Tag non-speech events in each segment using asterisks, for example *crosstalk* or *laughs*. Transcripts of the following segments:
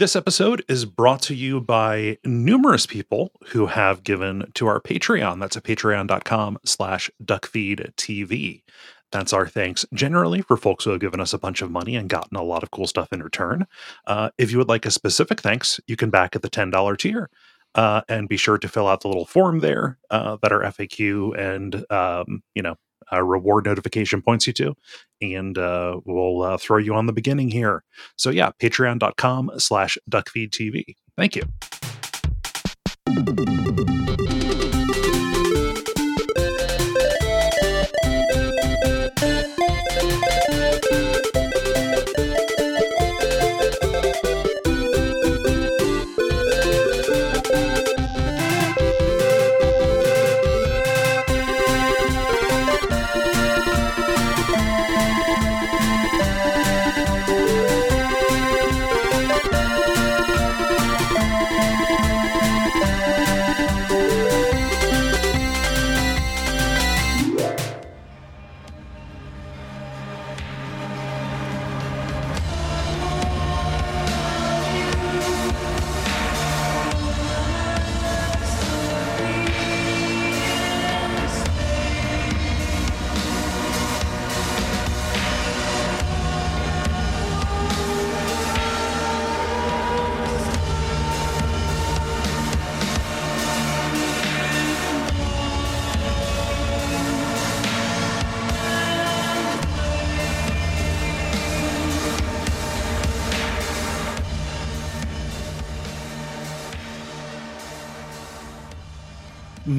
This episode is brought to you by numerous people who have given to our Patreon. That's at patreon.com slash duckfeedtv. That's our thanks generally for folks who have given us a bunch of money and gotten a lot of cool stuff in return. Uh, if you would like a specific thanks, you can back at the $10 tier. Uh, and be sure to fill out the little form there uh, that our FAQ and um, you know uh, reward notification points you to, and uh, we'll uh, throw you on the beginning here. So yeah, patreon.com slash duckfeedtv. Thank you.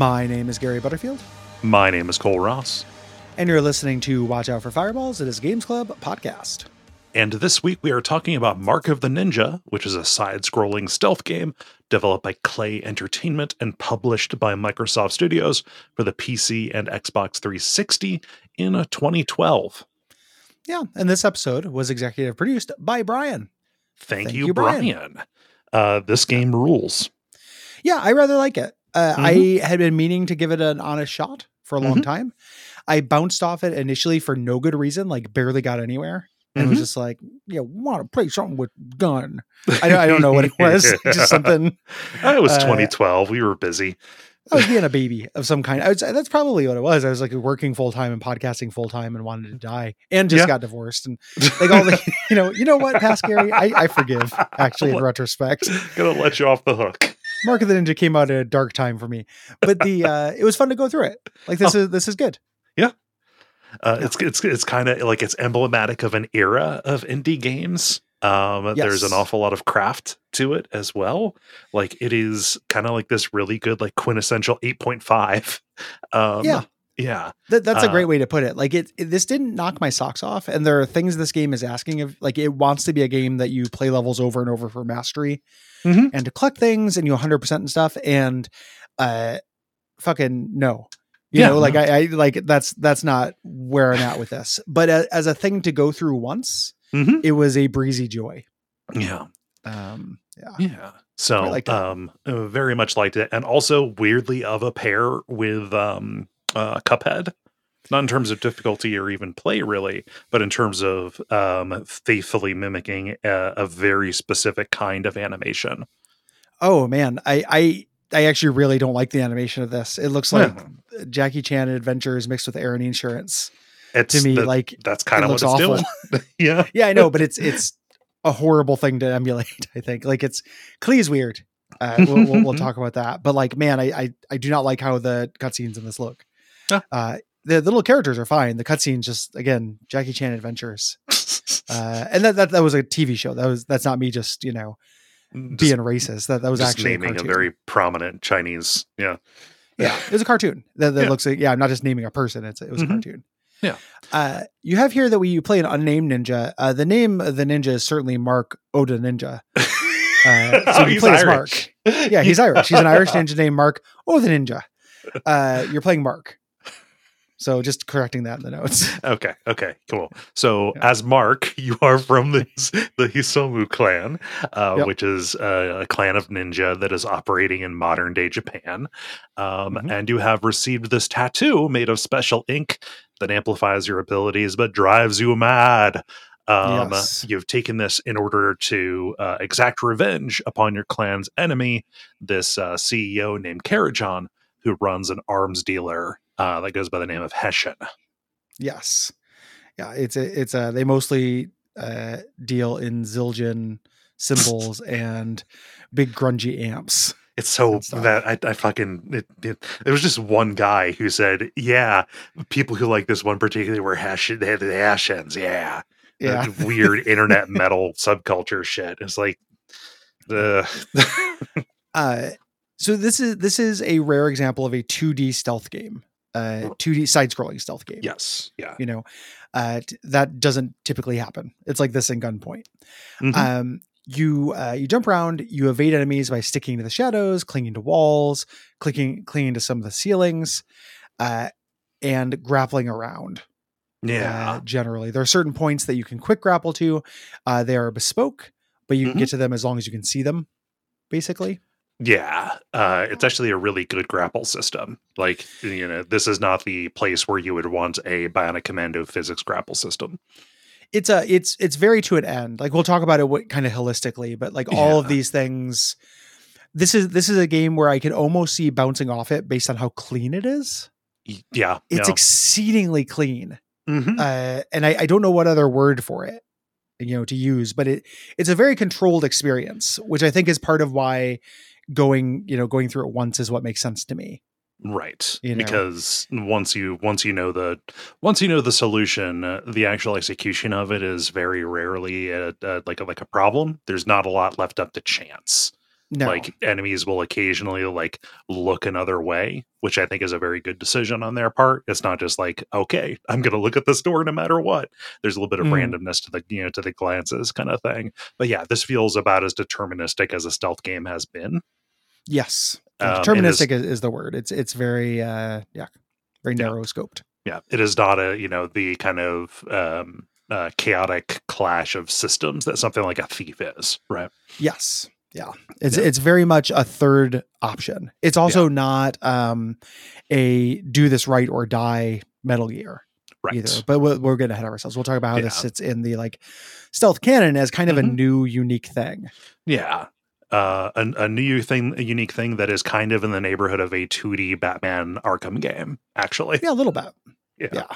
My name is Gary Butterfield, My name is Cole Ross. and you're listening to Watch Out for Fireballs. It is Games Club podcast. And this week we are talking about Mark of the Ninja, which is a side scrolling stealth game developed by Klei Entertainment and published by Microsoft Studios for the PC and Xbox 360 in 2012. Yeah, and this episode was executive produced by Brian. Thank, Thank you, you, Brian. Brian. Uh, this game rules. Yeah, I rather like it. Uh, I had been meaning to give it an honest shot for a long Mhm. time. I bounced off it initially for no good reason, like barely got anywhere. And was Mhm. just like, yeah, want to play something with gun. I, don't- I don't know what it was. *laughs* just something. Uh, It was Uh, 2012. We were busy. I was being a baby of some kind. I say that's probably what it was. I was like working full time and podcasting full time and wanted to die and just Yeah. got divorced and like all the *laughs* you know you know what past Gary I, I forgive *laughs* actually in retrospect. Gonna let you off the hook. Mark of the Ninja came out at a dark time for me, but the *laughs* uh it was fun to go through it. Like this is this is good. Yeah. Uh, It's it's it's kind of like it's emblematic of an era of indie games. Um, There's an awful lot of craft to it as well. Like it is kind of like this really good, like quintessential 8.5. Um, Yeah. Yeah, That, that's a Uh, great way to put it. Like it, it, this didn't knock my socks off, and there are things this game is asking of. Like it wants to be a game that you play levels over and over for mastery, Mhm. and to collect things, and you 100 percent and stuff. And uh, fucking no, you Yeah, know, like no. I, I like that's that's not where I'm at with this. But a, as a thing to go through once, Mhm. it was a breezy joy. yeah, Um, yeah, yeah. So, um, very much liked it, and also weirdly of a pair with um, uh, Cuphead. Not in terms of difficulty or even play, really, but in terms of um, faithfully mimicking a, a very specific kind of animation. Oh man, I I I actually really don't like the animation of this. It looks like Yeah. Jackie Chan Adventures mixed with Aaron Insurance. It's To me, the- like that's kind of what it's awful. doing. *laughs* yeah, *laughs* yeah, I know, but it's it's a horrible thing to emulate. *laughs* I think like it's Klei's weird. Uh, we'll, we'll, we'll talk about that. But like, man, I, I I do not like how the cutscenes in this look. Yeah. Uh, the, the little characters are fine. The cutscenes just again Jackie Chan Adventures, *laughs* uh, and that, that that was a TV show. That was that's not me just you know Just- being racist. That that was just actually a, naming a, cartoon. very prominent Chinese. Yeah, yeah, it was a cartoon that, that Yeah. looks like yeah. I'm not just naming a person. It's it was Mhm. a cartoon. Yeah. Uh, you have here that we you play an unnamed ninja. Uh, the name of the ninja is certainly Mark Oda Ninja. *laughs* Uh, so Oh, you he's play as Irish. Yeah, he's *laughs* Irish. He's an Irish ninja named Mark Oda Ninja. Uh, you're playing Mark. So just correcting that in the notes. *laughs* Okay, okay, cool. So Yeah. as Mark, *laughs* you are from the the Hisomu clan, uh, Yep. which is uh, a clan of ninja that is operating in modern day Japan, um, Mhm. and you have received this tattoo made of special ink that amplifies your abilities but drives you mad. Um, Yes. You've taken this in order to uh, exact revenge upon your clan's enemy, this uh, CEO named Karajan, who runs an arms dealer uh, that goes by the name of Hessian. Yes. Yeah, it's a it's a they mostly uh deal in Zildjian cymbals and big grungy amps. It's so that I, I fucking it, it, there was just one guy who said, "Yeah, people who like this one particularly were hash they had the Hessians, yeah, Yeah. Weird internet *laughs* metal subculture shit." It's like, uh, *laughs* Uh so this is this is a rare example of a 2D stealth game. Uh 2D side scrolling stealth game. yes, yeah, You know, uh t- that doesn't typically happen. It's like this in Gunpoint. Mhm. Um you uh, you jump around, you evade enemies by sticking to the shadows, clinging to walls, clicking clinging to some of the ceilings, uh, and grappling around. yeah, uh, generally. There are certain points that you can quick grapple to. Uh, they are bespoke, but you can Mhm. get to them as long as you can see them, basically. Yeah, uh, it's actually a really good grapple system. Like, you know, this is not the place where you would want a Bionic Commando physics grapple system. It's a it's it's very to an end. Like we'll talk about it what, kind of holistically, but like all of these things. This is this is a game where I can almost see bouncing off it based on how clean it is. Yeah, It's no. exceedingly clean, Mhm. uh, and I, I don't know what other word for it, you know, to use. But it it's a very controlled experience, which I think is part of why going you know going through it once is what makes sense to me. right you know. because once you once you know the once you know the solution uh, the actual execution of it is very rarely a, a, like a, like a problem there's not a lot left up to chance No, like enemies will occasionally like look another way which i think is a very good decision on their part it's not just like okay i'm gonna look at this door no matter what there's a little bit of Mm. randomness to the you know to the glances kind of thing but yeah this feels about as deterministic as a stealth game has been Yes. Um, Yeah, deterministic is, is the word. It's it's very uh yeah, very Yeah. narrow scoped. yeah it is not a you know the kind of um uh, chaotic clash of systems that something like a thief is right Yes. Yeah. It's Yeah. it's very much a third option. It's also not um a do this right or die Metal Gear right either. But we're, we're getting ahead of ourselves. We'll talk about how this sits in the like stealth canon as kind of a Mhm. new unique thing. yeah uh a, a new thing a unique thing that is kind of in the neighborhood of a 2d batman arkham game actually Yeah, a little bit. yeah, Yeah.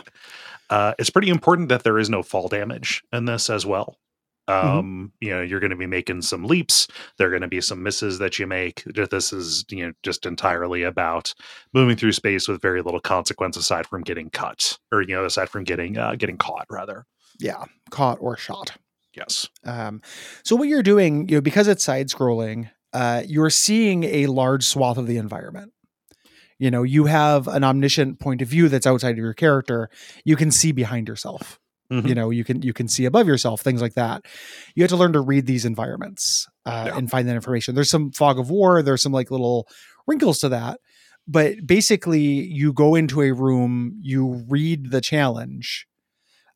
Uh, it's pretty important that there is no fall damage in this as well Mm-hmm. um you know you're going to be making some leaps there are going to be some misses that you make this is you know just entirely about moving through space with very little consequence aside from getting cut or you know aside from getting uh getting caught rather Yeah. Caught or shot. yes Um, so what you're doing, you know, because it's side scrolling, uh, you're seeing a large swath of the environment. You know, you have an omniscient point of view that's outside of your character. You can see behind yourself. Mhm. You know, you can you can see above yourself, things like that. You have to learn to read these environments uh, Yeah. and find that information. There's some fog of war. There's some like little wrinkles to that, but basically, you go into a room, you read the challenge,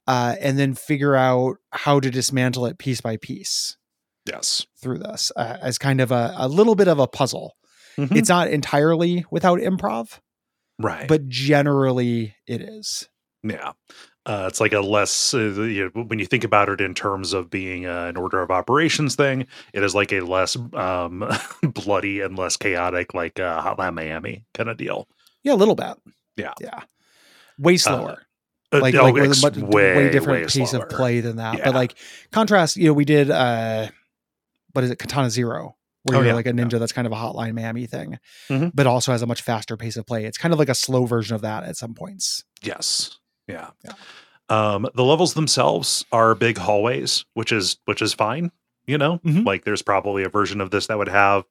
uh, and then figure out how to dismantle it piece by piece yes through this uh, as kind of a, a little bit of a puzzle. Mhm. It's not entirely without improv, right but generally it is. Yeah. Uh, it's like a less, uh, you know, when you think about it in terms of being uh, an order of operations thing, it is like a less um, *laughs* bloody and less chaotic, like uh, Hotline Miami kind of deal. Yeah, a little bit. Yeah. yeah, way slower. Uh, like, oh, like ex- a much, way, different piece slower. of play than that. Yeah. But like contrast, you know, we did uh what is it, Katana Zero, where Oh, you're yeah, like a yeah. ninja that's kind of a hotline Miami thing, Mhm. but also has a much faster pace of play. It's kind of like a slow version of that at some points. Yes. Yeah. Yeah. Um, the levels themselves are big hallways, which is which is fine. You know, Mhm. like there's probably a version of this that would have,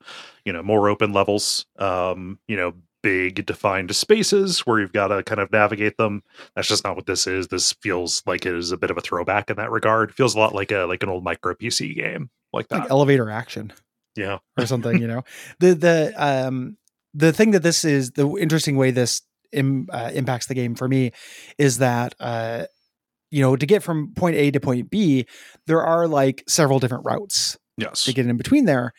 you know, more open levels. Um, you know, big defined spaces where you've got to kind of navigate them. That's just not what this is. This feels like it is a bit of a throwback in that regard. feels a lot like a like an old micro PC game like that. Like elevator action. yeah. or something, you know. The the um the thing that this is the interesting way this Im, uh, impacts the game for me is that uh you know to get from point A to point B there are like several different routes Yes. to get in between there.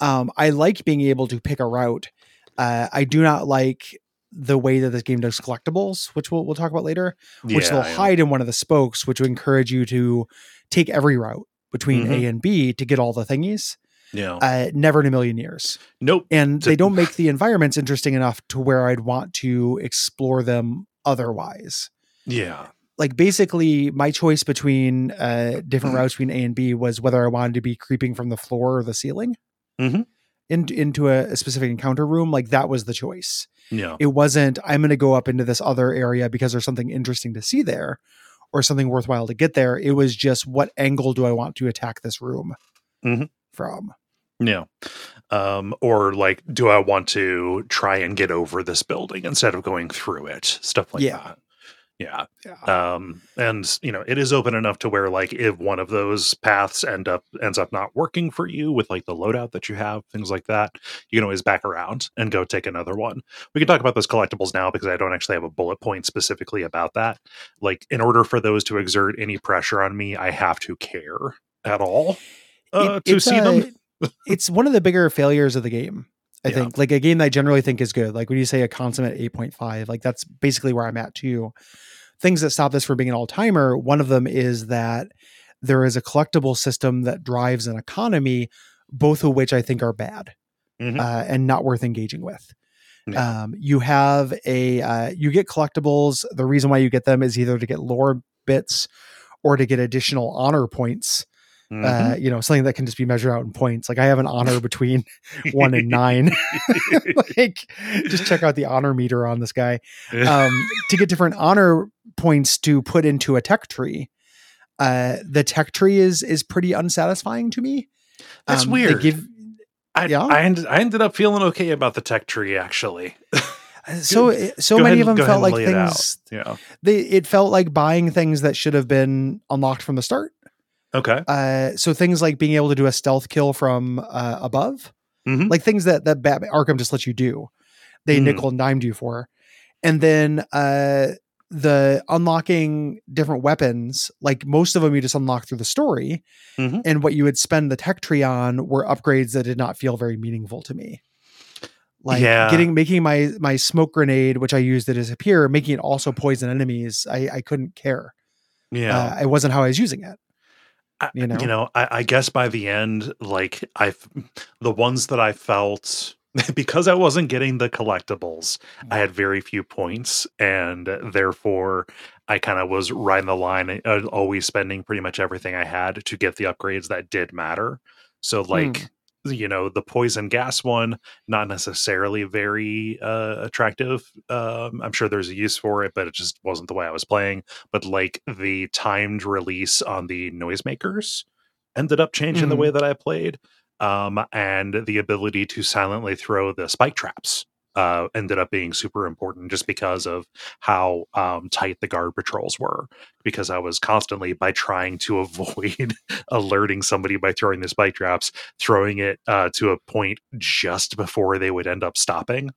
Um I like being able to pick a route. Uh I do not like the way that this game does collectibles, which we'll we'll talk about later, which they'll yeah. hide in one of the spokes, which would encourage you to take every route between A Mhm. and B to get all the thingies. Yeah. Uh, never in a million years. nope. And they don't *laughs* make the environments interesting enough to where I'd want to explore them otherwise. Yeah. Like basically, my choice between uh, different Mhm. routes between A and B was whether I wanted to be creeping from the floor or the ceiling Mhm. in, into a, a specific encounter room. Like that was the choice. Yeah. It wasn't, I'm going to go up into this other area because there's something interesting to see there or something worthwhile to get there. It was just what angle do I want to attack this room Mhm. from? Yeah. Um, or like, do I want to try and get over this building instead of going through it? Stuff like Yeah. that. Yeah. Yeah. Um, and you know, it is open enough to where like if one of those paths end up ends up not working for you with like the loadout that you have, things like that, you can always back around and go take another one. We can talk about those collectibles now because I don't actually have a bullet point specifically about that. Like, in order for those to exert any pressure on me, I have to care at all uh, It- to see a- them. It's one of the bigger failures of the game. I Yeah. think like a game that I generally think is good. Like when you say a consummate 8.5, like that's basically where I'm at too. Things that stop this from being an all timer, one of them is that there is a collectible system that drives an economy, both of which I think are bad Mhm. uh, and not worth engaging with. Yeah. Um, you have a uh, you get collectibles. The reason why you get them is either to get lore bits or to get additional honor points Mhm. uh, you know, something that can just be measured out in points. Like I have an honor between *laughs* one and nine. *laughs* *laughs* like, just check out the honor meter on this guy um, to get different honor points to put into a tech tree. Uh, the tech tree is is pretty unsatisfying to me. That's Um, weird. give I, yeah. I, ended, I ended up feeling okay about the tech tree actually. so so Go many ahead- of them felt like lay it out. things. Yeah. They it felt like buying things that should have been unlocked from the start. Okay. Uh, so things like being able to do a stealth kill from uh, above. Mhm. like things that that Batman Arkham just lets you do. They Mm. nickel and dimed you for, and then uh, the unlocking different weapons. Like most of them, you just unlock through the story, Mhm. and what you would spend the tech tree on were upgrades that did not feel very meaningful to me. Like Yeah. getting making my my smoke grenade, which I used to disappear, making it also poison enemies. I I couldn't care. Yeah. Uh, it wasn't how I was using it. I, you know? you know, I, I guess by the end, like I, the ones that I felt *laughs* because I wasn't getting the collectibles, I mm-hmm. had very few points, and therefore I kind of was riding the line, eh, uh, always spending pretty much everything I had to get the upgrades that did matter. So, hmm. like, you know, the poison gas one, not necessarily very uh, attractive. Um, I'm sure there's a use for it, but it just wasn't the way I was playing but like the timed release on the noisemakers ended up changing the way that I played. Um, and the ability to silently throw the spike traps uh, ended up being super important just because of how um, tight the guard patrols were. Because I was constantly, by trying to *laughs* avoid alerting somebody by throwing the spike traps, throwing it uh, to a point just before they would end up stopping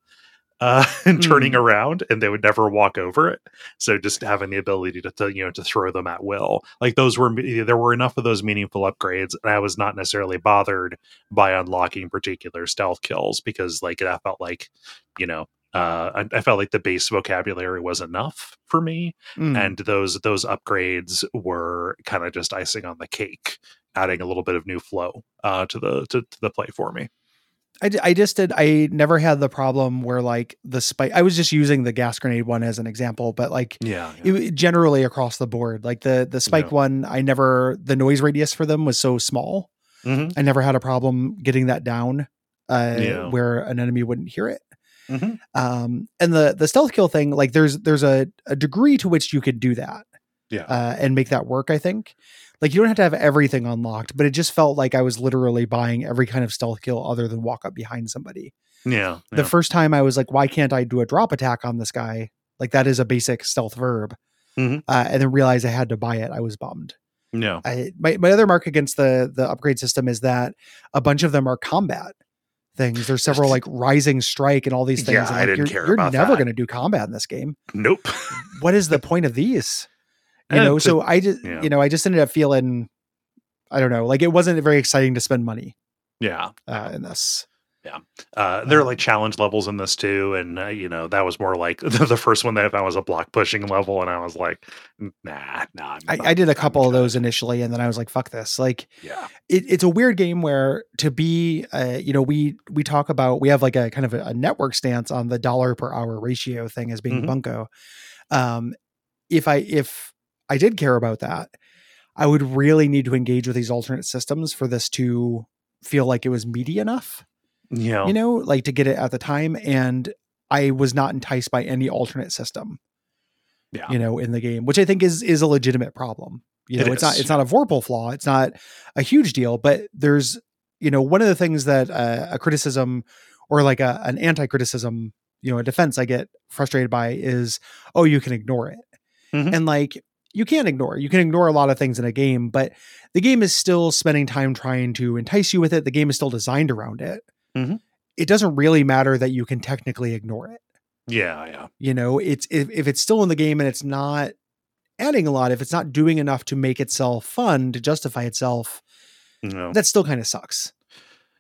uh, *laughs* and turning Mm. around, and they would never walk over it. So just having the ability to, to you know to throw them at will, like those were there were enough of those meaningful upgrades, and I was not necessarily bothered by unlocking particular stealth kills because like that felt like you know uh, I, I felt like the base vocabulary was enough for me, Mm. and those those upgrades were kind of just icing on the cake, adding a little bit of new flow uh, to the to, to the play for me. I, I just did I never had the problem where like the spike I was just using the gas grenade one as an example but like Yeah, it, generally across the board like the the spike Yeah. one I never the noise radius for them was so small Mhm. I never had a problem getting that down uh Yeah. where an enemy wouldn't hear it Mhm. um and the the stealth kill thing like there's there's a, a degree to which you could do that yeah. uh, and make that work. I think. Like you don't have to have everything unlocked, but it just felt like I was literally buying every kind of stealth kill other than walk up behind somebody. yeah, The yeah. first time I was like, why can't I do a drop attack on this guy? Like that is a basic stealth verb. Mhm. Uh, and then realized I had to buy it. I was bummed. No. I, my, my other mark against the the upgrade system is that a bunch of them are combat things. There's several like rising strike and all these things. Yeah, and, I didn't you're, care You're about never going to do combat in this game. Nope. What is the *laughs* point of these? You know, so I just yeah. you know I just ended up feeling I don't know like it wasn't very exciting to spend money yeah. uh, in this. Yeah. Uh, there are like challenge levels in this too, and uh, you know that was more like *laughs* the first one that I found was a block pushing level, and I was like, nah, nah. I'm I, not- I did a couple of those initially, and then I was like, "Fuck this!" Like, Yeah, it, it's a weird game where to be, uh, you know, we we talk about we have like a kind of a, a network stance on the dollar per hour ratio thing as being Mhm. bunko. Um, if I if I did care about that, I would really need to engage with these alternate systems for this to feel like it was meaty enough. you know, you know, like to get it at the time. And I was not enticed by any alternate system, Yeah. you know, in the game, which I think is is a legitimate problem. You It know, it's not it's not a Vorpal flaw. It's not a huge deal, but there's you know one of the things that uh, a criticism or like a, an anti-criticism, you know, a defense I get frustrated by is, oh, you can ignore it, Mhm. and like you can't ignore. You can ignore a lot of things in a game, but the game is still spending time trying to entice you with it. The game is still designed around it. Mhm. It doesn't really matter that you can technically ignore it. yeah, yeah, You know, it's if, if it's still in the game and it's not adding a lot, if it's not doing enough to make itself fun to justify itself, know, that still kind of sucks.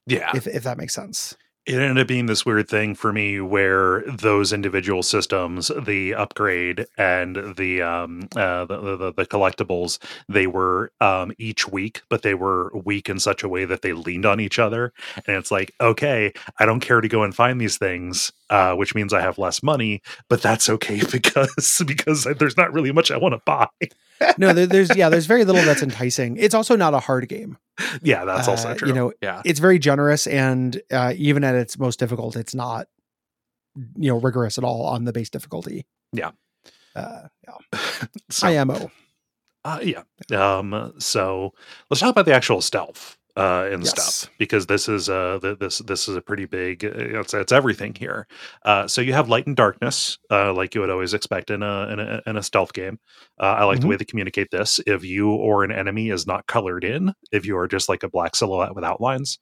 yeah. If if that makes sense. It ended up being this weird thing for me where those individual systems the upgrade and the um uh the, the, the collectibles they were um each weak but they were weak in such a way that they leaned on each other. And it's like okay i don't care to go and find these things uh which means i have less money but that's okay *laughs* because because there's not really much i want to buy No, there, there's yeah, there's very little that's *laughs* enticing. It's also not a hard game. yeah that's also Uh, true you know, yeah It's very generous, and uh, even at its most difficult, it's not you know rigorous at all on the base difficulty. Yeah. Uh, yeah. *laughs* so, IMO. Uh, yeah. Um, so let's talk about the actual stealth uh, and Yes. stuff because this is uh th- this this is a pretty big uh, it's it's everything here. Uh, so you have light and darkness, uh, like you would always expect in a in a, in a stealth game. Uh, I like the Mhm. way they communicate this. If you or an enemy is not colored in, if you are just like a black silhouette with outlines,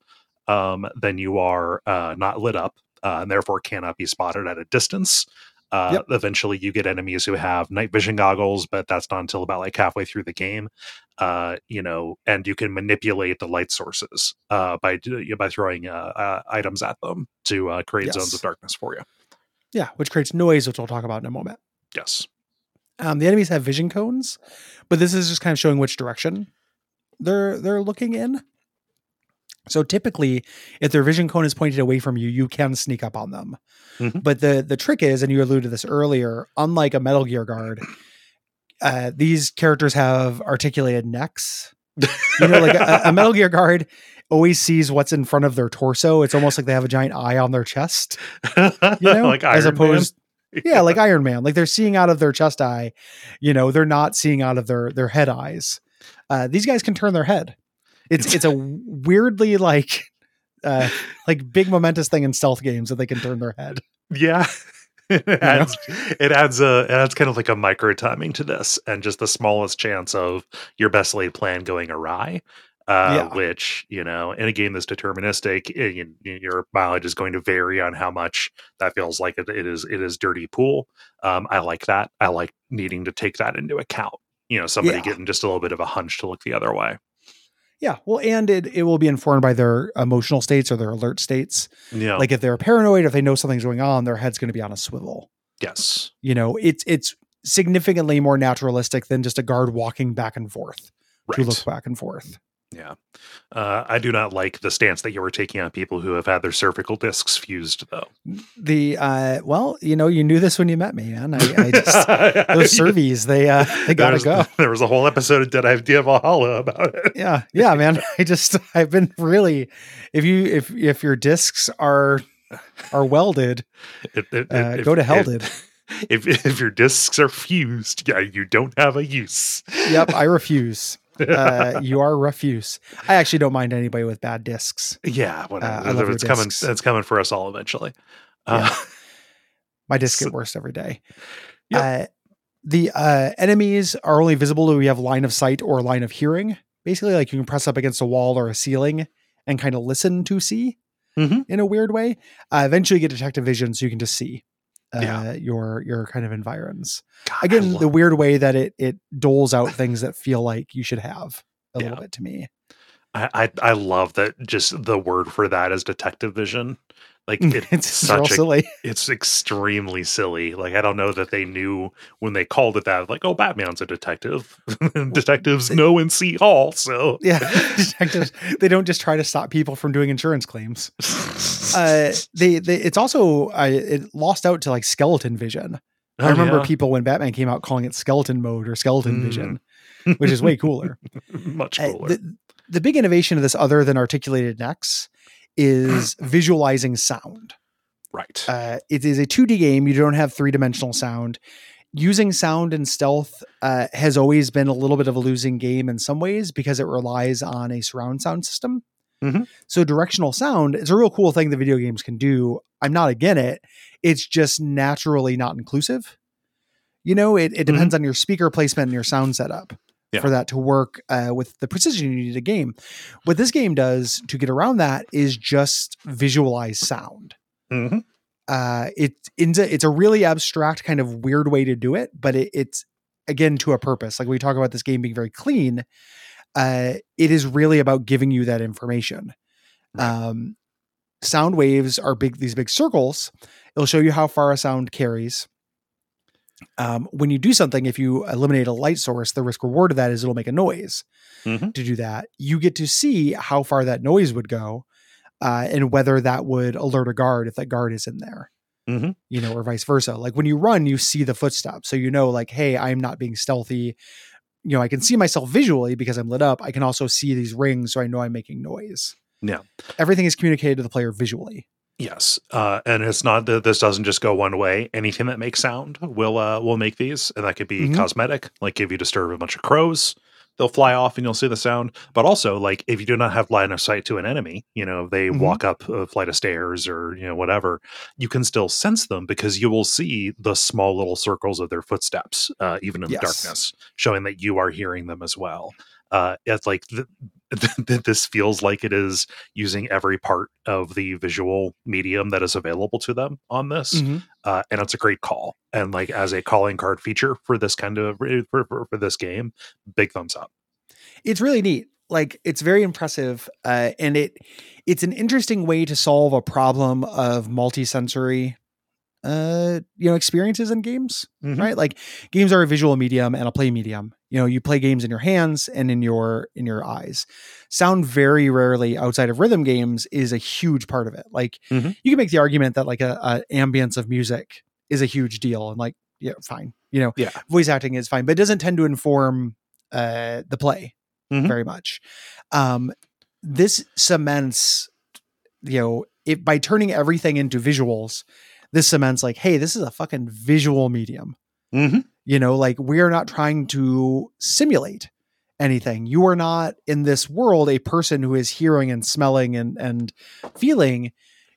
um, then you are uh, not lit up uh, and therefore cannot be spotted at a distance. Uh, Yep. Eventually, you get enemies who have night vision goggles, but that's not until about like halfway through the game. Uh, you know, and you can manipulate the light sources uh, by by throwing uh, uh, items at them to uh, create zones of darkness for you. Yeah, which creates noise, which we'll talk about in a moment. Yes. Um, the enemies have vision cones, but this is just kind of showing which direction they're they're looking in. So typically, if their vision cone is pointed away from you, you can sneak up on them. Mhm. But the the trick is, and you alluded to this earlier, unlike a Metal Gear guard, uh, these characters have articulated necks. You know, like a, a Metal Gear guard always sees what's in front of their torso. It's almost like they have a giant eye on their chest. You know, *laughs* like as Iron Man. opposed *laughs* yeah, like Iron Man. Like they're seeing out of their chest eye. You know, they're not seeing out of their their head eyes. Uh, these guys can turn their head. It's it's a weirdly like uh like big momentous thing in stealth games that they can turn their head. Yeah. *laughs* it adds it adds a it adds kind of like a micro timing to this and just the smallest chance of your best laid plan going awry. Uh, Yeah. which you know in a game that's deterministic eh, you, you- your mileage is going to vary on how much that feels like it, it is it is dirty pool um i like that i like needing to take that into account you know somebody Yeah. getting just a little bit of a hunch to look the other way Yeah, well, and it it will be informed by their emotional states or their alert states. yeah Like if they're paranoid, if they know something's going on, their head's going to be on a swivel. yes You know, it's it's significantly more naturalistic than just a guard walking back and forth to right look back and forth. Yeah. Uh, I do not like the stance that you were taking on people who have had their cervical discs fused, though. The uh, well, you know, you knew this when you met me, man. I, I *laughs* just those cervies, they uh, they gotta go. There was a whole episode of Dead Idea Valhalla about it. Yeah, yeah, man. I just I've been really, if you if if your discs are are welded, *laughs* It- it- uh, if- go to hell, if- If, if your discs are fused, yeah, you don't have a use. Yep, I *laughs* refuse. Uh, you are refuse. I actually don't mind anybody with bad discs. yeah, whatever. uh, I it's coming. discs. It's coming for us all eventually. Uh, *laughs* My discs So- get worse every day. Yep. Uh, the uh, enemies are only visible if we have line of sight or line of hearing. Basically, like you can press up against a wall or a ceiling and kind of listen to see Mhm. in a weird way. Uh, eventually, you get detective vision, so you can just see uh, Yeah. your your kind of environs. God, Again, the weird way that it it doles out things that feel like you should have a Yeah. little bit to me. I, I I love that just the word for that is detective vision. Like *laughs* it's, it's such a silly. it's extremely silly. Like I don't know that they knew when they called it that. Like, oh, Batman's a detective. *laughs* Detectives know and see all. So Yeah, *laughs* detectives. They don't just try to stop people from doing insurance claims. Uh, they, they it's also uh, it lost out to like skeleton vision. I Oh, remember yeah. people when Batman came out calling it skeleton mode or skeleton Mm. vision, which is way cooler. much Uh, cooler. the, the big innovation of this, other than articulated necks, is visualizing sound. right. Uh, it is a 2D game. You don't have three dimensional sound. Using sound and stealth uh, has always been a little bit of a losing game in some ways because it relies on a surround sound system. Mhm. So directional sound is a real cool thing that video games can do. I'm not against it. It's just naturally not inclusive. You know, it, it depends on your speaker placement and your sound setup Yeah. for that to work uh, with the precision you need a game. What this game does to get around that is just visualize sound Mhm. uh it it's a, it's a really abstract kind of weird way to do it but it, it's again to a purpose like we talk about this game being very clean uh it is really about giving you that information um sound waves are big these big circles it'll show you how far a sound carries um, when you do something if you eliminate a light source the risk reward of that is it'll make a noise Mhm. to do that. You get to see how far that noise would go uh, and whether that would alert a guard if that guard is in there Mhm. you know or vice versa. Like when you run you see the footsteps. So you know like hey i'm not being stealthy. You know i can see myself visually because i'm lit up. I can also see these rings so i know i'm making noise. Yeah. everything is communicated to the player visually Yes, uh, and it's not that this doesn't just go one way. Anything that makes sound will uh, will make these, and that could be Mhm. cosmetic. Like if you disturb a bunch of crows, they'll fly off and you'll see the sound. But also, like if you do not have line of sight to an enemy, you know, they Mhm. walk up a flight of stairs or you know whatever, you can still sense them because you will see the small little circles of their footsteps, uh, even in Yes. the darkness, showing that you are hearing them as well. Uh, it's like th- th- this feels like it is using every part of the visual medium that is available to them on this uh, and it's a great call. And like as a calling card feature for this kind of for, for, for this game big thumbs up. It's really neat. Like it's very impressive uh, and it it's an interesting way to solve a problem of multisensory uh you know experiences in games Mhm. right? Like games are a visual medium and a play medium. You know you play games in your hands and in your in your eyes. Sound very rarely outside of rhythm games is a huge part of it. Like Mhm. you can make the argument that like a, a ambience of music is a huge deal and like yeah fine. You know yeah. voice acting is fine but it doesn't tend to inform uh the play Mhm. very much. Um this cements you know it by turning everything into visuals this cements like hey this is a fucking visual medium. Hmm you know like we are not trying to simulate anything. You are not in this world a person who is hearing and smelling and and feeling.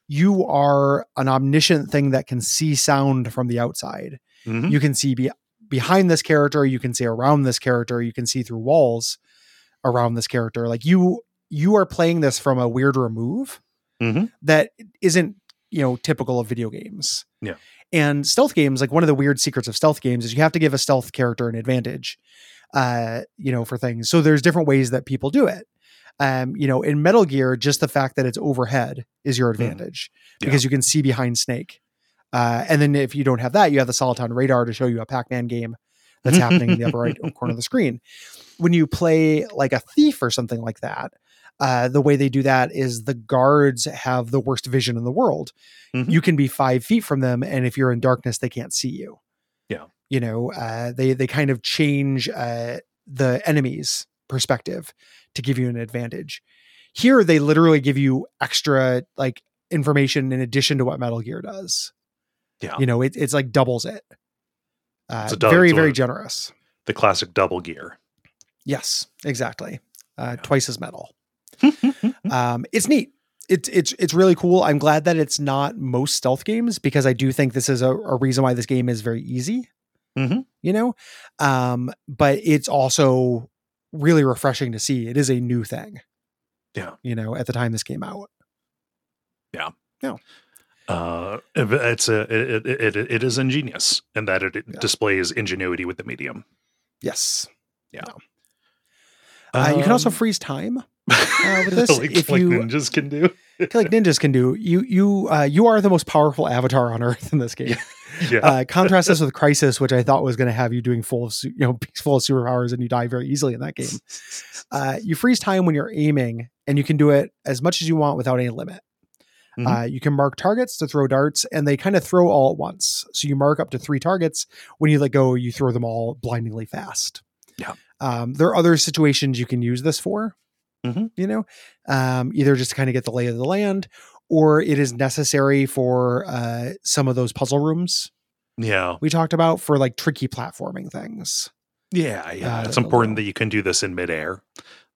You are an omniscient thing that can see sound from the outside. Hmm you can see be- behind this character. You can see around this character. You can see through walls around this character. Like you you are playing this from a weird remove Mhm. that isn't you know typical of video games Yeah. and stealth games like one of the weird secrets of stealth games is you have to give a stealth character an advantage uh you know for things so there's different ways that people do it um you know in metal gear just the fact that it's overhead is your advantage Yeah. because you can see behind snake uh, and then if you don't have that, you have the Soliton radar to show you a Pac-Man game that's happening in the upper right *laughs* corner of the screen. When you play like a thief or something like that, uh, the way they do that is the guards have the worst vision in the world. Mhm. You can be five feet from them, and if you're in darkness, they can't see you. Yeah. you know, uh, they they kind of change uh, the enemy's perspective to give you an advantage. Here, they literally give you extra like information in addition to what Metal Gear does Yeah. you know it, it's like doubles it uh, It's a dou- very very generous the classic double gear yes exactly uh, Yeah. twice as metal *laughs* um, it's neat. It's it's it's really cool. I'm glad that it's not most stealth games because i do think this is a, a reason why this game is very easy Mhm. you know? Um, but it's also really refreshing to see. It is a new thing. Yeah. you know at the time this came out. Yeah, uh it's a it, it, it, it is ingenious in that it Yeah. displays ingenuity with the medium. Yes. Yeah. uh, you can also Um, freeze time Uh, with *laughs* this, like, if like you- ninjas can do. *laughs* like ninjas can do. You you uh, you are the most powerful avatar on Earth in this game. Yeah. *laughs* Uh, contrast this with Crysis, which I thought was going to have you doing full of you know full of superpowers, and you die very easily in that game. Uh, you freeze time when you're aiming, and you can do it as much as you want without any limit. Mhm. Uh, you can mark targets to throw darts, and they kind of throw all at once. So you mark up to three targets. When you let go, you throw them all blindingly fast. Yeah. Um, there are other situations you can use this for. Mhm. You know, um, either just to kind of get the lay of the land, or it is necessary for uh, some of those puzzle rooms yeah. we talked about for like tricky platforming things. Yeah, yeah. Uh, it's important that you can do this in midair.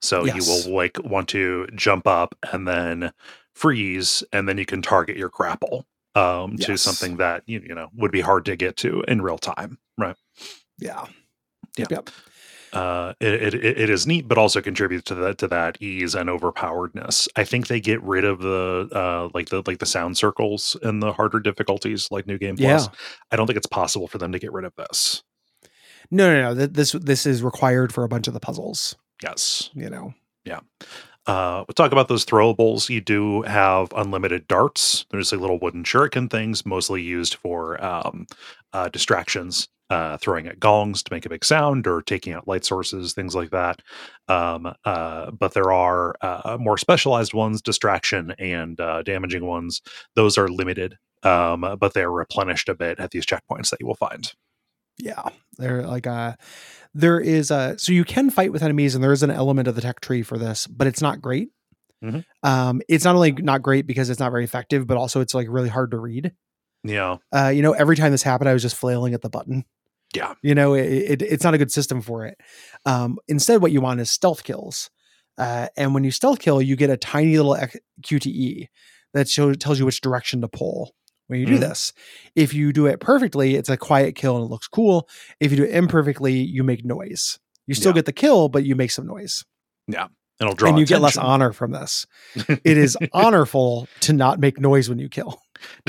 So Yes. you will like want to jump up and then freeze, and then you can target your grapple um, to something that you, you know would be hard to get to in real time. Right. Yeah. Yep. yep. Uh, it, it it is neat, but also contributes to that to that ease and overpoweredness. I think they get rid of the uh, like the like the sound circles and the harder difficulties, like New Game Plus. Yeah. I don't think it's possible for them to get rid of this. No, no, no. This this is required for a bunch of the puzzles. Yes. You know. Yeah. Uh, we'll talk about those throwables. You do have unlimited darts. There's like little wooden shuriken things, mostly used for um, uh, distractions, uh, throwing at gongs to make a big sound or taking out light sources, things like that. Um, uh, but there are uh, more specialized ones, distraction and uh, damaging ones. Those are limited, um, but they're replenished a bit at these checkpoints that you will find. Yeah. They're like uh there is a so you can fight with enemies and there is an element of the tech tree for this, but it's not great. Mhm. Um, it's not only not great because it's not very effective, but also it's like really hard to read. Yeah. Uh, you know, every time this happened, I was just flailing at the button. Yeah. You know, it, it, it's not a good system for it. Um, instead, what you want is stealth kills. Uh, and when you stealth kill, you get a tiny little QTE that shows tells you which direction to pull when you do Mhm. this. If you do it perfectly, it's a quiet kill and it looks cool. If you do it imperfectly, you make noise. You still Yeah. get the kill, but you make some noise. Yeah. It'll draw and you get less honor from this. *laughs* It is honorful to not make noise when you kill. *laughs*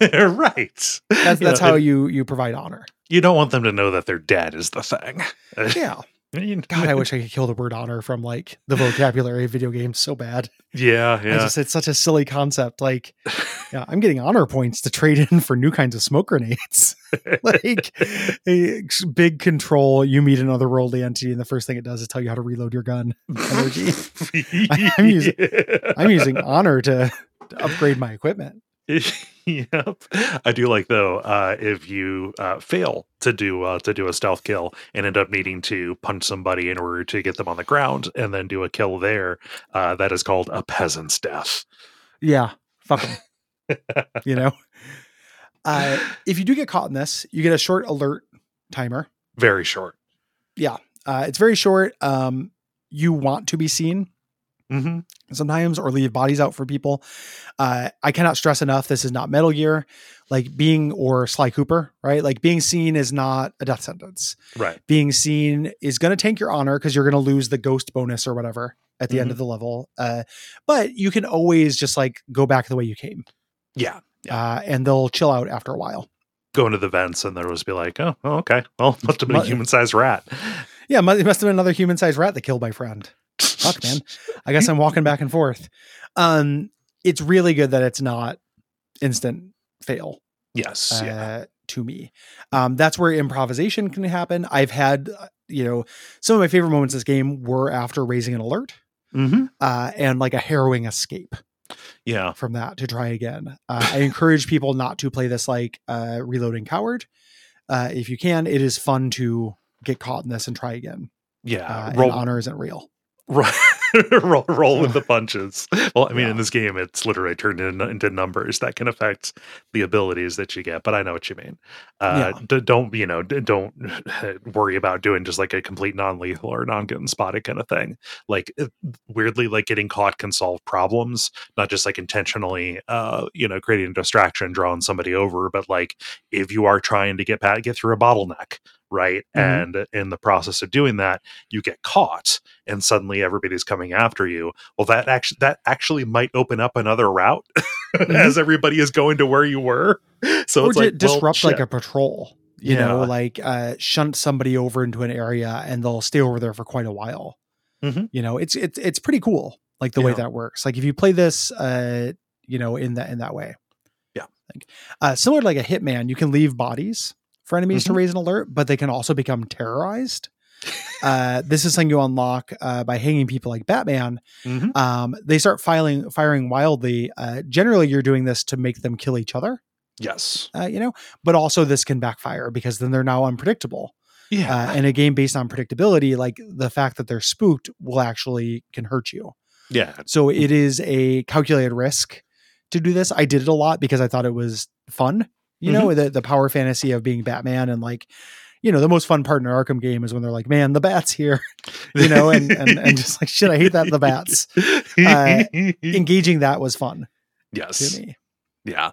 right. That's You know, how it- you you provide honor. You don't want them to know that they're dead is the thing. *laughs* Yeah. You- God, I *laughs* wish I could kill the word honor from like the vocabulary of video games so bad. yeah, I yeah. just it's such a silly concept. Like, *laughs* yeah, I'm getting honor points to trade in for new kinds of smoke grenades. like a big control, you meet an otherworldly entity, and the first thing it does is tell you how to reload your gun. Energy. I'm using- I'm using honor to, to upgrade my equipment. *laughs* yep. I do like though uh, if you uh, fail to do uh, to do a stealth kill and end up needing to punch somebody in order to get them on the ground and then do a kill there. Uh, that is called a peasant's death. Yeah, fuck them. *laughs* you know. Uh, if you do get caught in this, you get a short alert timer. Very short. Yeah. Uh, it's very short. Um, you want to be seen hmm sometimes or leave bodies out for people. Uh, I cannot stress enough this is not Metal Gear, like being or Sly Cooper, right? Like being seen is not a death sentence. Right. Being seen is going to tank your honor because you're going to lose the ghost bonus or whatever at the end Mhm. of the level. Uh, but you can always just like go back the way you came, Yeah. uh, and they'll chill out after a while. Go into the vents and there was be like, oh, oh, okay. Well, *laughs* must have been a human sized rat. Yeah, it must have been another human-sized rat that killed my friend. Fuck, man. I guess I'm walking back and forth. Um, it's really good that it's not instant fail. Yes. uh, yeah. to me. Um, that's where improvisation can happen. I've had, uh, you know, some of my favorite moments in this game were after raising an alert Mm-hmm. uh, and like a harrowing escape Yeah. from that to try again. Uh, I encourage people not to play this like uh, reloading coward. Uh, if you can, it is fun to get caught in this and try again. Yeah. Uh, and roll, honor isn't real. Roll, *laughs* roll, with the *laughs* punches. Well, I mean, Yeah. in this game, it's literally turned in, into numbers that can affect the abilities that you get. But I know what you mean. Uh, d- don't you know? D- don't *laughs* worry about doing just like a complete non-lethal or non-getting spotted kind of thing. Like it- weirdly, like getting caught can solve problems, not just like intentionally, uh, you know, creating a distraction, drawing somebody over, but like if you are trying to get pat get through a bottleneck. Right. Mhm. And in the process of doing that, you get caught and suddenly everybody's coming after you well that actually that actually might open up another route *laughs* as everybody is going to where you were *laughs* so or it's like well, disrupt like a patrol. You know, like uh, shunt somebody over into an area and they'll stay over there for quite a while. Mhm. You know, it's it's it's pretty cool. like the way that works. Like if you play this, uh, you know, in that in that way. Yeah. Like, uh, similar to like a hitman, you can leave bodies for enemies to Mhm. raise an alert, but they can also become terrorized. uh, this is something you unlock uh, by hanging people like Batman. Mhm. Um, they start filing firing wildly. Uh, generally, you're doing this to make them kill each other. Yes. Uh, you know, but also this can backfire because then they're now unpredictable. Yeah. Uh, and a game based on predictability, like the fact that they're spooked, will actually can hurt you. yeah. So it is a calculated risk to do this. I did it a lot because I thought it was fun. You know, the the power fantasy of being Batman and like, you know, the most fun part in an Arkham game is when they're like, "Man, the bats here," *laughs* you know, and and, and just like, shit, I hate that the bats. Uh, *laughs* Engaging that was fun yes. Yeah.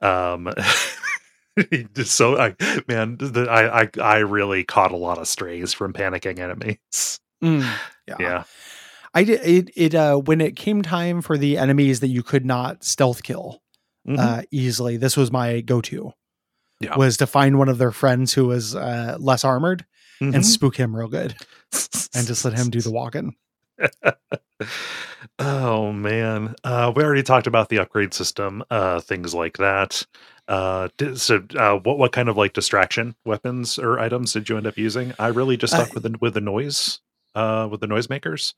Um *laughs* just so I man, the, I, I I really caught a lot of strays from panicking enemies. Mm, yeah. Yeah. I did it. It uh, when it came time for the enemies that you could not stealth kill Mhm. uh, easily, this was my go-to. Yeah. Was to find one of their friends who was uh, less armored and Mhm. spook him real good, and just let him do the *laughs* walking. oh man. Uh we already talked about the upgrade system, uh things like that. Uh so uh what what kind of like distraction weapons or items did you end up using? I really just stuck Uh, with the with the noise uh with the noisemakers.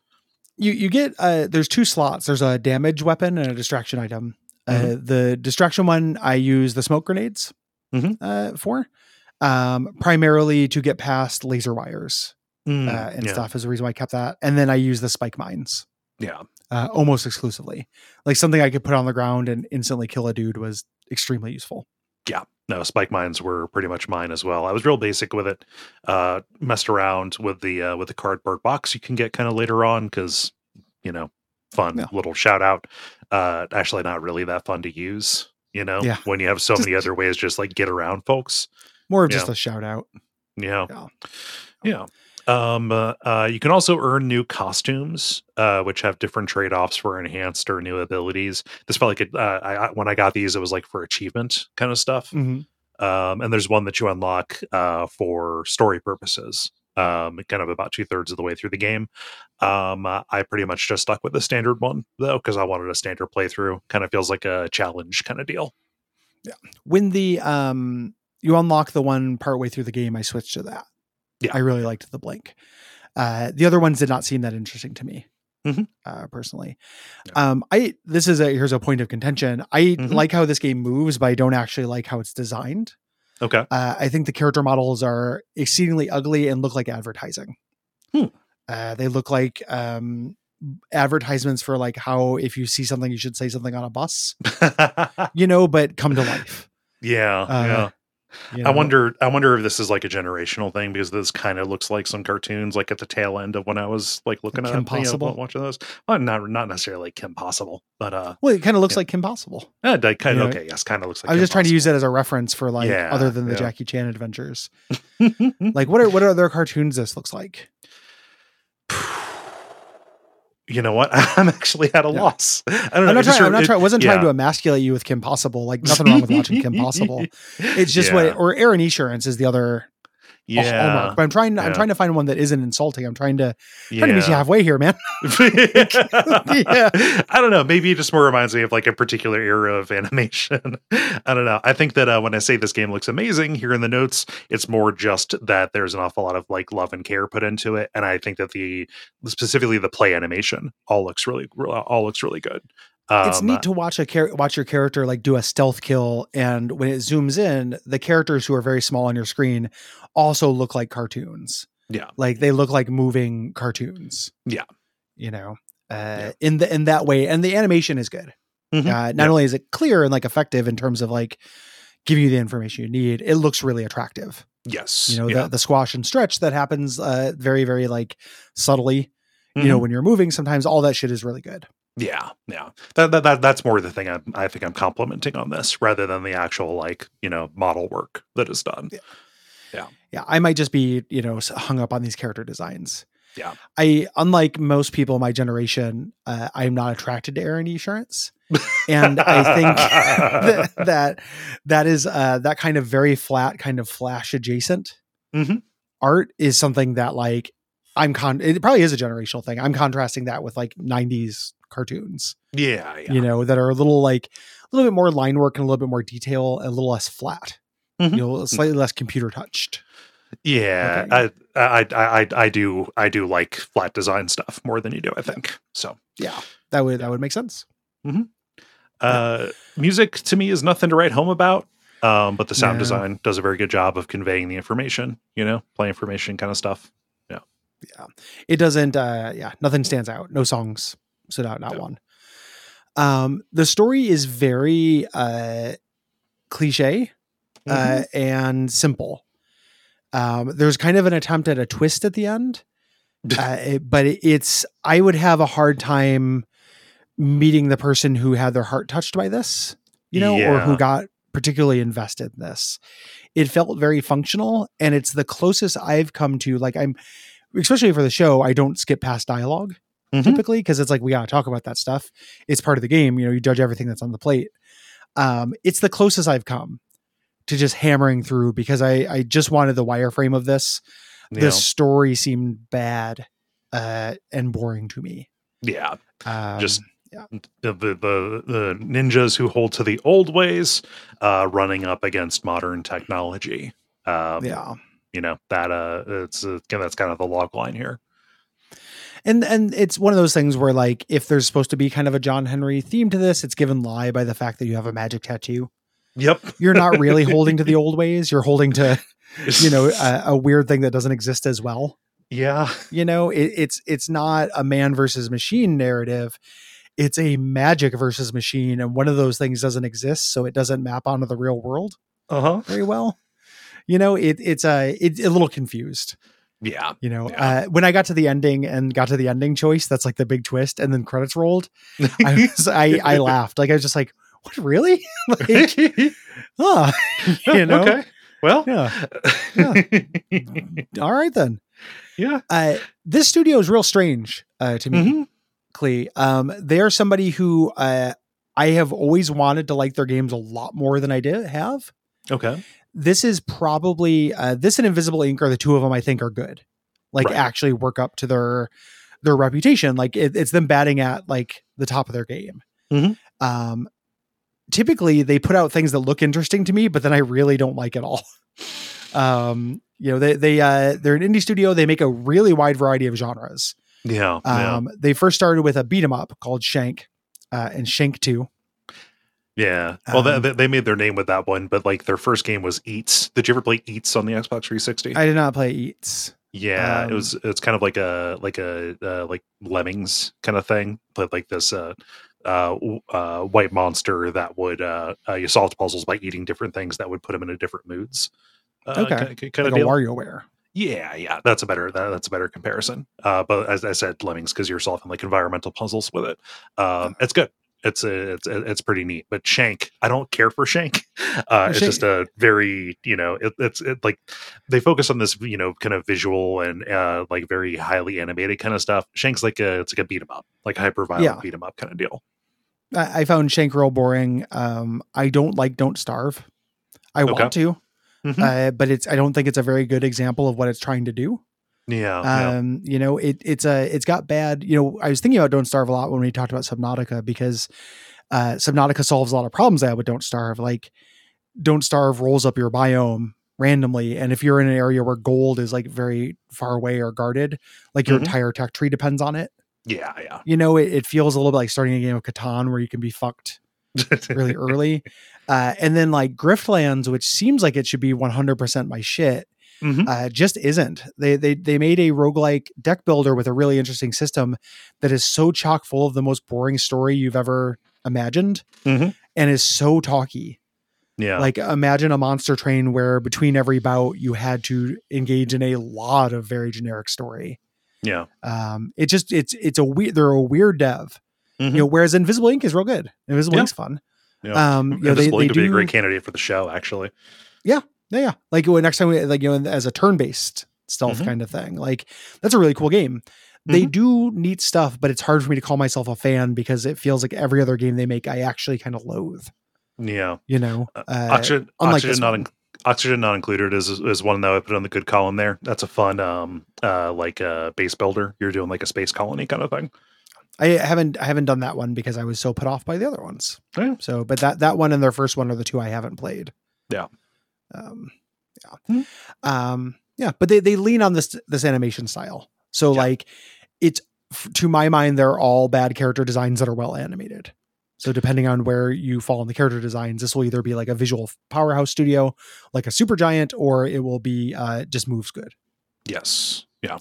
You you get uh, there's two slots. There's a damage weapon and a distraction item. Uh, Mm-hmm. the distraction one I use the smoke grenades Mhm. uh, for, um, primarily to get past laser wires Mm, uh, and yeah. stuff is the reason why I kept that. And then I use the spike mines. Yeah. uh, almost exclusively. Like something I could put on the ground and instantly kill a dude was extremely useful. Yeah. No spike mines were pretty much mine as well i was real basic with it uh messed around with the uh with the cardboard box you can get kind of later on because you know fun Yeah. little shout out uh actually not really that fun to use you know Yeah. when you have so Just- many other ways just like get around folks More of just Yeah. a shout out. yeah Yeah. yeah um uh, uh you can also earn new costumes uh which have different trade-offs for enhanced or new abilities this felt like it uh I, when i got these it was like for achievement kind of stuff Mhm. um, and there's one that you unlock uh, for story purposes um, kind of about two-thirds of the way through the game um, uh, i pretty much just stuck with the standard one though because i wanted a standard playthrough kind of feels like a challenge kind of deal Yeah. When the um you unlock the one partway through the game, I switched to that. Yeah. I really liked the blink. Uh, the other ones did not seem that interesting to me. Mhm. Uh, personally, Yeah. um, I this is a here's a point of contention. I Mhm. like how this game moves, but I don't actually like how it's designed. Okay Uh, I think the character models are exceedingly ugly and look like advertising. Hmm. Uh, they look like um, advertisements for like how if you see something, you should say something on a bus, *laughs* you know, but come to life. yeah Uh, yeah you I wonder. I wonder if this is like a generational thing because this kind of looks like some cartoons, like at the tail end of when I was like looking Kim at you know, Possible? watching those. Well, not not necessarily like Kim Possible, but uh, Well, it kind of looks Yeah. like Kim Possible. eh, kind You of know, okay. Yes, kind of looks like. I was Kim just trying to use Possible. it as a reference for like Yeah, other than the yeah. Jackie Chan adventures. *laughs* Like what are what are other cartoons this looks like? *sighs* *sighs* *sighs* you know what? *laughs* I'm actually at a Yeah. loss. I don't know. I'm not it trying. I'm not trying. I wasn't trying to emasculate you with Kim Possible. Like nothing wrong with watching Kim *laughs* Possible. It's just Yeah. what or Erin Esurance is the other yeah, hallmark. But I'm trying. I'm trying to find one that isn't insulting. I'm trying to yeah. trying to meet you halfway here, man. *laughs* *laughs* yeah. I don't know. Maybe it just more reminds me of like a particular era of animation. *laughs* I don't know. I think that uh, when I say this game looks amazing here in the notes, it's more just that there's an awful lot of like love and care put into it, and I think that the specifically the play animation all looks really all looks really good. Um, it's neat to watch a char- watch your character like do a stealth kill, and when it zooms in, the characters who are very small on your screen also look like cartoons. Yeah. like they look like moving cartoons. Yeah. you know, uh, Yeah. in the in that way, and the animation is good. Mhm. Uh, not Yeah. only is it clear and like effective in terms of like giving you the information you need, it looks really attractive. Yes. You know, yeah. the, the squash and stretch that happens uh, very, very like subtly. You know, Mhm. when you're moving, sometimes all that shit is really good. Yeah, yeah. That, that, that that's more the thing I, I think I'm complimenting on this rather than the actual like you know model work that is done. Yeah, Yeah. I might just be you know hung up on these character designs. Yeah. I unlike most people in my generation, uh, I'm not attracted to Erin Esurance, and I think that, *laughs* that that is uh, that kind of very flat, kind of flash adjacent Mhm. art is something that like I'm con. It probably is a generational thing. I'm contrasting that with like '90s cartoons, Yeah, yeah. you know, that are a little like a little bit more line work and a little bit more detail, and a little less flat. Mhm. You know, slightly less computer touched. Yeah, Okay. I, I, I, I, do, I do like flat design stuff more than you do. I think so. Yeah, that would that would make sense. Uh, music to me is nothing to write home about. Um, but the sound Yeah. design does a very good job of conveying the information. You know, play information kind of stuff. It doesn't. uh Yeah, nothing stands out. No songs stood out. Not No. one. Um, the story is very uh cliche Mm-hmm. uh, and simple. Um, there's kind of an attempt at a twist at the end, *laughs* uh, it- but it- it's I would have a hard time meeting the person who had their heart touched by this, you know, or who got particularly invested in this. It felt very functional, and it's the closest I've come to. Like I'm, especially for the show, I don't skip past dialog Mhm. typically because it's like we gotta talk about that stuff. It's part of the game. You know, you judge everything that's on the plate. Um, it's the closest I've come to just hammering through because I I just wanted the wireframe of this. You The story seemed bad uh, and boring to me. yeah. Um, Just the, the the the ninjas who hold to the old ways, uh, running up against modern technology. Um, yeah. You know that uh, it's uh, that's kind of the log line here. and and it's one of those things where like if there's supposed to be kind of a John Henry theme to this, it's given lie by the fact that you have a magic tattoo. Yep. You're not really holding to the *laughs* old ways. You're holding to you know a, a weird thing that doesn't exist as well. yeah. You know, it, it's it's not a man versus machine narrative. It's a magic versus machine, and one of those things doesn't exist, so it doesn't map onto the real world Uh huh. very well. You know, it, it's a it's a little confused. Yeah. You know, Yeah. uh, when I got to the ending and got to the ending choice, that's like the big twist, and then credits rolled. I was I I *laughs* laughed like I was just like, what really? *laughs* like, *laughs* huh? you know? Okay. Well. Yeah. All right then. yeah. Uh, this studio is real strange uh, to me. Mhm. Klei. Um, they are somebody who uh, I have always wanted to like their games a lot more than I did have. Okay. This is probably uh, this and Invisible Inc. are the two of them I think are good. Like Right. actually work up to their their reputation. Like it, it's them batting at like the top of their game. Mhm. Um, typically they put out things that look interesting to me, but then I really don't like it all. *laughs* um, you know, they they uh, they're an indie studio. They make a really wide variety of genres. Yeah. yeah. Um, They first started with a beat 'em up called Shank uh, and Shank Two. Yeah. Well, Um, they, they made their name with that one, but like their first game was Eets. Did you ever play Eets on the Xbox 360? I did not play Eets. yeah, it um, was. It's kind of like a like a uh, like Lemmings kind of thing, but like this uh, uh, uh, white monster that would uh, uh, you solved puzzles by eating different things that would put them into different moods. Uh, Okay. kind, kind Like of a. WarioWare. Yeah, yeah, that's a better that, that's a better comparison. Uh, but as I said, Lemmings because you're solving like environmental puzzles with it. Um, it's good. It's a, it's it's pretty neat. But Shank, I don't care for Shank. *laughs* Uh, it's Shank- just a very you know it, it's it, like they focus on this you know kind of visual and uh, like very highly animated kind of stuff. Shank's like a it's like a beat 'em up, like hyper violent Yeah. beat 'em up kind of deal. I, I found Shank real boring. Um, I don't like Don't Starve. I Okay. want to, Mhm. uh, but it's I don't think it's a very good example of what it's trying to do. Yeah, yeah. Um, you know, it it's a it's got bad. You know, I was thinking about Don't Starve a lot when we talked about Subnautica because uh, Subnautica solves a lot of problems I have with Don't Starve. Like, Don't Starve rolls up your biome randomly, and if you're in an area where gold is like very far away or guarded, like your Mhm. entire tech tree depends on it. yeah, yeah. You know, it, it feels a little bit like starting a game of Catan where you can be fucked really *laughs* early. Uh, and then like Griftlands, which seems like it should be 100% my shit, Mhm. uh, just isn't. They, they they made a roguelike deck builder with a really interesting system that is so chock full of the most boring story you've ever imagined Mhm. and is so talky. Yeah, Like imagine a monster train where between every bout you had to engage in a lot of very generic story. yeah. Um, it just it's it's a weird they're a weird dev. Mhm. You know, whereas Invisible Inc. is real good. Invisible Yeah. Inc.'s fun. Yeah. Um, you know, they, Invisible they Inc. would be a great candidate for the show, actually. yeah, yeah. Like when next time we like you know as a turn-based stealth Mhm. kind of thing. Like that's a really cool game. They Mhm. do neat stuff, but it's hard for me to call myself a fan because it feels like every other game they make I actually kind of loathe. Yeah. You know, Uh, uh, Oxygen, oxygen not in, Oxygen not included is is one that I put on the good column there. That's a fun um uh like a base builder. You're doing like a space colony kind of thing. I haven't I haven't done that one because I was so put off by the other ones. Yeah. So, but that that one and their first one are the two I haven't played. Yeah. Um, yeah. Hmm. Um, yeah. But they they lean on this this animation style. So Yeah. like, it's to my mind they're all bad character designs that are well animated. So depending on where you fall in the character designs, this will either be like a visual powerhouse studio, like a Supergiant, or it will be uh, just moves good. Yes. Yeah.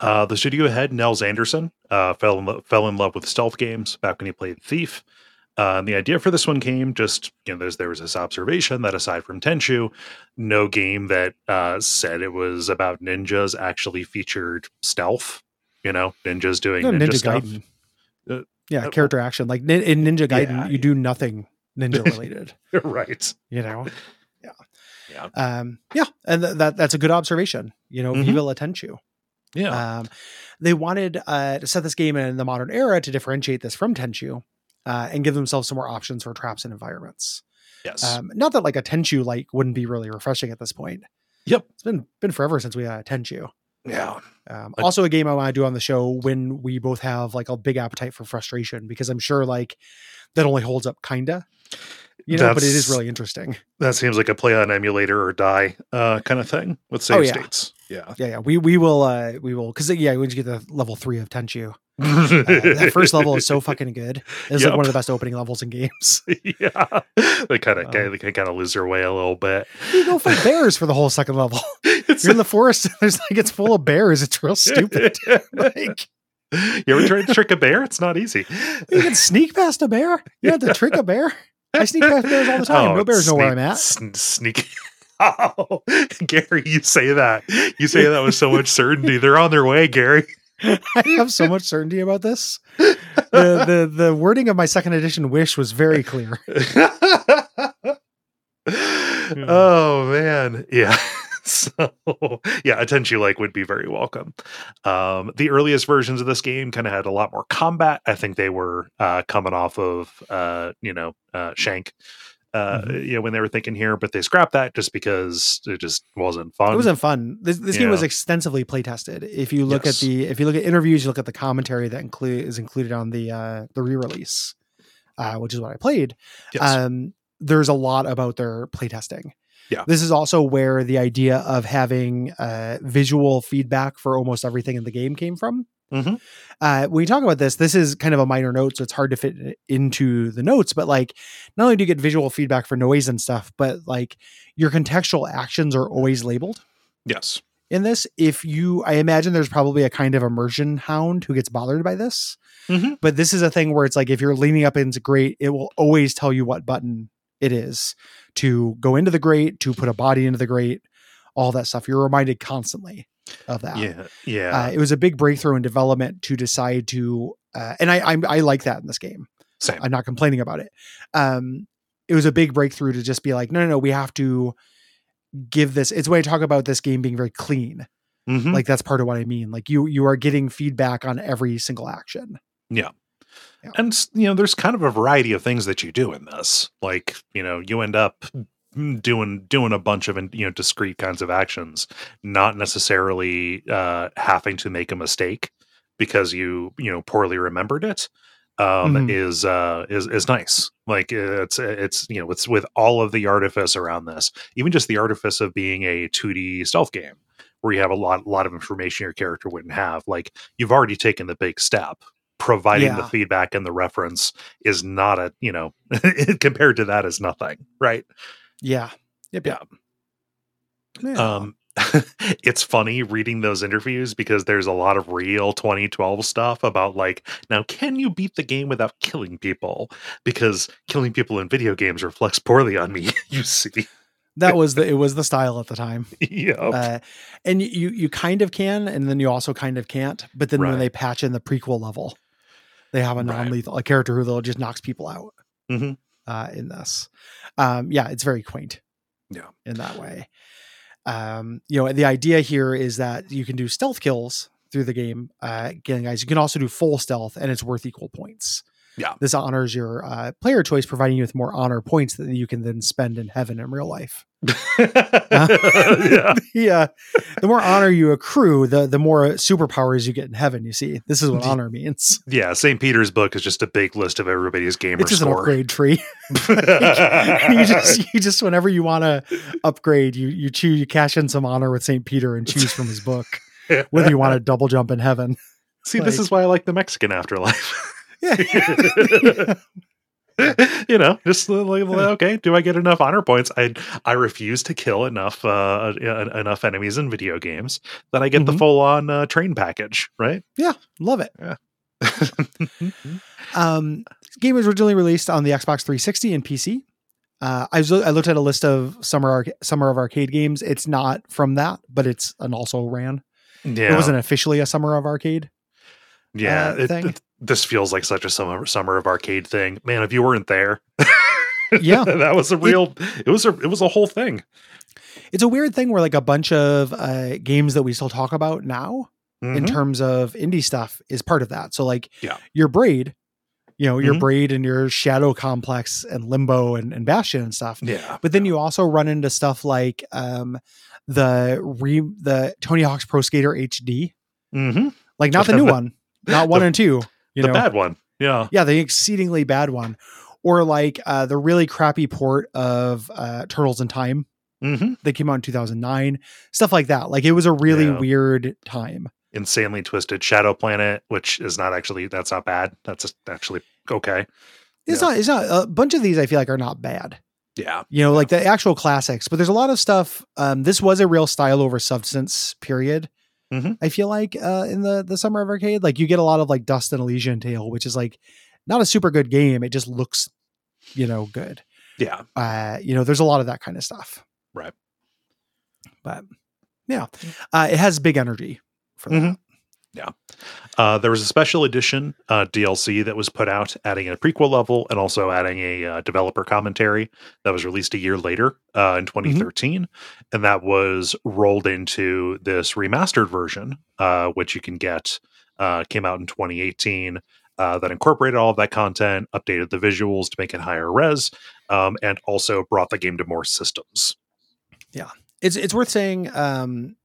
Uh, the studio head, Nels Anderson, uh, fell in lo- fell in love with stealth games back when he played Thief. Uh, and the idea for this one came just you know there's there was this observation that aside from Tenchu, no game that uh, said it was about ninjas actually featured stealth. You know, ninjas doing No, ninja, Ninja stuff. Uh, yeah, uh, character action. Like nin- in Ninja Gaiden, Yeah. you do nothing ninja *laughs* related. *laughs* right. you know. Yeah. Yeah. Um, yeah, and th- that that's a good observation. You know, Mhm. Viva la Tenchu. Yeah. Um, they wanted uh, to set this game in the modern era to differentiate this from Tenchu, uh, and give themselves some more options for traps and environments. yes. Um, not that like a Tenchu like wouldn't be really refreshing at this point. Yep. It's been been forever since we had a Tenchu. yeah. Um, I- also, a game I want to do on the show when we both have like a big appetite for frustration, because I'm sure like that only holds up kinda, you know. But it is really interesting. That seems like a play on emulator or die uh, kind of thing with save Oh, yeah. states. Yeah. Yeah, yeah. We we will uh we will because yeah, when you get the level three of Tenchu, uh, that first level is so *laughs* fucking good. It's Yep. like one of the best opening levels in games. *laughs* yeah, they kind of Um, they kind of lose their way a little bit. You go fight bears for the whole second level. *laughs* It's You're in the forest. There's like it's full of bears. It's real stupid. Like you ever tried to trick a bear? It's not easy. you can sneak past a bear. You have to trick a bear. I sneak past bears all the time. no bears know where I'm at. Sneak, sneak. Oh, Gary, you say that. You say that with so much certainty. They're on their way, Gary. *laughs* I have so much certainty about this. The, the the wording of my second edition wish was very clear. *laughs* oh man. Yeah. *laughs* So yeah a tenchu like would be very welcome. Um the earliest versions of this game kind of had a lot more combat. I think they were uh coming off of uh you know uh shank uh Mhm. you know when they were thinking here but they scrapped that just because it just wasn't fun It wasn't fun. This, this game was extensively play tested. If you look Yes. at the if you look at interviews, you look at the commentary that include is included on the uh, the re release, uh, which is what I played. yes. Um, there's a lot about their playtesting. Yeah. This is also where the idea of having uh, visual feedback for almost everything in the game came from. Mhm. Uh, when you talk about this, this is kind of a minor note, so it's hard to fit into the notes. But like, not only do you get visual feedback for noise and stuff, but like your contextual actions are always labeled yes in this. If you, I imagine there's probably a kind of immersion hound who gets bothered by this. Mhm. But this is a thing where it's like if you're leaning up into grate, it will always tell you what button it is to go into the grate, to put a body into the grate, all that stuff. You're reminded constantly of that. yeah yeah Uh, it was a big breakthrough in development to decide to, uh, and I, I I like that in this game. same I'm not complaining about it. Um, it was a big breakthrough to just be like, no, no, no, we have to give this. It's when I talk about this game being very clean. Mhm. Like that's part of what I mean. Like you you are getting feedback on every single action. Yeah. And you know there's kind of a variety of things that you do in this like you know you end up doing doing a bunch of you know discrete kinds of actions not necessarily uh having to make a mistake because you you know poorly remembered it um Mhm. is uh is is nice. Like it's it's you know it's with all of the artifice around this even just the artifice of being a 2d stealth game where you have a lot lot of information your character wouldn't have like you've already taken the big step. Providing the feedback and the reference is not a you know *laughs* compared to that is nothing right Yeah. Yep. Yeah. Yeah. um *laughs* it's funny reading those interviews because there's a lot of real 2012 stuff about like now can you beat the game without killing people because killing people in video games reflects poorly on me *laughs* you see that was the it was the style at the time. *laughs* yeah Uh, and you you kind of can, and then you also kind of can't. But then Right. when they patch in the prequel level, they have a non-lethal a character who they'll just knocks people out. Mhm. Uh, in this, um, yeah, it's very quaint. Yeah. in that way. Um, you know, the idea here is that you can do stealth kills through the game. Uh, again, guys, you can also do full stealth, and it's worth equal points. Yeah. This honors your uh, player choice, providing you with more honor points that you can then spend in heaven in real life. *laughs* *laughs* yeah. yeah. The more honor you accrue, the the more superpowers you get in heaven. You see, this is what honor means. Yeah, St. Peter's book is just a big list of everybody's gamer It's just an upgrade tree. *laughs* you just you just whenever you want to upgrade, you you choose you cash in some honor with Saint Peter and choose from his book whether you want to double jump in heaven. See, this is why I like the Mexican afterlife. Yeah. *laughs* you know, just like, like, okay, do I get enough honor points? I I refuse to kill enough uh, uh, enough enemies in video games that I get the Mhm. full on uh, train package, right? Yeah, love it. *laughs* Um, this game was originally released on the Xbox 360 and PC. Uh, I, was, I looked at a list of summer arca- summer of arcade games. It's not from that, but it's an also ran. yeah, It wasn't officially a summer of arcade. yeah. uh, it- thing. it- this feels like such a summer summer of arcade thing, man. If you weren't there, *laughs* Yeah. that was a real. It, was a it was a whole thing. It's a weird thing where like a bunch of uh, games that we still talk about now in Mhm. terms of indie stuff is part of that. So like Yeah. your Braid, you know, your Mhm. Braid and your Shadow Complex and Limbo and, and Bastion and stuff. yeah, But then you also run into stuff like um, the re the Tony Hawk's Pro Skater HD, hmm like not the new one, not one the- and two. You the know, bad one. Yeah, yeah, the exceedingly bad one, or like uh, the really crappy port of uh, Turtles in Time hmm that came out in 2009, stuff like that. Like it was a really Yeah. weird time. insanely twisted Shadow Planet, which is not actually that's not bad. That's actually okay. It's Yeah. not. It's not. A bunch of these I feel like are not bad. Yeah, You know, like the actual classics. But there's a lot of stuff. Um, this was a real style over substance period. Mhm. I feel like uh, in the the summer of arcade, like you get a lot of like Dust: An Elysian Tail, which is like not a super good game. It just looks, you know, good. yeah, Uh, you know, there's a lot of that kind of stuff. Right. But yeah, uh, it has big energy for that. Mhm. Uh, there was a special edition uh, DLC that was put out, adding a prequel level and also adding a uh, developer commentary that was released a year later uh, in 2013, and that was rolled into this remastered version, uh, which you can get. Uh, came out in 2018. Uh, that incorporated all of that content, updated the visuals to make it higher res, um, and also brought the game to more systems. Yeah, it's it's worth saying um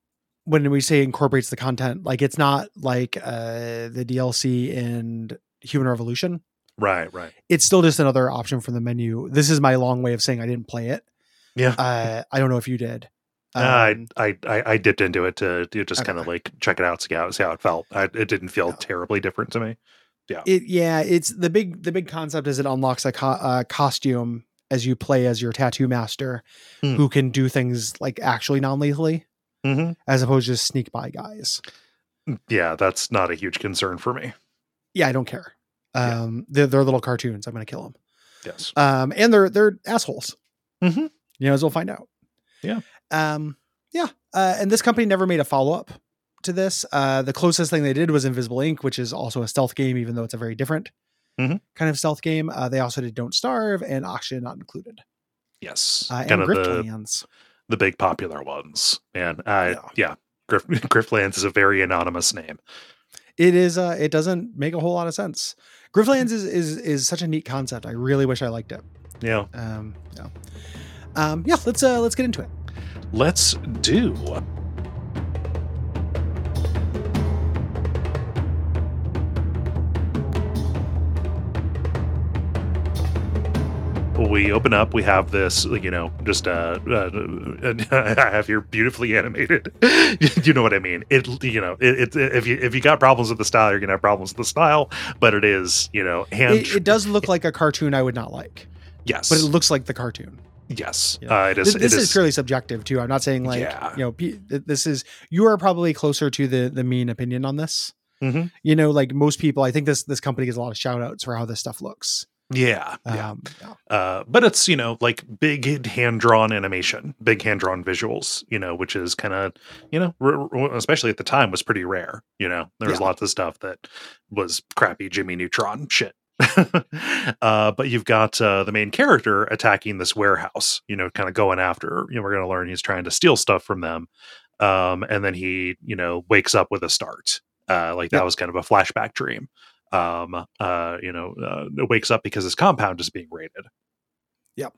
when we say incorporates the content like it's not like uh the dlc in human revolution Right, right. it's still just another option from the menu this is my long way of saying i didn't play it Yeah. uh i don't know if you did Uh, Um, I, I I I dipped into it to, to just Okay. kind of like check it out, see how see how it felt. I, it didn't feel Yeah. terribly different to me. Yeah. It yeah it's the big the big concept is it unlocks a co- uh, costume as you play as your tattoo master Hmm. who can do things like actually non-lethally Mm-hmm. as opposed to just sneak by guys Yeah, that's not a huge concern for me. yeah i don't care Yeah. um they're, they're little cartoons i'm gonna kill them Yes. um, and they're they're assholes. Mhm. You know, as we'll find out. Yeah. Um, yeah. Uh, and this company never made a follow up to this. Uh, the closest thing they did was Invisible Inc., which is also a stealth game, even though it's a very different Mhm. kind of stealth game. Uh, they also did Don't Starve and Oxygen Not Included. Yes. Uh, and kind of the. The big popular ones. And I Yeah. yeah, Griff, *laughs* Griftlands is a very anonymous name. It is. Uh, it doesn't make a whole lot of sense. Griftlands is is is such a neat concept. I really wish I liked it. Yeah. Um, yeah. Um, yeah. Let's uh, let's get into it. Let's do. We open up. We have this, you know, just uh, uh *laughs* I have here beautifully animated. *laughs* you know what I mean? It, you know, it, it. If you if you got problems with the style, you're gonna have problems with the style. But it is, you know, hand. It, it does look like a cartoon I would not like, yes, but it looks like the cartoon. yes. Uh, it is. Th- this it is, purely subjective too. I'm not saying like Yeah. you know this is you are probably closer to the the mean opinion on this. Mhm. You know, like most people, I think this this company gets a lot of shout outs for how this stuff looks. Yeah. Um, yeah. Uh, but it's you know like big hand drawn animation, big hand drawn visuals, you know, which is kind of you know, r- r- especially at the time, was pretty rare. You know, there was Yeah. lots of stuff that was crappy Jimmy Neutron shit. *laughs* uh, but you've got uh, the main character attacking this warehouse. You know, kind of going after. You know, we're going to learn he's trying to steal stuff from them, um, and then he you know wakes up with a start. Uh, like that Yep. was kind of a flashback dream. Um, uh, you know, uh, wakes up because his compound is being raided. Yep.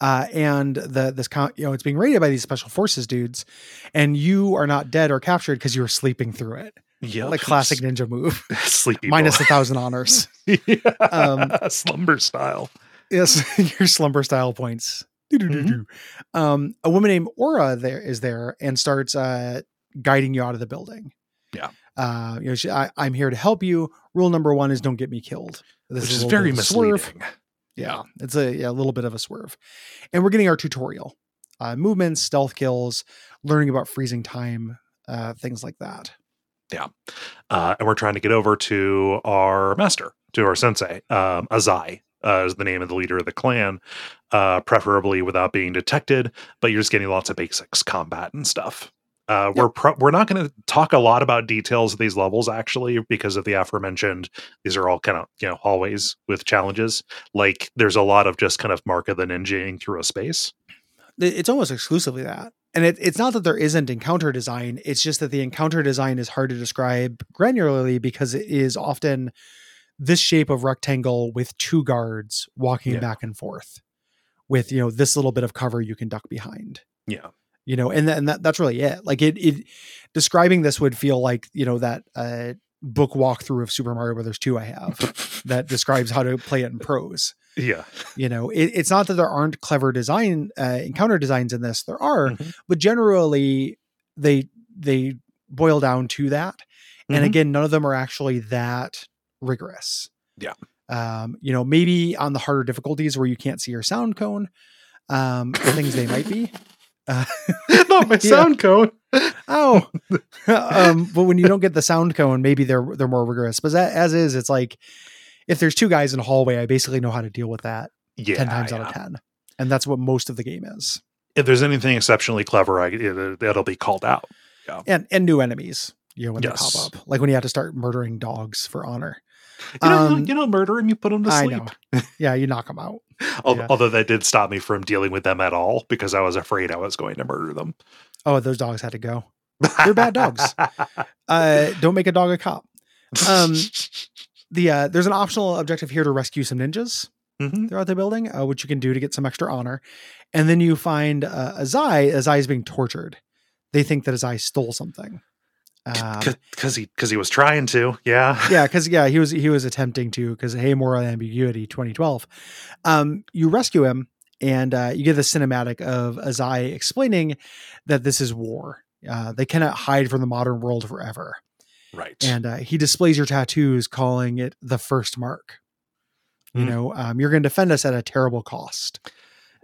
Uh, and the this con- you know it's being raided by these special forces dudes, and you are not dead or captured because you were sleeping through it, Yeah, like classic *laughs* ninja move, sleepy minus a thousand honors. *laughs* yeah. um, slumber style. yes, *laughs* your slumber style points. Doo-doo-doo-doo. Um, a woman named Ora there is there and starts uh, guiding you out of the building. Yeah. Uh, you know, she, I, I'm here to help you. Rule number one is don't get me killed. This which a is very a swerve. misleading. Yeah, it's a, yeah, a little bit of a swerve. And we're getting our tutorial uh, movements, stealth kills, learning about freezing time, uh, things like that. Yeah. Uh, and we're trying to get over to our master, to our sensei, um, Azai. Uh, is the name of the leader of the clan, uh, preferably without being detected. But you're just getting lots of basics, combat and stuff. Uh, We're pro- we're not going to talk a lot about details of these levels actually because of the aforementioned. These are all kind of you know hallways with challenges. Like there's a lot of just kind of mark of the ninjaing through a space. It's almost exclusively that. And it, it's not that there isn't encounter design. It's just that the encounter design is hard to describe granularly because it is often this shape of rectangle with two guards walking Yeah. back and forth with, you know, this little bit of cover you can duck behind. Yeah, you know and, th- and that, that's really it like it, it describing this would feel like you know that uh book walkthrough of super mario brothers 2 i have *laughs* that describes how to play it in prose yeah, you know it, it's not that there aren't clever design uh, encounter designs in this there are Mhm. but generally they they boil down to that and Mhm. again none of them are actually that rigorous Yeah. um you know maybe on the harder difficulties where you can't see your sound cone um things they might be uh, *laughs* not my sound cone. oh *laughs* um but when you don't get the sound cone maybe they're they're more rigorous but that, as is it's like if there's two guys in a hallway i basically know how to deal with that Yeah, 10 times out of 10 and that's what most of the game is if there's anything exceptionally clever, I, it, it'll be called out. Yeah. and and new enemies you know when Yes. they pop up like when you have to start murdering dogs for honor You Um, you know, murder him, you put him to i sleep. know *laughs* yeah you knock him out yeah. Although that did stop me from dealing with them at all because I was afraid I was going to murder them. oh those dogs had to go They're bad dogs. *laughs* uh don't make a dog a cop um *laughs* the uh there's an optional objective here to rescue some ninjas Mhm. throughout the building, uh, which you can do to get some extra honor. And then you find uh, Azai. Azai is being tortured. They think that Azai stole something. Um, Because he because he was trying to, yeah. yeah, because yeah, he was he was attempting to because hey, moral ambiguity, 2012. Um, you rescue him, and uh, you get the cinematic of Azai explaining that this is war. Uh, they cannot hide from the modern world forever, Right. and uh, he displays your tattoos, calling it the first mark. You Mm. know, um, you're going to defend us at a terrible cost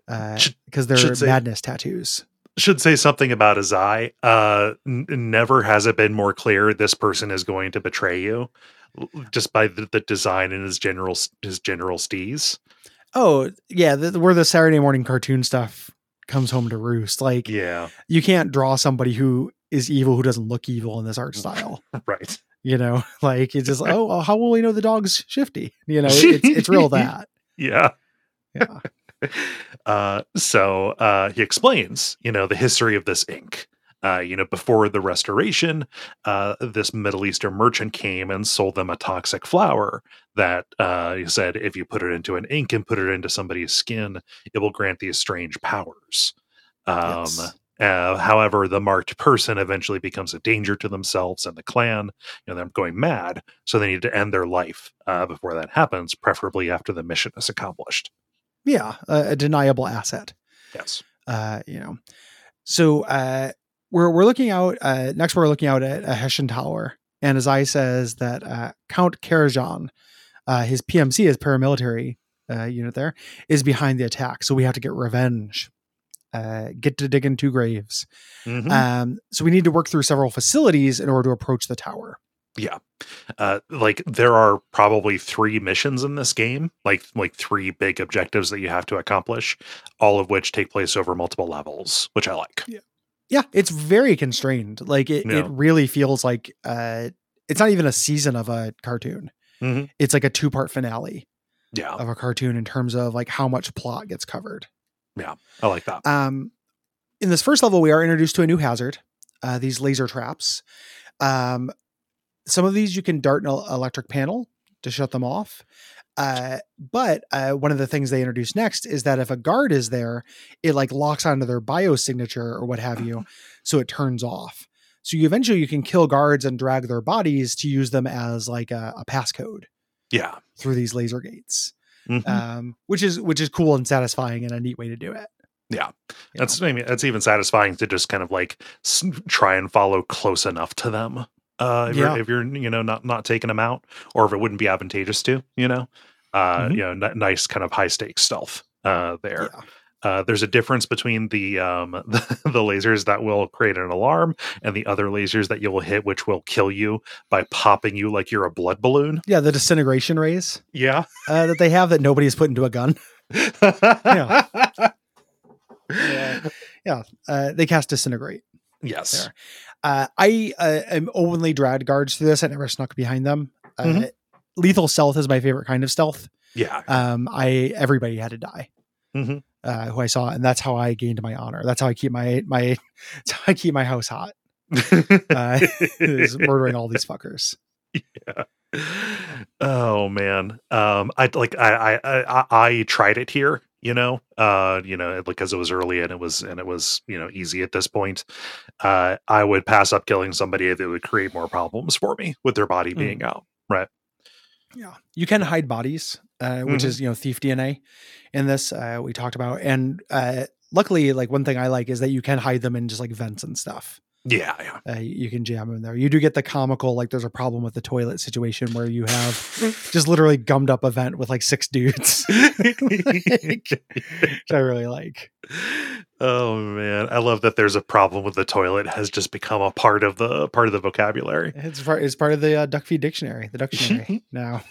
because they're should say- madness tattoos. Should say something about Azai. Uh, n- never has it been more clear this person is going to betray you, just by the, the design and his general his general steez. Oh yeah, the, where the Saturday morning cartoon stuff comes home to roost. Like Yeah. you can't draw somebody who is evil who doesn't look evil in this art *laughs* style. Right. You know, *laughs* like it's just oh, how will we know the dog's shifty? You know, it's it's real *laughs* that. Yeah. Yeah. *laughs* Uh, so uh, he explains, you know, the history of this ink. Uh, you know, before the restoration, uh, this Middle Eastern merchant came and sold them a toxic flower that uh, he said if you put it into an ink and put it into somebody's skin, it will grant these strange powers. Um, Yes. uh, however, the marked person eventually becomes a danger to themselves and the clan. You know, they're going mad, so they need to end their life uh, before that happens, preferably after the mission is accomplished. Yeah, a, a deniable asset. Yes. Uh, you know, so uh, we're we're looking out uh, next. We're looking out at a Hessian Tower, and Azai says that uh, Count Karajan, uh, his PMC, his paramilitary uh, unit there, is behind the attack. So we have to get revenge. Uh, get to digging two graves. Mhm. Um, so we need to work through several facilities in order to approach the tower. Yeah. Uh, like there are probably three missions in this game, like like three big objectives that you have to accomplish, all of which take place over multiple levels, which I like. Yeah, it's very constrained. Like it, Yeah. it really feels like uh, it's not even a season of a cartoon. Mhm. It's like a two part finale Yeah, of a cartoon in terms of like how much plot gets covered. Yeah. I like that. Um, in this first level, we are introduced to a new hazard, uh, these laser traps. Um, some of these you can dart an electric panel to shut them off. Uh, but uh, one of the things they introduce next is that if a guard is there, it like locks onto their biosignature or what have you, so it turns off. So you eventually you can kill guards and drag their bodies to use them as like a, a passcode Yeah. through these laser gates, Mhm. um, which is which is cool and satisfying and a neat way to do it. Yeah. you That's know? maybe that's even satisfying to just kind of like s- try and follow close enough to them. Uh, if, Yeah. you're, if you're you know not not taking them out, or if it wouldn't be advantageous to you know, uh, Mhm. you know, n- nice kind of high stakes stealth uh, there. Yeah. Uh, there's a difference between the, um, *laughs* the the lasers that will create an alarm and the other lasers that you will hit, which will kill you by popping you like you're a blood balloon. yeah, the disintegration rays Yeah. uh, that they have that nobody's put into a gun. *laughs* *laughs* yeah. Yeah, uh, they cast disintegrate. Yes. There. Uh, I uh, am openly dragged guards to this. I never snuck behind them. Uh, Mhm. Lethal stealth is my favorite kind of stealth. Yeah. Um, I everybody had to die. Mhm. Uh, who I saw, and that's how I gained my honor. That's how I keep my my. *laughs* That's how I keep my house hot. *laughs* Uh, *laughs* is murdering all these fuckers. Yeah. Oh man um i like I, I i i tried it here you know uh you know because it was early and it was and it was you know easy at this point uh i would pass up killing somebody that would create more problems for me with their body Mm. being out Right. Yeah, you can hide bodies, uh, which Mhm. is you know thief DNA. In this, uh, we talked about, and uh, luckily, like one thing I like is that you can hide them in just like vents and stuff. Yeah yeah Uh, you can jam in there. You do get the comical, like there's a problem with the toilet situation where you have *laughs* just literally gummed up a vent with like six dudes, *laughs* which I really like. oh man i love that there's a problem with the toilet has just become a part of the part of the vocabulary It's part, it's part of the uh, Duckfeed Dictionary, the *laughs* dictionary now.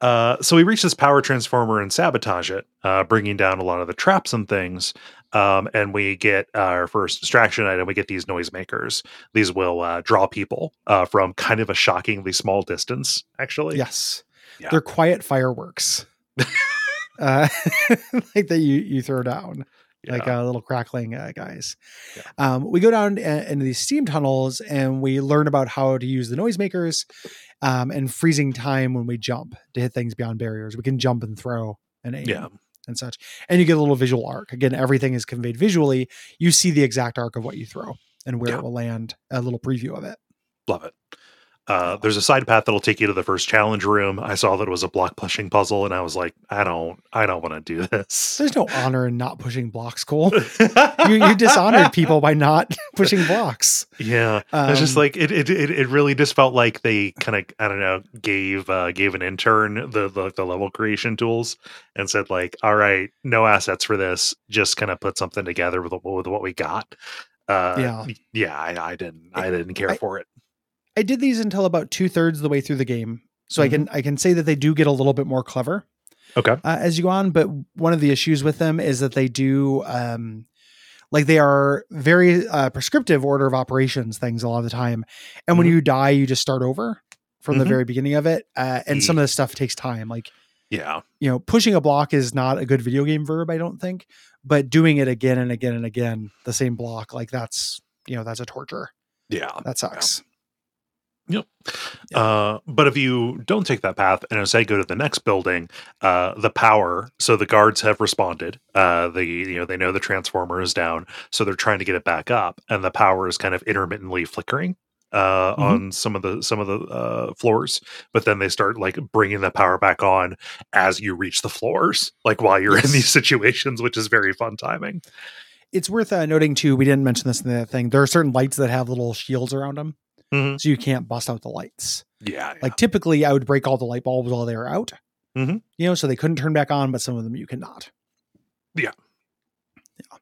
Uh, so we reach this power transformer and sabotage it, uh, bringing down a lot of the traps and things. Um, and we get our first distraction item. We get these noisemakers. These will uh, draw people uh, from kind of a shockingly small distance, actually. Yes, Yeah. they're quiet fireworks, *laughs* uh, *laughs* like that you you throw down. like uh, little crackling uh, guys. Yeah. Um, we go down uh, into these steam tunnels and we learn about how to use the noisemakers um, and freezing time when we jump to hit things beyond barriers. We can jump and throw and aim yeah. and such. And you get a little visual arc. Again, everything is conveyed visually. You see the exact arc of what you throw and where Yeah. it will land. A little preview of it. Love it. Uh, there's a side path that'll take you to the first challenge room. I saw that it was a block pushing puzzle, and I was like, I don't, I don't want to do this. There's no honor in not pushing blocks, Cole. *laughs* You, you dishonored people by not *laughs* pushing blocks. Yeah, it's just Um, like it, it. It it really just felt like they kind of I don't know gave uh, gave an intern the, the the level creation tools and said like, all right, no assets for this. Just kind of put something together with with what we got. Uh, Yeah. yeah. I, I didn't I didn't care I- for it. I did these until about two thirds the way through the game, so I Mm-hmm. can I can say that they do get a little bit more clever Okay. uh, as you go on. But one of the issues with them is that they do um, like they are very uh, prescriptive order of operations things a lot of the time, and when Mhm. you die, you just start over from the Mhm. very beginning of it, uh, and some of the stuff takes time. Like Yeah. you know, pushing a block is not a good video game verb, I don't think, but doing it again and again and again, the same block, like that's you know that's a torture. Yeah. That sucks. Yeah. Uh, but if you don't take that path and instead go to the next building, uh, the power. So the guards have responded. Uh, the you know they know the transformer is down, so they're trying to get it back up, and the power is kind of intermittently flickering uh, Mhm. on some of the some of the uh, floors. But then they start like bringing the power back on as you reach the floors, like while you're Yes. in these situations, which is very fun timing. It's worth uh, noting too. We didn't mention this in the thing. There are certain lights that have little shields around them, Mhm. so you can't bust out the lights. Yeah, Like typically, I would break all the light bulbs while they were out. Mhm. You know, so they couldn't turn back on, but some of them you cannot. Yeah. Yeah.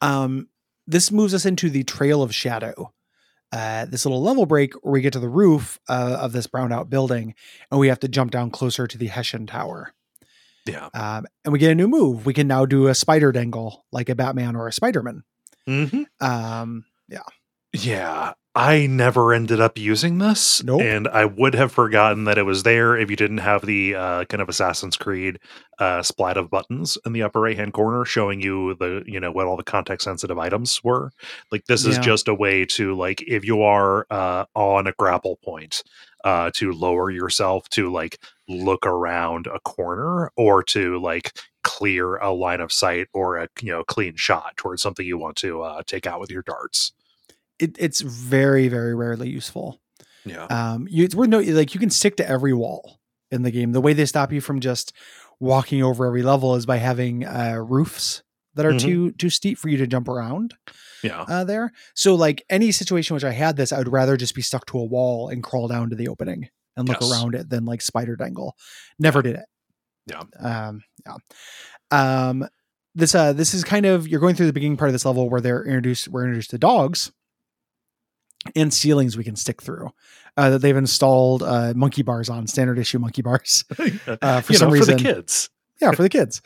Um, this moves us into the Trail of Shadow. Uh, this little level break where we get to the roof uh, of this browned out building, and we have to jump down closer to the Hessian Tower. yeah. Um, and we get a new move. We can now do a spider dangle like a Batman or a Spider-Man. hmm Um, yeah. Yeah. I never ended up using this, Nope. and I would have forgotten that it was there if you didn't have the uh, kind of Assassin's Creed uh, splat of buttons in the upper right hand corner showing you the you know what all the context sensitive items were. Like this is Yeah. just a way to like if you are uh, on a grapple point uh, to lower yourself to like look around a corner or to like clear a line of sight or a you know clean shot towards something you want to uh, take out with your darts. It, it's very very rarely useful. Yeah. Um, you, it's worth noting, like you can stick to every wall in the game. The way they stop you from just walking over every level is by having uh, roofs that are Mhm. too too steep for you to jump around Yeah. uh, there. So like any situation which I had this, I would rather just be stuck to a wall and crawl down to the opening and look Yes. around it than like spider dangle. Never did it. Yeah. Um, yeah. Um, this uh this is kind of you're going through the beginning part of this level where they're introduced we're introduced to dogs and ceilings we can stick through uh, that they've installed uh, monkey bars on standard issue monkey bars *laughs* uh, for you some know, reason for the kids. yeah for the kids.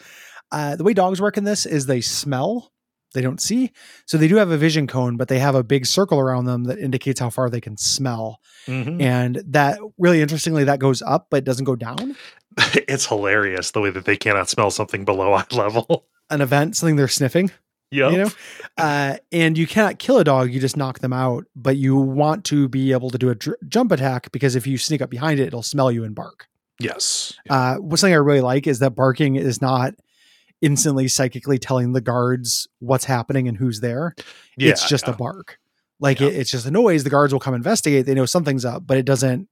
Uh, the way dogs work in this is they smell they don't see. So they do have a vision cone but they have a big circle around them that indicates how far they can smell. Mhm. and that really interestingly that goes up but doesn't go down. *laughs* It's hilarious the way that they cannot smell something below eye level. an event something they're sniffing Yep. you know uh, and you cannot kill a dog you just knock them out but you want to be able to do a dr- jump attack because if you sneak up behind it it'll smell you and bark Yes. uh, what something i really like is that barking is not instantly psychically telling the guards what's happening and who's there Yeah, it's just yeah. a bark like Yeah. it, it's just a noise the guards will come investigate they know something's up but it doesn't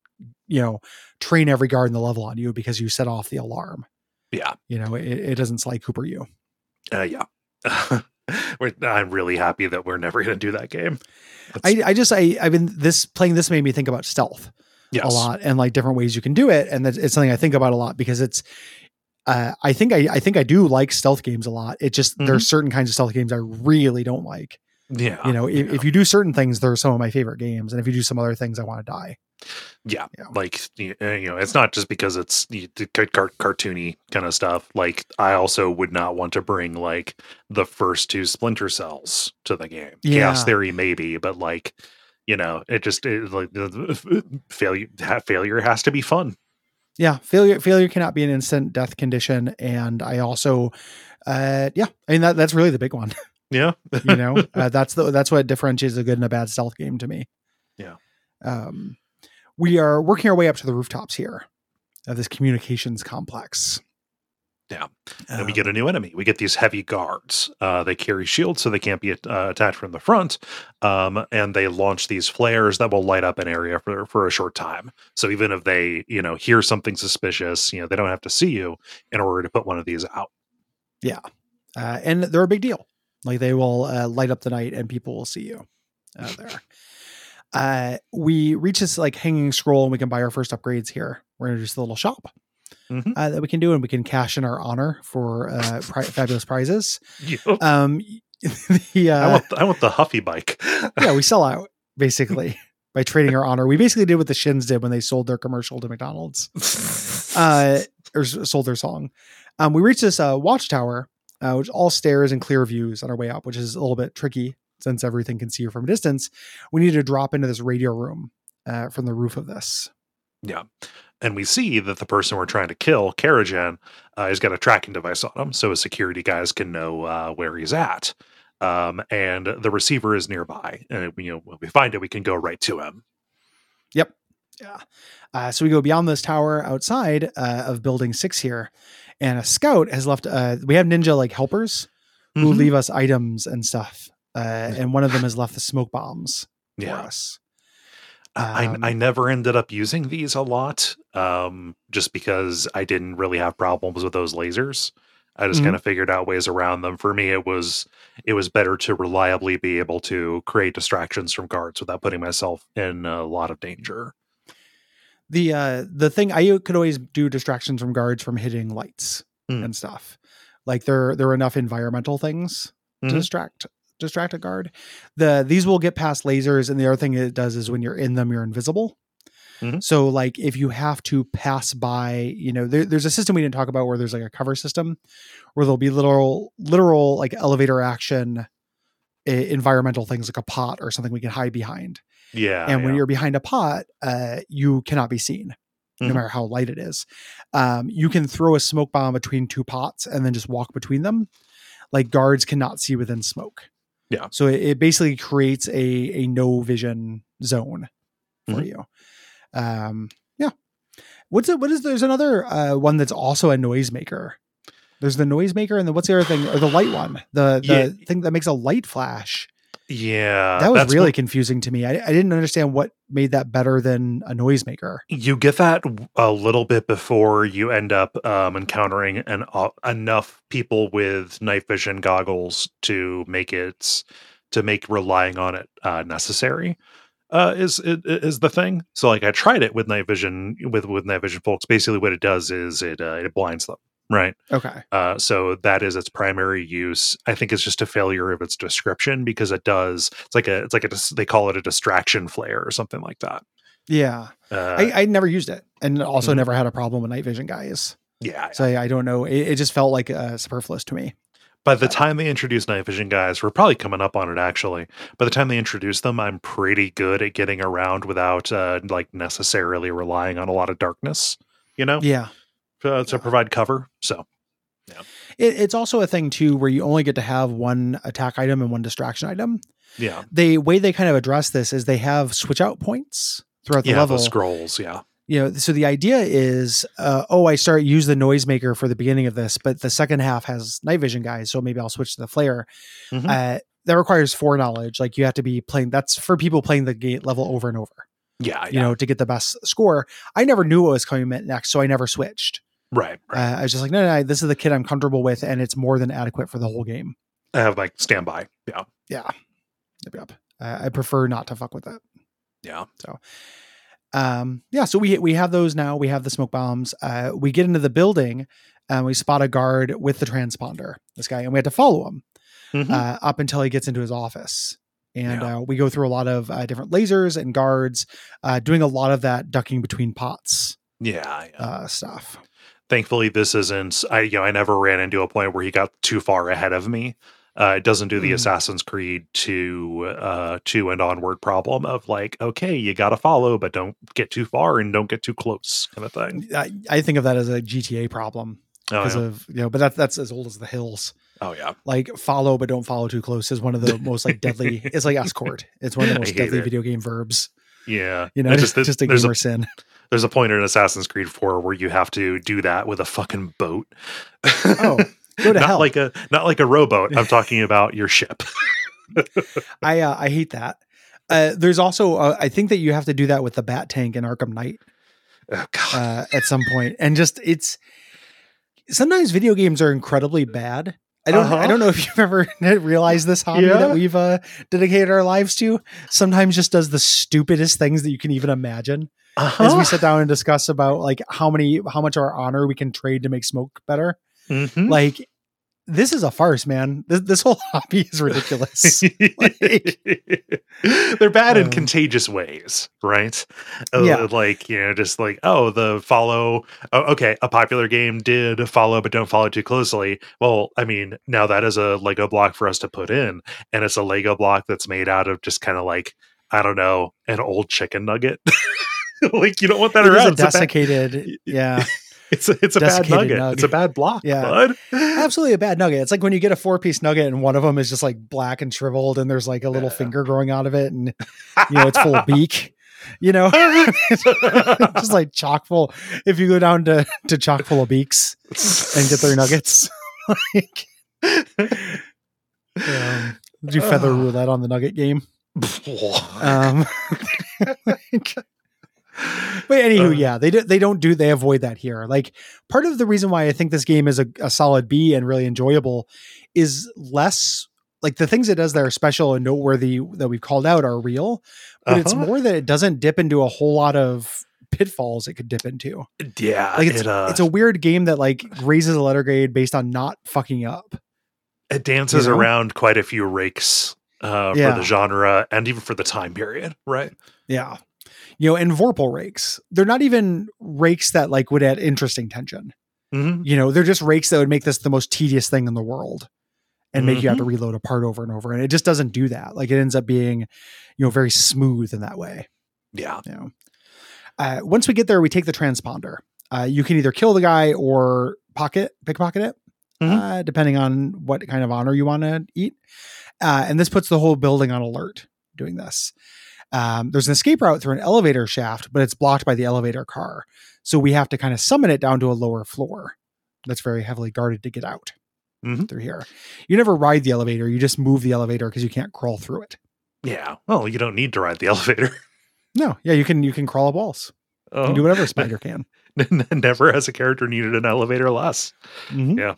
you know train every guard in the level on you because you set off the alarm Yeah. you know it, it doesn't sly cooper you Uh, yeah. *laughs* *laughs* We're- I'm really happy that we're never going to do that game. I, I just I I've been this playing this made me think about stealth yes. a lot and like different ways you can do it and it's something I think about a lot because it's uh, I think I I think I do like stealth games a lot. It just there's certain kinds of stealth games I really don't like. Yeah. You know, if, yeah. if you do certain things, they're some of my favorite games, and if you do some other things, I want to die. Yeah, Yeah. like uh, you know, it's not just because it's the car- car- cartoony kind of stuff. Like, I also would not want to bring like the first two Splinter Cells to the game. Chaos Yeah. Theory, maybe, but like, you know, it just it, like failure. Failure has to be fun. Yeah, failure failure cannot be an instant death condition, and I also, uh, yeah, I mean that that's really the big one. *laughs* Yeah, you know *laughs* uh, that's the that's what differentiates a good and a bad stealth game to me Yeah. um we are working our way up to the rooftops here of this communications complex Yeah. and we Um, get a new enemy. We get these heavy guards. Uh, they carry shields, so they can't be uh, attacked from the front. Um, and they launch these flares that will light up an area for for a short time. So even if they, you know, hear something suspicious, you know, they don't have to see you in order to put one of these out. Yeah. Uh, and they're a big deal like they will uh, light up the night and people will see you uh, there uh we reach this like hanging scroll and we can buy our first upgrades here we're introduced just a little shop Mhm. uh, that we can do and we can cash in our honor for uh *laughs* pri- fabulous prizes Yup. um *laughs* the uh, I want the, I want the Huffy bike. *laughs* yeah, we sell out basically by trading our honor. We basically did what the Shins did when they sold their commercial to McDonald's, uh, or sold their song. Um, we reached this uh, watchtower, uh, which all stairs and clear views on our way up, which is a little bit tricky since everything can see you from a distance. We need to drop into this radio room uh, from the roof of this. Yeah. And we see that the person we're trying to kill, Karajan, uh, has got a tracking device on him, so his security guys can know uh, where he's at. Um, and the receiver is nearby, and you know when we find it, we can go right to him. Yep. Yeah. Uh, so we go beyond this tower outside uh, of building six here, and a scout has left. Uh, we have ninja like helpers who Mhm. leave us items and stuff. Uh, and one of them has left the smoke bombs for Yeah, us. I, Um, I never ended up using these a lot, um, just because I didn't really have problems with those lasers. I just Mhm. kind of figured out ways around them. For me, it was it was better to reliably be able to create distractions from guards without putting myself in a lot of danger. The uh, the thing I could always do distractions from guards from hitting lights Mm. and stuff. Like there there are enough environmental things Mhm. to distract distract a guard. The these will get past lasers, and the other thing it does is when you're in them, you're invisible. Mhm. So like if you have to pass by, you know, there, there's a system we didn't talk about where there's like a cover system where there'll be literal literal like elevator action environmental things like a pot or something we can hide behind. Yeah. and when yeah. you're behind a pot, uh, you cannot be seen, Mhm. no matter how light it is. Um, you can throw a smoke bomb between two pots and then just walk between them. Like guards cannot see within smoke. Yeah. So it, it basically creates a a no vision zone for Mhm. you. Um, yeah. What's it? What is there's another uh, one that's also a noisemaker. There's the noisemaker, and then what's the other thing? Or the light one, the the Yeah. thing that makes a light flash yeah. that was really what- confusing to me. I, I didn't understand what made that better than a noisemaker. you get that a little bit before you end up um, encountering an, uh, enough people with night vision goggles to make it to make relying on it uh, necessary. Uh, is is the thing? So like I tried it with night vision with with night vision folks. Basically, what it does is it uh, it blinds them, right? Okay. Uh, so that is its primary use. I think it's just a failure of its description because it does. It's like a. It's like a. They call it a distraction flare or something like that. Yeah. Uh, I, I never used it and also Mhm. never had a problem with night vision guys. yeah. So I, I don't know. It, it just felt like uh, superfluous to me. By the time they introduced night vision guys, we're probably coming up on it actually. By the time they introduce them, I'm pretty good at getting around without uh, like necessarily relying on a lot of darkness, you know, Yeah. Uh, to provide cover. So It, it's also a thing too where you only get to have one attack item and one distraction item. yeah, The way they kind of address this is they have switch out points throughout the yeah, level. the scrolls, yeah, you know so the idea is uh, oh i start use the noisemaker for the beginning of this but the second half has night vision guys so maybe i'll switch to the flare Mhm. uh, that requires foreknowledge like you have to be playing that's for people playing the gate level over and over yeah, you yeah. know to get the best score i never knew what was coming next so i never switched right, right. uh, i was just like no, no no this is the kit i'm comfortable with and it's more than adequate for the whole game I have like standby. Yeah, yeah yep, yep. Uh, i prefer not to fuck with that yeah, So, um yeah so we we have those now we have the smoke bombs uh we get into the building and we spot a guard with the transponder this guy and we had to follow him Mhm. uh, up until he gets into his office and Yeah. uh, we go through a lot of uh, different lasers and guards uh, doing a lot of that ducking between pots yeah, yeah. uh, stuff Thankfully, this isn't. I you know I never ran into a point where he got too far ahead of me. Uh, it doesn't do the Mm. Assassin's Creed to uh, two and onward problem of like, okay, you got to follow, but don't get too far and don't get too close, kind of thing. I, I think of that as a gta problem Oh because yeah. of you know but that, that's as old as the hills oh yeah. like follow but don't follow too close is one of the *laughs* most like deadly it's like escort it's one of the *laughs* most deadly it. video game verbs Yeah. you know It's just, *laughs* just a gamer a sin there's a point in Assassin's Creed 4 where you have to do that with a fucking boat. *laughs* Oh, go to not hell. like a not like a rowboat. I'm talking *laughs* about your ship. *laughs* I uh, I hate that. Uh, there's also uh, I think that you have to do that with the Bat Tank in Arkham Knight Oh, God. uh, at some point, and just it's sometimes video games are incredibly bad. I don't Uh-huh. I don't know if *laughs* you've ever *laughs* realized this hobby Yeah. that we've uh, dedicated our lives to. Sometimes just does the stupidest things that you can even imagine. As Uh-huh. we sit down and discuss about like how many how much of our honor we can trade to make smoke better. Mhm. Like this is a farce, man. This this whole *laughs* hobby is ridiculous. *laughs* like- They're bad in Um, contagious ways, right? Uh, Yeah. Like, you know, just like, oh, the follow. Oh, okay. A popular game did follow, but don't follow too closely. Well, I mean, now that is a Lego block for us to put in. And it's a Lego block that's made out of just kind of like, I don't know, an old chicken nugget. *laughs* like, you don't want that It around. a, bad, desiccated, yeah, it's a, it's a bad nugget. nug. It's a bad block, Yeah. bud. *laughs* absolutely a bad nugget. It's like when you get a four piece nugget and one of them is just like black and shriveled, and there's like a little Yeah. finger growing out of it, and you know it's full of beak. You know, *laughs* *laughs* just like chock full. If you go down to to chock full of beaks and get their nuggets, like um, do feather *sighs* roulette on the nugget game. Um, like- but anywho, Uh. yeah, they do, they don't do they avoid that here. Like part of the reason why I think this game is a, a solid B and really enjoyable is less like the things it does that are special and noteworthy that we've called out are real, but it's Uh-huh. more that it doesn't dip into a whole lot of pitfalls it could dip into. yeah, Like it's it, uh, it's a weird game that like raises a letter grade based on not fucking up. it dances you know? around quite a few rakes uh, Yeah. for the genre and even for the time period, right? Yeah. You know, and Vorpal rakes. They're not even rakes that like would add interesting tension. Mm-hmm. You know, they're just rakes that would make this the most tedious thing in the world. and make you have Mm-hmm. to reload a part over and over. And it just doesn't do that. Like it ends up being, you know, very smooth in that way. Yeah. You know, uh, once we get there, we take the transponder. Uh, you can either kill the guy or pocket, pickpocket it, Mhm. uh, depending on what kind of honor you want to eat. Uh, and this puts the whole building on alert doing this. Um, there's an escape route through an elevator shaft, but it's blocked by the elevator car. So we have to kind of summon it down to a lower floor that's very heavily guarded to get out Mhm. through here. You never ride the elevator, you just move the elevator because you can't crawl through it. Yeah. Well, you don't need to ride the *laughs* elevator. No, yeah, you can you can crawl up walls. You Oh, can do whatever a *laughs* spider can. never has a character needed an elevator less. Mhm.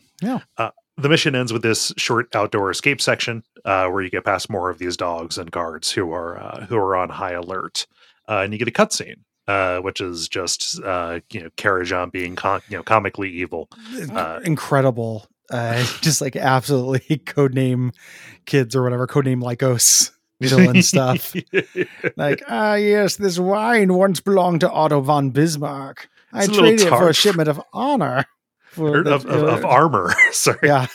The mission ends with this short outdoor escape section uh, where you get past more of these dogs and guards who are uh, who are on high alert, uh, and you get a cutscene, uh, which is just uh, you know Karajan being com- you know comically evil. Uh, Incredible. Uh, *laughs* just like absolutely *laughs* codename kids or whatever, codename Lycos *laughs* villain stuff. Like, ah, yes, this wine once belonged to Otto von Bismarck. I It's a little traded it for a shipment of honor. For Or the- of, of, of uh, armor. *laughs* Sorry. yeah.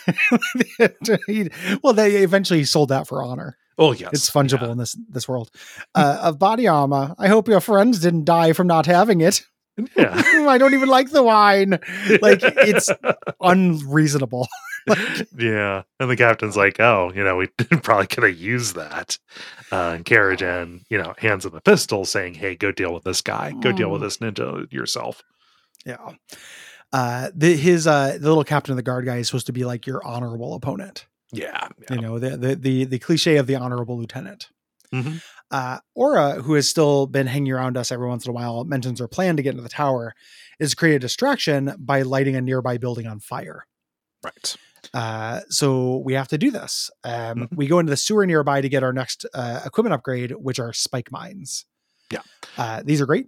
*laughs* Well, they eventually sold that for honor. Oh yes, It's fungible in this this world. Uh, of body armor. I hope your friends didn't die from not having it. Yeah. *laughs* I don't even like the wine. Like, it's- Unreasonable. yeah. And the captain's like, oh, you know, we probably could have used that. Uh, and Karajan, you know, hands him a pistol saying, hey, go deal with this guy. Go deal with Mm. this ninja yourself. Yeah. Uh, the, his uh, the little captain of the guard guy is supposed to be like your honorable opponent. Yeah. yeah. You know, the the the, the cliche of the honorable lieutenant. Mhm. Uh, Ora, who has still been hanging around us every once in a while, mentions her plan to get into the tower is create a distraction by lighting a nearby building on fire. Right. Uh, so we have to do this. Um, Mhm. We go into the sewer nearby to get our next uh, equipment upgrade, which are spike mines. Yeah. uh, these are great.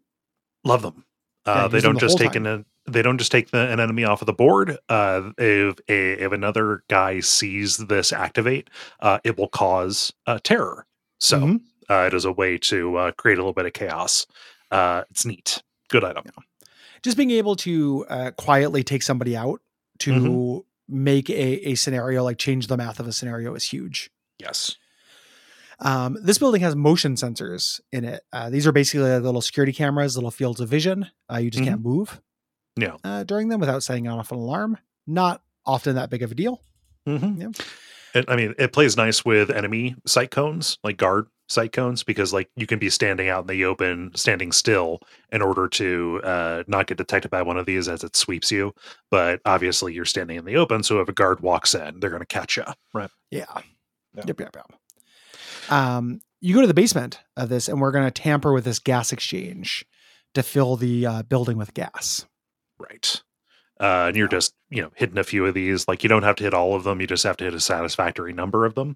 Love them. Yeah, Uh, they don't the just take an they don't just take the, an enemy off of the board. Uh, if a, if another guy sees this activate, uh, it will cause uh, terror. So Mhm. uh, it is a way to uh, create a little bit of chaos. Uh, it's neat. Good item. just being able to uh, quietly take somebody out to Mhm. make a, a scenario like change the math of a scenario is huge Yes. um, this building has motion sensors in it uh, these are basically like little security cameras little fields of vision uh, you just can't move Yeah. uh, during them without setting off an alarm not often that big of a deal Mm-hmm. Yeah. It, I mean, it plays nice with enemy sight cones, like guard sight cones, because like you can be standing out in the open, standing still, in order to uh, not get detected by one of these as it sweeps you. But obviously, you're standing in the open, so if a guard walks in, they're going to catch you. Right. yeah, Yeah. yep yep yep um, you go to the basement of this and we're going to tamper with this gas exchange to fill the uh, building with gas Right. Uh, and you're just you know hitting a few of these. Like you don't have to hit all of them. You just have to hit a satisfactory number of them.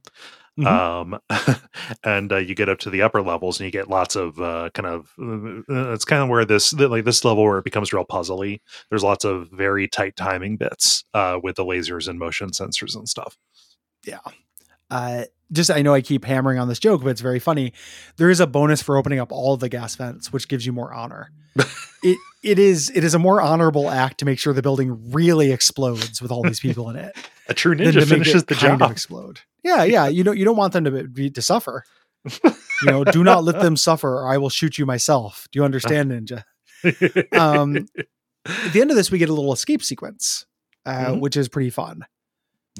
Mhm. Um, *laughs* and uh, you get up to the upper levels, and you get lots of uh, kind of. Uh, it's kind of where this like this level where it becomes real puzzly. There's lots of very tight timing bits uh, with the lasers and motion sensors and stuff. yeah uh just i know i keep hammering on this joke but it's very funny there is a bonus for opening up all the gas vents which gives you more honor *laughs* it it is it is a more honorable act to make sure the building really explodes with all these *laughs* people in it A true ninja finishes the job. explode yeah yeah you don't you don't want them to be to suffer you know do not let them suffer or i will shoot you myself do you understand ninja *laughs* um at the end of this we get a little escape sequence uh, Mhm. which is pretty fun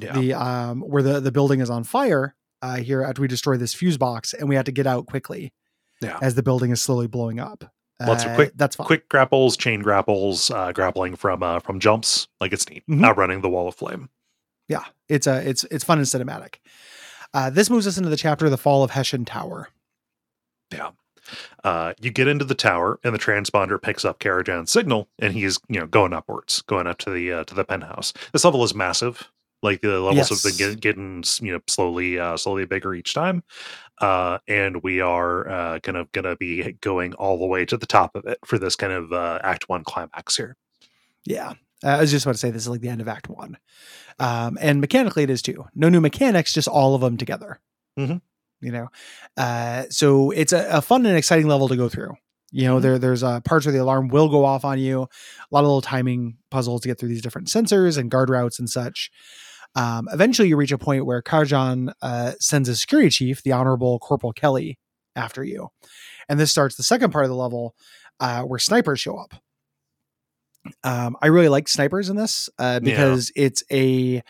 yeah. the um where the the building is on fire uh here after we destroy this fuse box and we have to get out quickly Yeah. as the building is slowly blowing up Lots of Uh, quick- that's fine Quick grapples, chain grapples, uh, grappling from uh, from jumps. Like it's neat. Mhm. Outrunning the wall of flame. yeah it's a it's it's fun and cinematic uh this moves us into the chapter the fall of hessian tower uh, you get into the tower and the transponder picks up Karajan's signal and he's you know going upwards going up to the uh, to the penthouse this level is massive like the levels have been get, getting you know slowly uh, slowly bigger each time uh, and we are uh, gonna gonna be going all the way to the top of it for this kind of uh, act one climax here. Yeah uh, i was just about to say this is like the end of act one. Um and mechanically it is too. No new mechanics just all of them together. Mhm. you know? Uh so it's a, a fun and exciting level to go through. You know Mhm. there there's uh, parts where the alarm will go off on you a lot of little timing puzzles to get through these different sensors and guard routes and such Um, eventually, you reach a point where Karajan uh, sends a security chief, the Honorable Corporal Kelly, after you. And this starts the second part of the level uh, where snipers show up. Um, I really like snipers in this uh, because it's a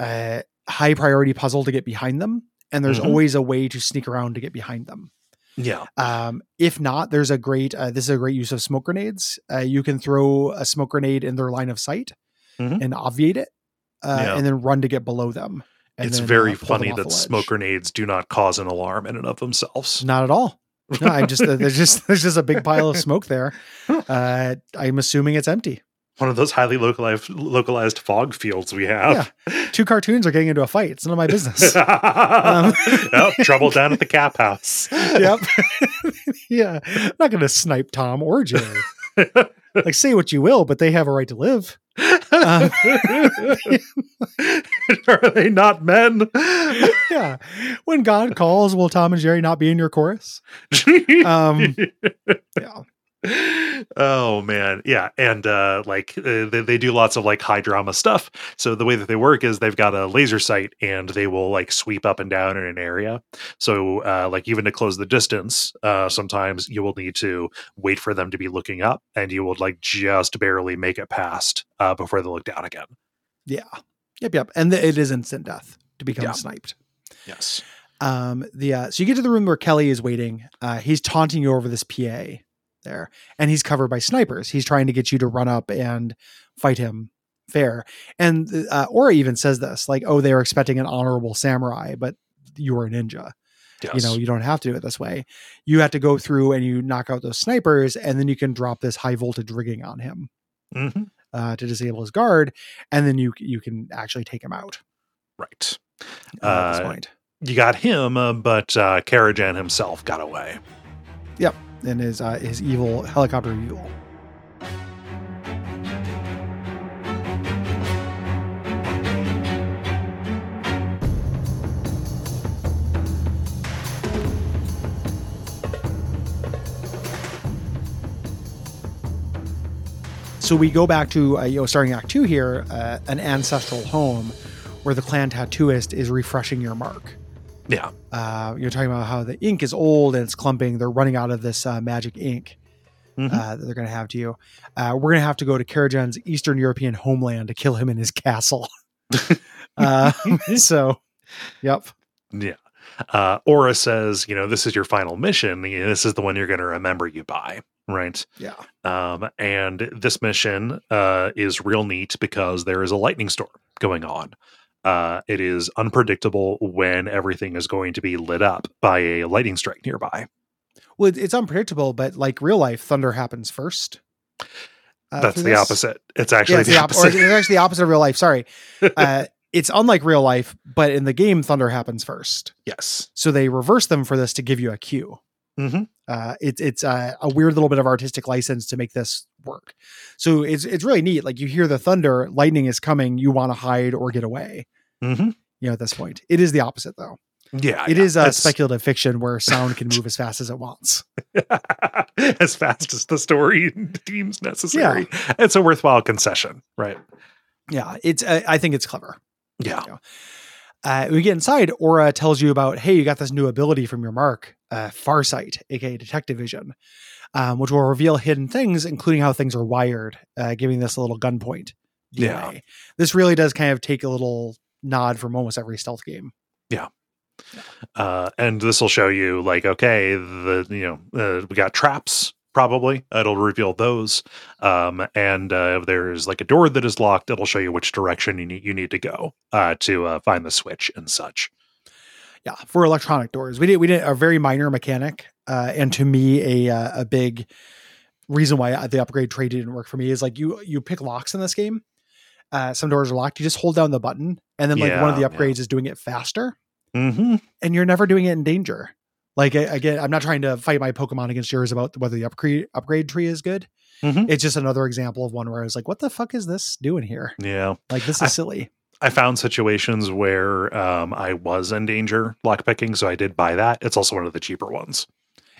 uh, high priority puzzle to get behind them, and there's Mhm. always a way to sneak around to get behind them. Yeah. Um, if not, there's a great. Uh, this is a great use of smoke grenades. Uh, you can throw a smoke grenade in their line of sight Mhm. and obviate it, uh, Yeah. and then run to get below them. and it's then, very uh, funny that smoke grenades do not cause an alarm in and of themselves. Not at all. No, I'm just there's just *laughs* there's just a big pile of smoke there. Uh, I'm assuming it's empty. One of those highly localized localized fog fields we have. Two cartoons are getting into a fight. It's none of my business. *laughs* Um, *laughs* trouble down at the cap house. yep. yeah. I'm not going to snipe Tom or Jerry. Like, say what you will, but they have a right to live. Um, *laughs* Are they not men? yeah. When God calls, will Tom and Jerry not be in your chorus? Um, *laughs* yeah. Oh man yeah and uh like uh, they, they do lots of like high drama stuff so the way that they work is they've got a laser sight and they will like sweep up and down in an area so uh like even to close the distance uh sometimes you will need to wait for them to be looking up and you will like just barely make it past uh before they look down again Yeah. Yep. Yep. And th- it is instant death to become Yeah. sniped. yes Um, the uh, so you get to the room where Kelly is waiting. Uh, he's taunting you over this PA there, and he's covered by snipers. He's trying to get you to run up and fight him fair. And uh, Ora even says this, like, "Oh, they were expecting an honorable samurai, but you were a ninja. yes You know, you don't have to do it this way. You have to go through and you knock out those snipers, and then you can drop this high voltage rigging on him Mhm. uh, to disable his guard, and then you you can actually take him out right uh, at this Uh, point." you got him uh, but uh karajan himself got away in his uh, his evil helicopter evil. So we go back to uh, you know starting Act Two here, uh, an ancestral home where the clan tattooist is refreshing your mark. Yeah Uh, you're talking about how the ink is old and it's clumping. They're running out of this uh, magic ink Mhm. uh, that they're going to have to you. Uh, we're going to have to go to Karajan's Eastern European homeland to kill him in his castle. *laughs* uh, so, yep. Yeah. Uh, Ora says, you know, this is your final mission. This is the one you're going to remember you by, right? Yeah. Um, and this mission uh, is real neat because there is a lightning storm going on. Uh, it is unpredictable when everything is going to be lit up by a lightning strike nearby. Well, it's unpredictable, but like real life, thunder happens first. uh, That's the this. opposite. It's actually Yeah, it's the, the op- opposite. it's actually the opposite of real life. Sorry. *laughs* Uh, it's unlike real life, but in the game, thunder happens first. yes. So they reverse them for this to give you a cue. hmm uh, it's it's uh, a weird little bit of artistic license to make this work. So it's it's really neat. Like you hear the thunder, lightning is coming, you want to hide or get away. hmm You know, at this point, it is the opposite though. Yeah. It yeah. is uh, That's- speculative fiction where sound can move *laughs* as fast as it wants. *laughs* as fast as the story *laughs* deems necessary. Yeah. It's a worthwhile concession, right? Yeah, it's uh, I think it's clever. Yeah. You know. Uh, we get inside. Ora tells you about, hey, you got this new ability from your mark, uh, Farsight, aka Detective Vision, um, which will reveal hidden things, including how things are wired, uh, giving this a little gunpoint. Yeah. This really does kind of take a little nod from almost every stealth game. Yeah. Uh, and this will show you like okay the you know uh, we got traps probably it'll reveal those um, and uh, if there's like a door that is locked it'll show you which direction you need you need to go uh, to uh, find the switch and such Yeah, for electronic doors, we did we did a very minor mechanic, uh, and to me a uh, a big reason why the upgrade trade didn't work for me is like you you pick locks in this game. Uh, some doors are locked. You just hold down the button, and then like one of the Yeah, upgrades is doing it faster, mm-hmm. and you're never doing it in danger. Like again, I'm not trying to fight my Pokemon against yours about whether the upgrade upgrade tree is good. Mhm. It's just another example of one where I was like, "What the fuck is this doing here? yeah Like this is I- silly." i found situations where um, i was in danger lockpicking so i did buy that it's also one of the cheaper ones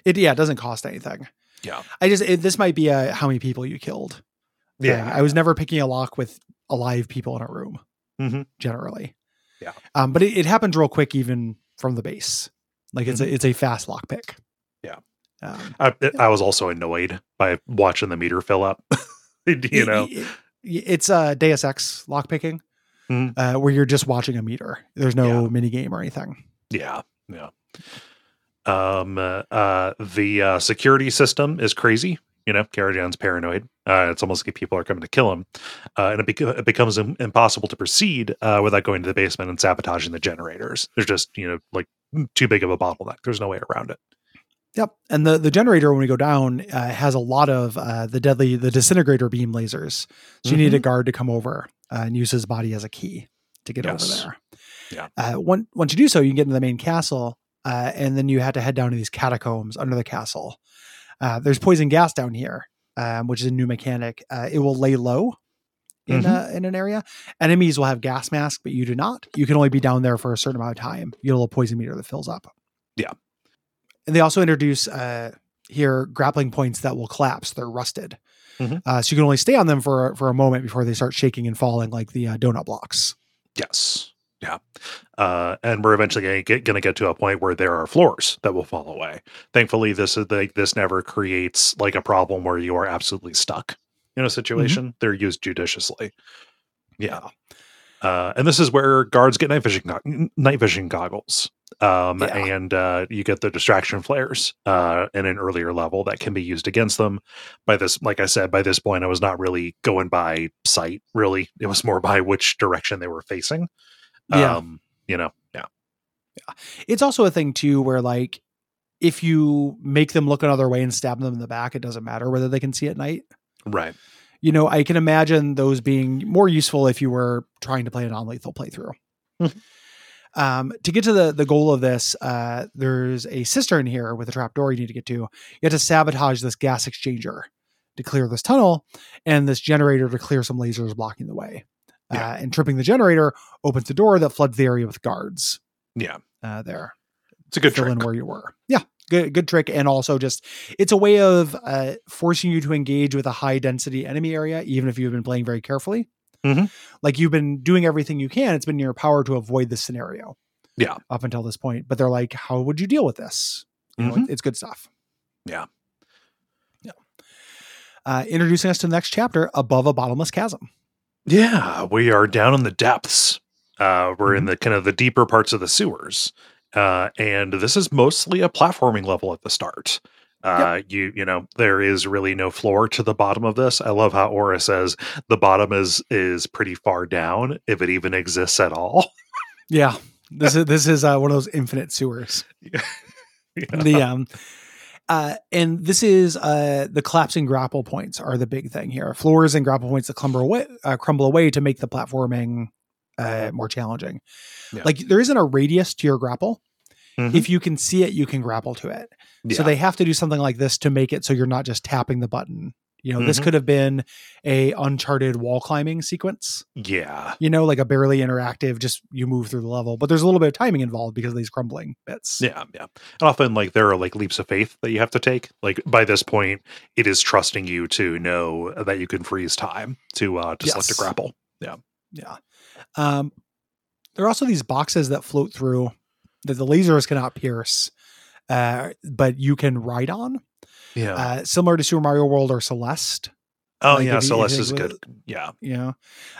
It yeah, it doesn't cost anything. Yeah. I just it, this might be a how many people you killed. thing. yeah I was never picking a lock with alive people in a room. Mhm. Generally, Yeah. Um, but it, it happens real quick even from the base. Like it's a it's a fast lockpick. Mm-hmm. Yeah. Um, I, I was also annoyed by watching the meter fill up. *laughs* you know, it- it- it's uh Deus Ex lockpicking, Mhm. uh, where you're just watching a meter. There's no Yeah. mini game or anything. Yeah, yeah. Um, uh, uh, the uh, security system is crazy. You know, Karajan's paranoid. Uh, it's almost like people are coming to kill him, uh, and it, bec- it becomes im- impossible to proceed uh, without going to the basement and sabotaging the generators. There's just you know like too big of a bottleneck. There's no way around it. Yep. And the, the generator, when we go down, uh, has a lot of uh, the deadly, the disintegrator beam lasers. So you need a guard to come over uh, and use his body as a key to get Yes. over Yeah. there. Uh, one, once you do so, you can get into the main castle, uh, and then you had to head down to these catacombs under the castle. Uh, there's poison gas down here, um, which is a new mechanic. Uh, it will lay low in, Mhm. uh, in an area. Enemies will have gas mask, but you do not. You can only be down there for a certain amount of time. You get a little poison meter that fills up. Yeah. And they also introduce uh, here grappling points that will collapse. They're rusted. Mhm. Uh, so you can only stay on them for for a moment before they start shaking and falling like the uh, donut blocks. Yes. Yeah. Uh, and we're eventually going to get going to get to a point where there are floors that will fall away. Thankfully, this is like this never creates like a problem where you are absolutely stuck in a situation. They're used judiciously. Yeah. Uh, and this is where guards get night vision go- night vision goggles. Um, Yeah. and uh, you get the distraction flares uh, in an earlier level that can be used against them. By this, like I said, by this point, I was not really going by sight. Really, it was more by which direction they were facing. Yeah. Um, you know, yeah, It's also a thing too where like if you make them look another way and stab them in the back, it doesn't matter whether they can see at night. right. You know, I can imagine those being more useful if you were trying to play a non-lethal playthrough. *laughs* Um, to get to the the goal of this, uh, there's a cistern here with a trap door you need to get to. You have to sabotage this gas exchanger to clear this tunnel, and this generator to clear some lasers blocking the way. Yeah. Uh, and tripping the generator opens the door that floods the area with guards. Yeah, Uh, there, it's a good fill trick. in where you were. Yeah, good good trick, and also just it's a way of uh, forcing you to engage with a high density enemy area, even if you've been playing very carefully. Mhm. Like you've been doing everything you can. It's been in your power to avoid this scenario. Yeah. up until this point, but they're like, "How would you deal with this?" You know, Mhm. it's good stuff. Yeah. yeah. Uh, introducing us to the next chapter, above a bottomless chasm. Yeah, we are down in the depths. Uh, we're in the kind of the deeper parts of the sewers, uh, and this is mostly a platforming level at the start. Uh, You you know there is really no floor to the bottom of this. I love how Ora says the bottom is is pretty far down, if it even exists at all. Yeah, this *laughs* is this is uh, one of those infinite sewers. *laughs* Yeah. the um uh and this is uh the collapsing grapple points are the big thing here. Floors and grapple points that crumble away uh, crumble away to make the platforming uh more challenging. Yeah. like there isn't a radius to your grapple. Mhm. if you can see it you can grapple to it. So they have to do something like this to make it so you're not just tapping the button you know this Mhm. could have been a uncharted wall climbing sequence yeah, you know like a barely interactive just you move through the level but there's a little bit of timing involved because of these crumbling bits yeah, yeah. And often, like there are like leaps of faith that you have to take. Like by this point, it is trusting you to know that you can freeze time to uh to select a Yes. grapple. Yeah. Um, there are also these boxes that float through that the lasers cannot pierce, uh, but you can ride on, Yeah. uh, similar to Super Mario World or Celeste. oh like, yeah, you- Celeste is good. Yeah. You know,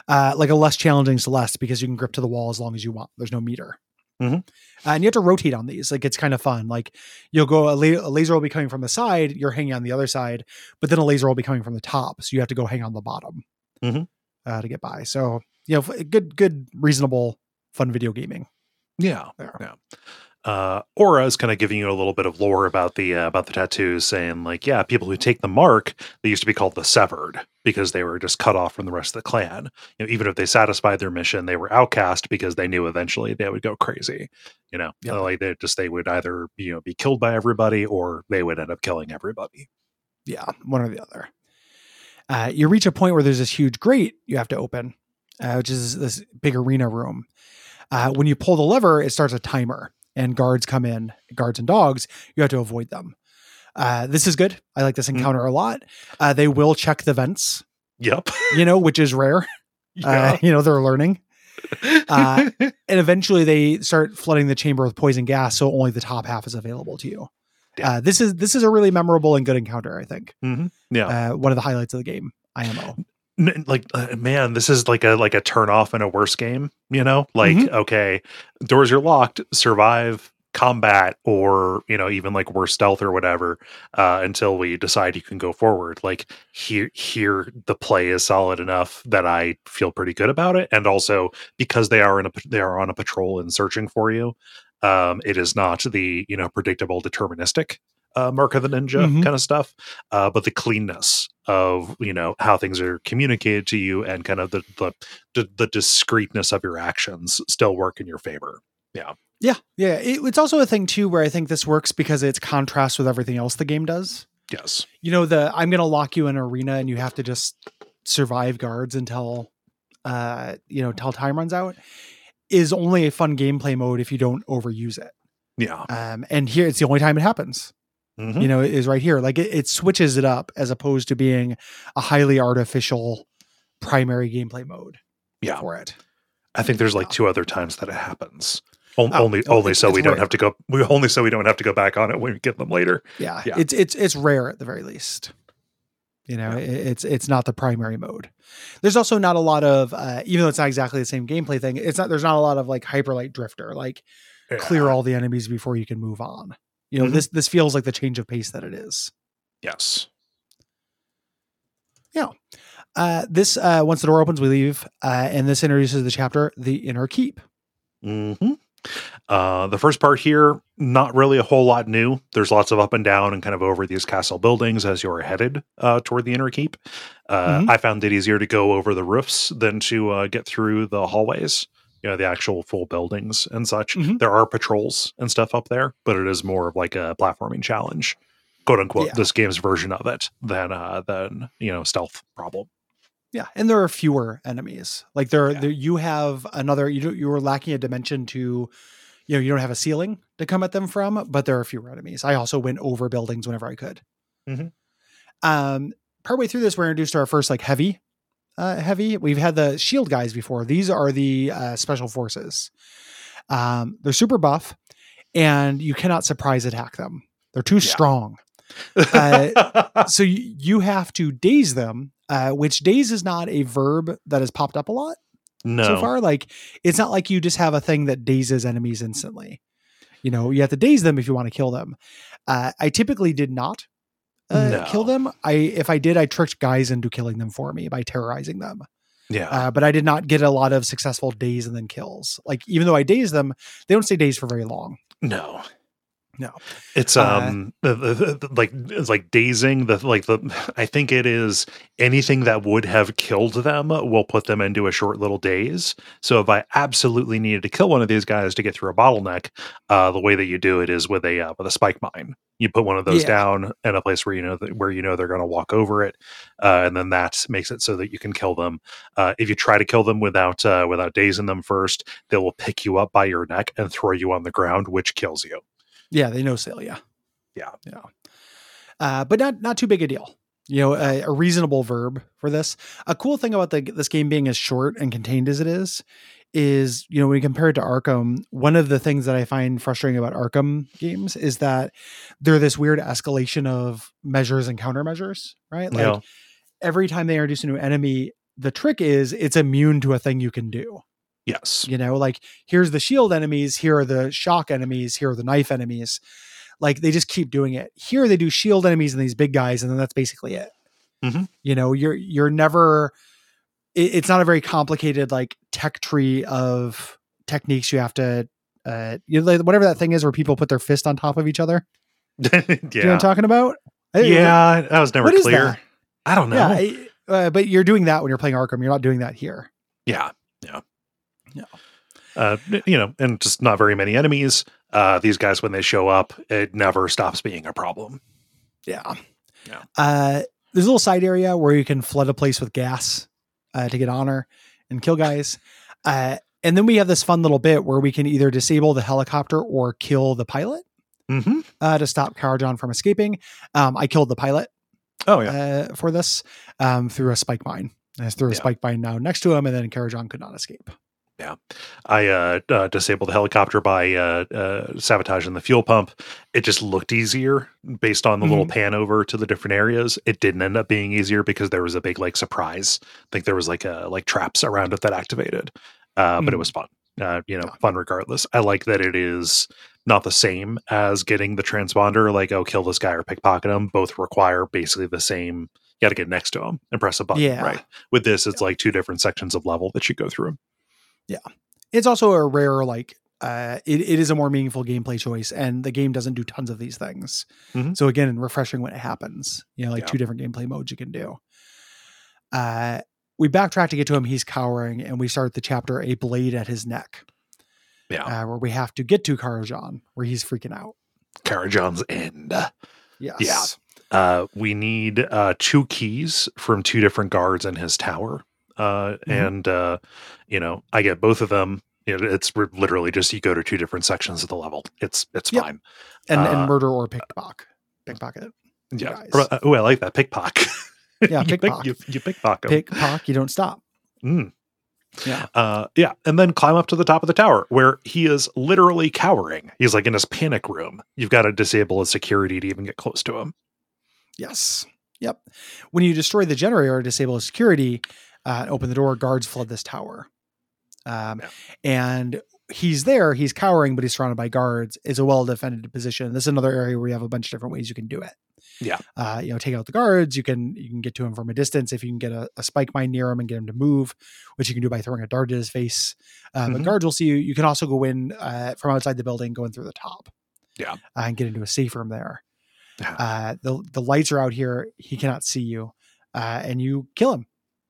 uh, like a less challenging Celeste because you can grip to the wall as long as you want. There's no meter. Mhm. Uh, and you have to rotate on these. Like it's kind of fun. Like you'll go, a, la- a laser will be coming from the side, you're hanging on the other side, but then a laser will be coming from the top. So you have to go hang on the bottom Mhm. uh, to get by. So, you know, good, good, reasonable, fun video gaming. Yeah. there. Yeah. Uh, Ora is kind of giving you a little bit of lore about the uh, about the tattoos, saying like, yeah, people who take the mark, they used to be called the severed because they were just cut off from the rest of the clan. You know, even if they satisfied their mission, they were outcast because they knew eventually they would go crazy. You know, Yep. like they just they would either you know be killed by everybody or they would end up killing everybody. Yeah, one or the other. Uh, you reach a point where there's this huge grate you have to open, uh, which is this big arena room. Uh, when you pull the lever, it starts a timer, and guards come in, guards and dogs. You have to avoid them. Uh, this is good. I like this Mhm. encounter a lot. Uh, they will check the vents, Yep. you know, which is rare. *laughs* yeah. Uh, you know, they're learning. *laughs* Uh, and eventually they start flooding the chamber with poison gas, so only the top half is available to you. Yeah. Uh, this is this is a really memorable and good encounter. I think Mhm. Yeah. uh, one of the highlights of the game. IMO. Like uh, man this is like a like a turn off in a worse game you know? Like Mhm. okay doors are locked survive combat or you know even like worse stealth or whatever uh until we decide you can go forward. Like here here the play is solid enough that i feel pretty good about it. And also because they are in a they are on a patrol and searching for you um it is not the you know predictable deterministic uh, mark of the ninja Mhm. kind of stuff uh, but the cleanness of you know how things are communicated to you and kind of the the the, the discreetness of your actions still work in your favor. Yeah. Yeah, yeah. It, it's also a thing too where I think this works because it's contrast with everything else the game does. Yes. You know, the I'm going to lock you in an arena and you have to just survive guards until, uh, you know, till time runs out, is only a fun gameplay mode if you don't overuse it. Yeah. Um, and here it's the only time it happens. Mhm. You know, is right here. Like it, it switches it up as opposed to being a highly artificial primary gameplay mode Yeah. for it. I think there's like two other times that it happens. On- Oh, only only so we don't rare. have to go we only so we don't have to go back on it when we get them later. Yeah, Yeah. it's it's it's rare at the very least. You know, Yeah. it- it's it's not the primary mode. There's also not a lot of uh, even though it's not exactly the same gameplay thing. It's not there's not a lot of like hyperlight drifter like clear all the enemies before you can move on. You know, Mhm. this this feels like the change of pace that it is. Yes. Yeah. Uh, this uh, once the door opens, we leave, uh, and this introduces the chapter, the inner keep. hmm Uh, the first part here, not really a whole lot new. There's lots of up and down and kind of over these castle buildings as you're headed uh, toward the inner keep. Uh, Mhm. I found it easier to go over the roofs than to uh, get through the hallways. You know, the actual full buildings and such. Mhm. There are patrols and stuff up there, but it is more of like a platforming challenge, quote unquote. Yeah. This game's version of it than uh, than you know stealth problem. Yeah, and there are fewer enemies. Like there, Yeah. there you have another. You you were lacking a dimension to, you know, you don't have a ceiling to come at them from, but there are fewer enemies. I also went over buildings whenever I could. Mhm. Um, partway through this, we're introduced to our first like heavy, uh, heavy. We've had the shield guys before. These are the uh, special forces. Um, they're super buff, and you cannot surprise attack them. They're too strong Uh, *laughs* so you, you have to daze them, uh, which daze is not a verb that has popped up a lot no, so far. Like it's not like you just have a thing that dazes enemies instantly. You know, you have to daze them if you want to kill them. Uh, I typically did not uh, No. kill them. I if I did, I tricked guys into killing them for me by terrorizing them. yeah, Uh, but I did not get a lot of successful daze and then kills. Like even though I daze them, they don't stay dazed for very long. No. No. It's Uh, um like it's like dazing the like the I think it is anything that would have killed them will put them into a short little daze. So if I absolutely needed to kill one of these guys to get through a bottleneck, uh the way that you do it is with a uh, with a spike mine. You put one of those Yeah. down in a place where you know that, where you know they're going to walk over it, uh, and then that makes it so that you can kill them. Uh, if you try to kill them without uh, without dazing them first, they will pick you up by your neck and throw you on the ground, which kills you. Yeah, they know sail. Yeah, Yeah. yeah. Uh, but not not too big a deal. You know, a, a reasonable verb for this. A cool thing about the, this game being as short and contained as it is, is you know when you compare it to Arkham, one of the things that I find frustrating about Arkham games is that they're this weird escalation of measures and countermeasures, right? Like Yeah. every time they introduce a new enemy, the trick is it's immune to a thing you can do. Yes. You know, like here's the shield enemies, here are the shock enemies, here are the knife enemies. Like they just keep doing it. Here they do shield enemies and these big guys, and then that's basically it. Mhm. You know, you're you're never. It, it's not a very complicated like tech tree of techniques you have to. Uh, you know, like, whatever that thing is where people put their fist on top of each other. *laughs* yeah. Do you know what I'm talking about? Yeah, that was never clear. I don't know. Yeah, uh, but you're doing that when you're playing Arkham. You're not doing that here. yeah, yeah, Yeah. Uh, you know, and just not very many enemies. Uh, these guys, when they show up, it never stops being a problem. Yeah. Yeah. Uh, there's a little side area where you can flood a place with gas uh, to get honor and kill guys. Uh, and then we have this fun little bit where we can either disable the helicopter or kill the pilot Mm-hmm. uh, to stop Karajan from escaping. Um, I killed the pilot Oh yeah, uh, for this um, through a spike mine. I just threw a Yeah. spike mine now next to him, and then Karajan could not escape. I uh, uh, disabled the helicopter by uh, uh, sabotaging the fuel pump. It just looked easier based on the little pan over to the different areas. It didn't end up being easier because there was a big like surprise. I think there was like a like traps around it that activated, uh, but it Mhm. was fun. Uh, you know, Yeah. fun regardless. I like that it is not the same as getting the transponder. Like, oh, kill this guy or pickpocket him. Both require basically the same. You got to get next to him and press a button. Yeah. Right. With this, it's like two different sections of level that you go through. It's also a rare like uh, it, it is a more meaningful gameplay choice, and the game doesn't do tons of these things. Mhm. So again, refreshing when it happens. You know, like Yeah. two different gameplay modes you can do. Uh, we backtrack to get to him. He's cowering, and we start the chapter "A Blade at His Neck," Yeah. uh, where we have to get to Karajan, where he's freaking out. Karajan's end. Yes. Uh, we need uh, two keys from two different guards in his tower. Uh, Mhm. And, uh, you know, I get both of them. You it's literally just you go to two different sections of the level. It's it's Yep. fine. and, Uh, and murder or pickpocket. Pickpocket. Yeah. guys. Uh, oh, I like that. Pickpock. *laughs* Yeah, you, pick, pickpock. you, you pickpock 'em. Pickpock. You don't stop. Mm. Yeah. Uh, yeah, and then climb up to the top of the tower where he is literally cowering. He's like in his panic room. You've got to disable his security to even get close to him. Yes. Yep. When you destroy the generator or disable his security, uh, open the door, guards flood this tower. Um, Yeah. And he's there, he's cowering, but he's surrounded by guards. It's a well defended position. This is another area where you have a bunch of different ways you can do it. Yeah. Uh, you know, take out the guards. You can you can get to him from a distance if you can get a, a spike mine near him and get him to move, which you can do by throwing a dart at his face. Uh, But Mhm. guards will see you. You can also go in uh, from outside the building, going through the top. Yeah. uh, and get into a safe room there. Uh, the the lights are out here. He cannot see you, uh, and you kill him.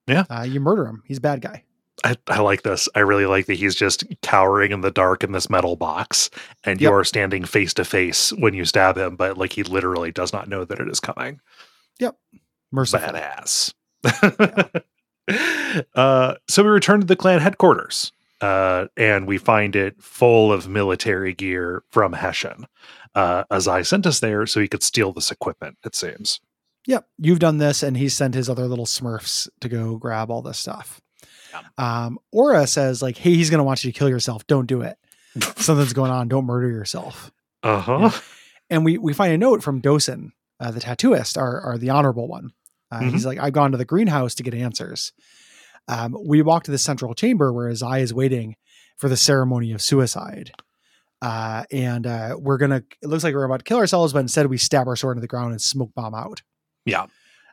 Yeah. uh, you murder him. He's a bad guy. I, I like this. I really like that he's just cowering in the dark in this metal box, and Yep. you're standing face to face when you stab him, but like he literally does not know that it is coming. Yep. Merciful. Badass. *laughs* uh, so we return to the clan headquarters, uh, and we find it full of military gear from Hessian. Uh, Azai sent us there so he could steal this equipment. It seems. Yep, you've done this, and he sent his other little Smurfs to go grab all this stuff. Um, Ora says like, "Hey, he's gonna want you to kill yourself. Don't do it. *laughs* Something's going on. Don't murder yourself." Uh huh. And we we find a note from Dosan, uh, the tattooist, our the honorable one. Uh, He's like, "I've gone to the greenhouse to get answers." Um, we walk to the central chamber where Azai is waiting for the ceremony of suicide. Uh, and uh, we're gonna. It looks like we're about to kill ourselves, but instead we stab our sword into the ground and smoke bomb out. Yeah.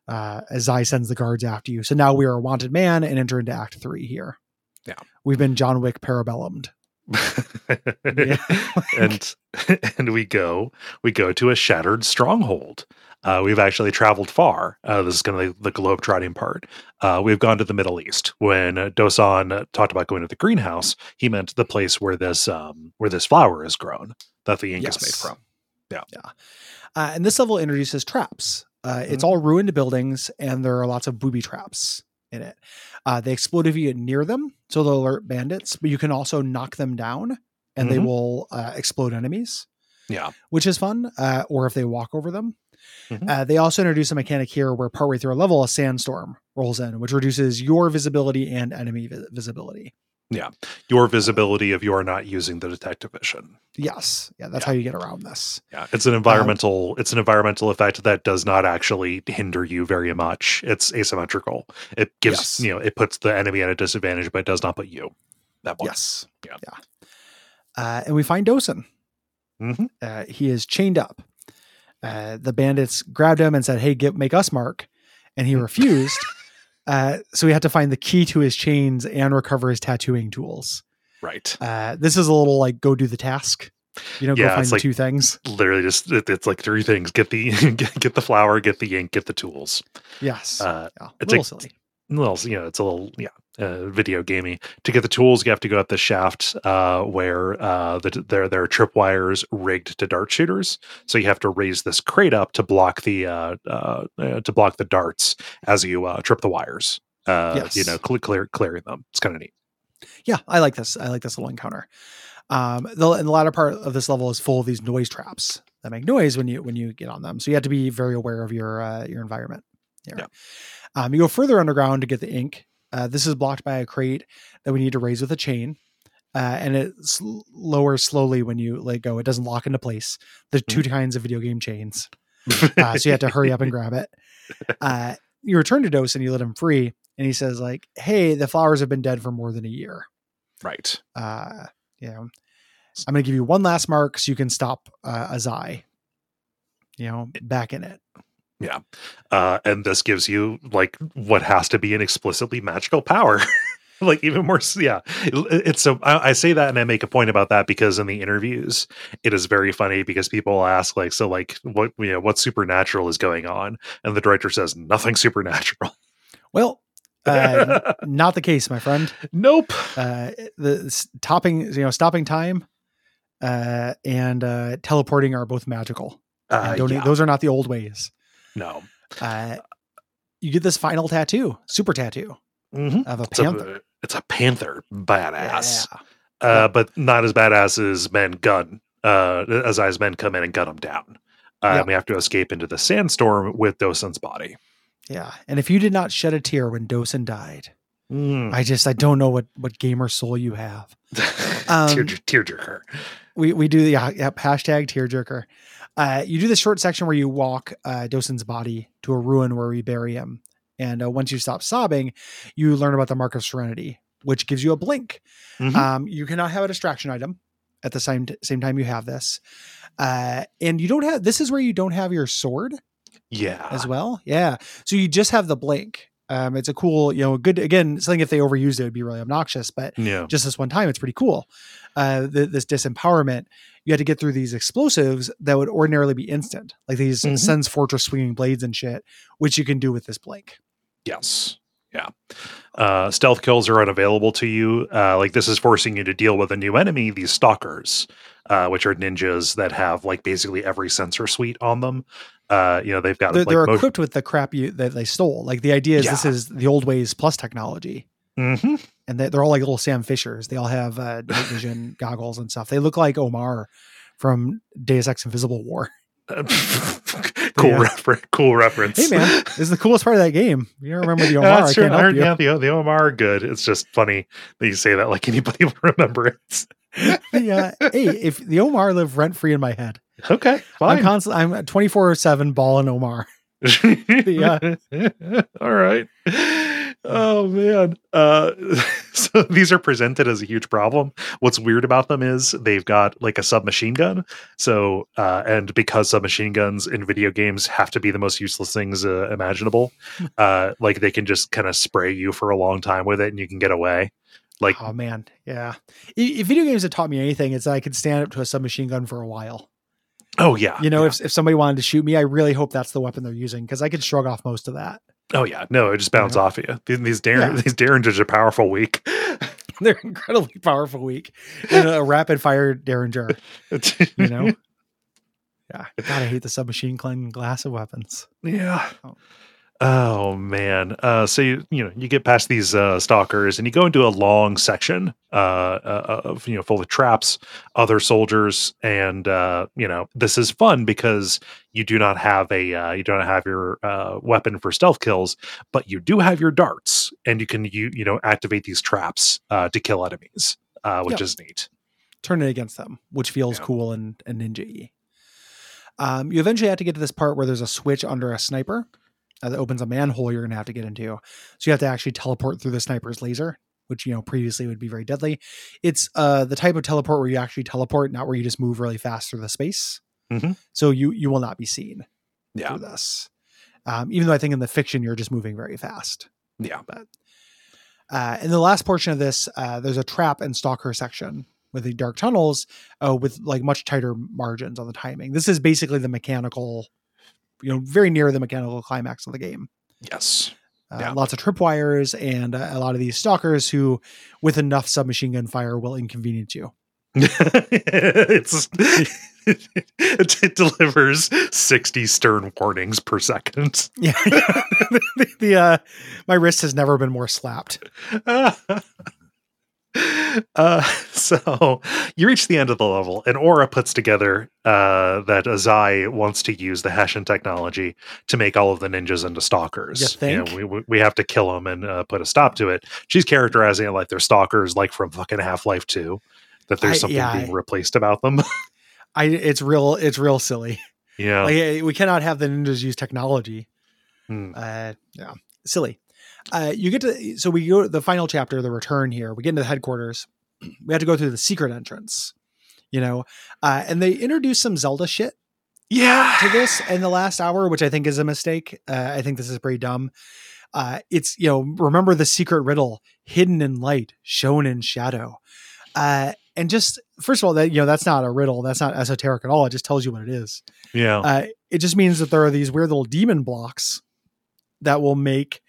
Uh, Azai sends the guards after you. So now we are a wanted man and enter into Act Three here. Yeah. we've been John Wick parabellumed. Yeah. *laughs* and *laughs* and we go we go to a shattered stronghold. Uh, we've actually traveled far. Uh, this is kind of the, the globe trotting part. Uh, we've gone to the Middle East. When Dosan talked about going to the greenhouse, he meant the place where this um, where this flower is grown that the ink is made Yes. Yeah, Uh, and this level introduces traps. Uh, it's Mhm. all ruined buildings, and there are lots of booby traps in it. Uh, they explode if you get near them, so they'll alert bandits, but you can also knock them down and they Mhm. will uh, explode enemies, Yeah, which is fun, uh, or if they walk over them. Mhm. Uh, they also introduce a mechanic here where partway through a level, a sandstorm rolls in, which reduces your visibility and enemy vi- visibility. Your visibility if you are not using the detective vision. Yes. Yeah, that's Yeah. how you get around this. Yeah, it's an environmental it's an environmental effect that does not actually hinder you very much. It's asymmetrical. It gives Yes. you know it puts the enemy at a disadvantage, but it does not put you that one. Yes. Yeah. Yeah. Uh, and we find Dosan. Mhm. Uh, he is chained up. Uh, the bandits grabbed him and said, "Hey, get make us mark," and he *laughs* refused. Uh, so we had to find the key to his chains and recover his tattooing tools. Right. Uh, this is a little like go do the task. You know, go find like- two things. Literally just it, it's like three things. Get the *laughs* get, get the flower, get the ink, get the tools. Yes. Uh yeah. A it's little like- silly. well, you know, it's a little yeah, uh, video gamey. To get the tools, you have to go up the shaft uh, where uh, the, there there are tripwires rigged to dart shooters. So you have to raise this crate up to block the uh, uh, uh, to block the darts as you uh, trip the wires. Uh, You know, cl- clear clearing them. It's kind of neat. Yeah, I like this. I like this little encounter. Um, the, and the latter part of this level is full of these noise traps that make noise when you when you get on them. So you have to be very aware of your uh, your environment. Here. Yeah. Um, you go further underground to get the ink. Uh, this is blocked by a crate that we need to raise with a chain. uh, and it sl- lowers slowly when you let go. It doesn't lock into place. There's two kinds of video game chains, uh, so you have to hurry up and *laughs* grab it. Uh, you return to Dosan you let him free, and he says like, "Hey, the flowers have been dead for more than a year. right. Uh, know, I'm going to give you one last mark so you can stop uh, Azai. You know, back in it. Uh, and this gives you like what has to be an explicitly magical power. *laughs* like even more, yeah. It's so I, I say that and I make a point about that because in the interviews, it is very funny because people ask like, so like what you know what supernatural is going on, and the director says nothing supernatural. Well, uh, *laughs* not the case, my friend. nope. uh the topping you know stopping time uh and uh teleporting are both magical Uh, don't yeah, those are not the old ways no. uh you get this final tattoo super tattoo hmm of a It's panther a, it's a panther, badass. Yeah. uh, but not as badass as men gun uh, as as men come in and gun them down. Uh, Yeah. And we have to escape into the sandstorm with Dosan's body. yeah and if you did not shed a tear when Dosan died Mm. i just i don't know what what gamer soul you have *laughs* Um, Tear, tearjerker. we we do the yeah, yep, hashtag tearjerker uh you do this short section where you walk uh Dosan's body to a ruin where we bury him and uh, once you stop sobbing you learn about the mark of serenity which gives you a blink Mhm. Um, you cannot have a distraction item at the same same time you have this, uh, and you don't have. This is where you don't have your sword yeah. as well. Yeah, so you just have the blink. Um, it's a cool, you know, good again. Something if they overused it would be really obnoxious, but yeah. just this one time, it's pretty cool. Uh, th- this disempowerment, you had to get through these explosives that would ordinarily be instant, like these Mhm. Sen's Fortress swinging blades and shit, which you can do with this blink. Yes. Yeah. Uh, stealth kills are unavailable to you. Uh, like this is forcing you to deal with a new enemy, these stalkers, uh, which are ninjas that have like basically every sensor suite on them. Uh, you know, they've got They're, like they're equipped with the crap you that they stole. Like the idea is this is the old ways plus technology. Mhm. and they- they're all like little Sam Fishers. They all have uh, night vision *laughs* goggles and stuff. They look like Omar from Deus Ex Invisible War. *laughs* cool, Yeah. refer- cool reference. Hey man, this is the coolest part of that game. You don't remember the *laughs* Omar? That's I can't I help heard- you. yeah, the, the Omar are good. It's just funny that you say that like anybody will remember it. The, uh, hey, if the Omar live rent free in my head, Okay, I'm constantly I'm 24 seven balling Omar. *laughs* Yeah. All right. Oh man. Uh *laughs* so these are presented as a huge problem. What's weird about them is they've got like a submachine gun. So uh and because submachine guns in video games have to be the most useless things uh, imaginable, *laughs* uh like they can just kind of spray you for a long time with it and you can get away. Like Oh man, yeah. If video games have taught me anything, it's that I could stand up to a submachine gun for a while. Oh yeah. You know, yeah. if if somebody wanted to shoot me, I really hope that's the weapon they're using because I could shrug off most of that. oh yeah. No, it just bounces know? off of you. These, these Darren Yeah. these Derringers are powerful weak. *laughs* They're incredibly powerful, weak, in a rapid fire derringer. *laughs* you know yeah god i hate the submachine gun class of weapons Yeah. Oh. Oh man. Uh so you you know, you get past these uh stalkers and you go into a long section uh, uh of you know full of traps, other soldiers and uh you know, this is fun because you do not have a uh you don't have your uh weapon for stealth kills, but you do have your darts and you can you you know activate these traps uh to kill enemies. Uh which Yep. is neat. turn it against them which feels Yeah. cool and, and ninja um, you eventually have to get to this part where there's a switch under a sniper uh, that opens a manhole you're going to have to get into so you have to actually teleport through the sniper's laser which you know previously would be very deadly it's uh, the type of teleport where you actually teleport not where you just move really fast through the space Mhm. so you you will not be seen Yeah. through this um, even though i think in the fiction you're just moving very fast Yeah. But Uh, in the last portion of this, uh, there's a trap and stalker section with the dark tunnels uh, with like much tighter margins on the timing. This is basically the mechanical, you know, very near the mechanical climax of the game. Yes. Uh, Yeah. Lots of tripwires and uh, a lot of these stalkers who, with enough submachine gun fire, will inconvenience you. *laughs* it's *laughs* it, it delivers 60 stern warnings per second. *laughs* Yeah, the, the uh, my wrist has never been more slapped. *laughs* Uh, so you reach the end of the level, and Ora puts together uh, that Azai wants to use the Hessian technology to make all of the ninjas into stalkers. You think? know, we- we, have to kill them and uh, put a stop to it. She's characterizing it like they're stalkers, like from fucking Half Life 2, that there's I- something yeah, being replaced about them. *laughs* I it's real it's real silly. yeah. Like eh, we cannot have the ninjas use technology. Hmm. Uh, yeah, silly. Uh, you get to so we go to the final chapter, the return here. We get into the headquarters. We have to go through the secret entrance, you know, uh, and they introduce some Zelda shit yeah. to this in the last hour, which I think is a mistake. Uh, I think this is pretty dumb. Uh, it's you know, remember the secret riddle, hidden in light, shown in shadow, uh, and just first of all, that you know, that's not a riddle. That's not esoteric at all. It just tells you what it is. Yeah. Uh, it just means that there are these weird little demon blocks that will make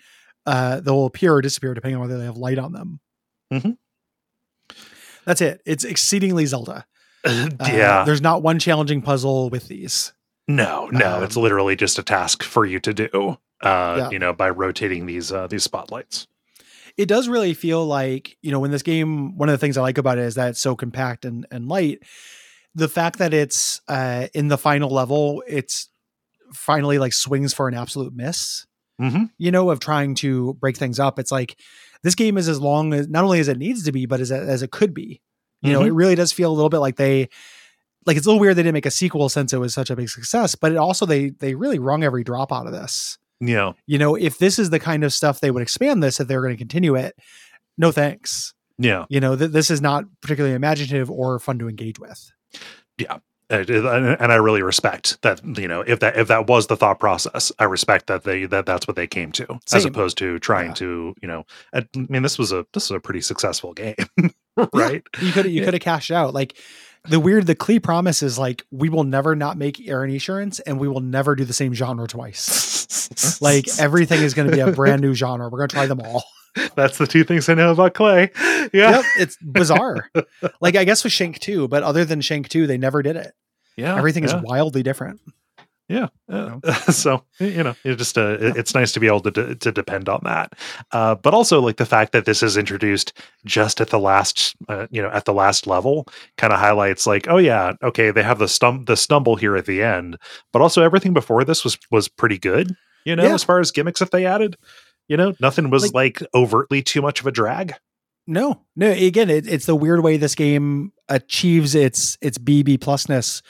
uh, that will appear or disappear depending on whether they have light on them. Mhm. That's it. It's exceedingly Zelda. *laughs* Uh, yeah. there's not one challenging puzzle with these. No, no, Um, it's literally just a task for you to do. Uh, Yeah. you know, by rotating these uh, these spotlights. It does really feel like you know when this game. One of the things I like about it is that it's so compact and and light. The fact that it's uh, in the final level, it's finally like swings for an absolute miss. Mm-hmm. you know, of trying to break things up. It's like this game is as long as not only as it needs to be, but as as it could be. You know, Mhm. it really does feel a little bit like they like it's a little weird they didn't make a sequel since it was such a big success, but it also they they really wrung every drop out of this. Yeah. You know, if this is the kind of stuff they would expand this if they were going to continue it, no thanks. Yeah. You know, th- this is not particularly imaginative or fun to engage with. Uh, Uh, and and I really respect that. You know, if that if that was the thought process, I respect that they that that's what they came to, as opposed to trying Yeah. to you know. I mean, this was a this was a pretty successful game, *laughs* right? You could you Yeah. could have cashed out. Like the weird the Klei promise is like we will never not make Erin Esurance and we will never do the same genre twice. *laughs* like everything is going to be a brand new genre. We're going to try them all. That's the two things I know about Klei. Yeah. Yep, it's *laughs* bizarre. like I guess with Shank 2, but other than Shank 2, they never did it. Yeah. Everything yeah. is wildly different. yeah uh, *laughs* so you know it just uh, it- it's nice to be able to de- to depend on that uh, but also like the fact that this is introduced just at the last uh, you know at the last level kind of highlights like oh yeah okay they have the stum the stumble here at the end but also everything before this was was pretty good you know Yeah. as far as gimmicks that they added you know nothing was Like- like overtly too much of a drag No, no. Again, it, it's the weird way this game achieves its its BB plusness,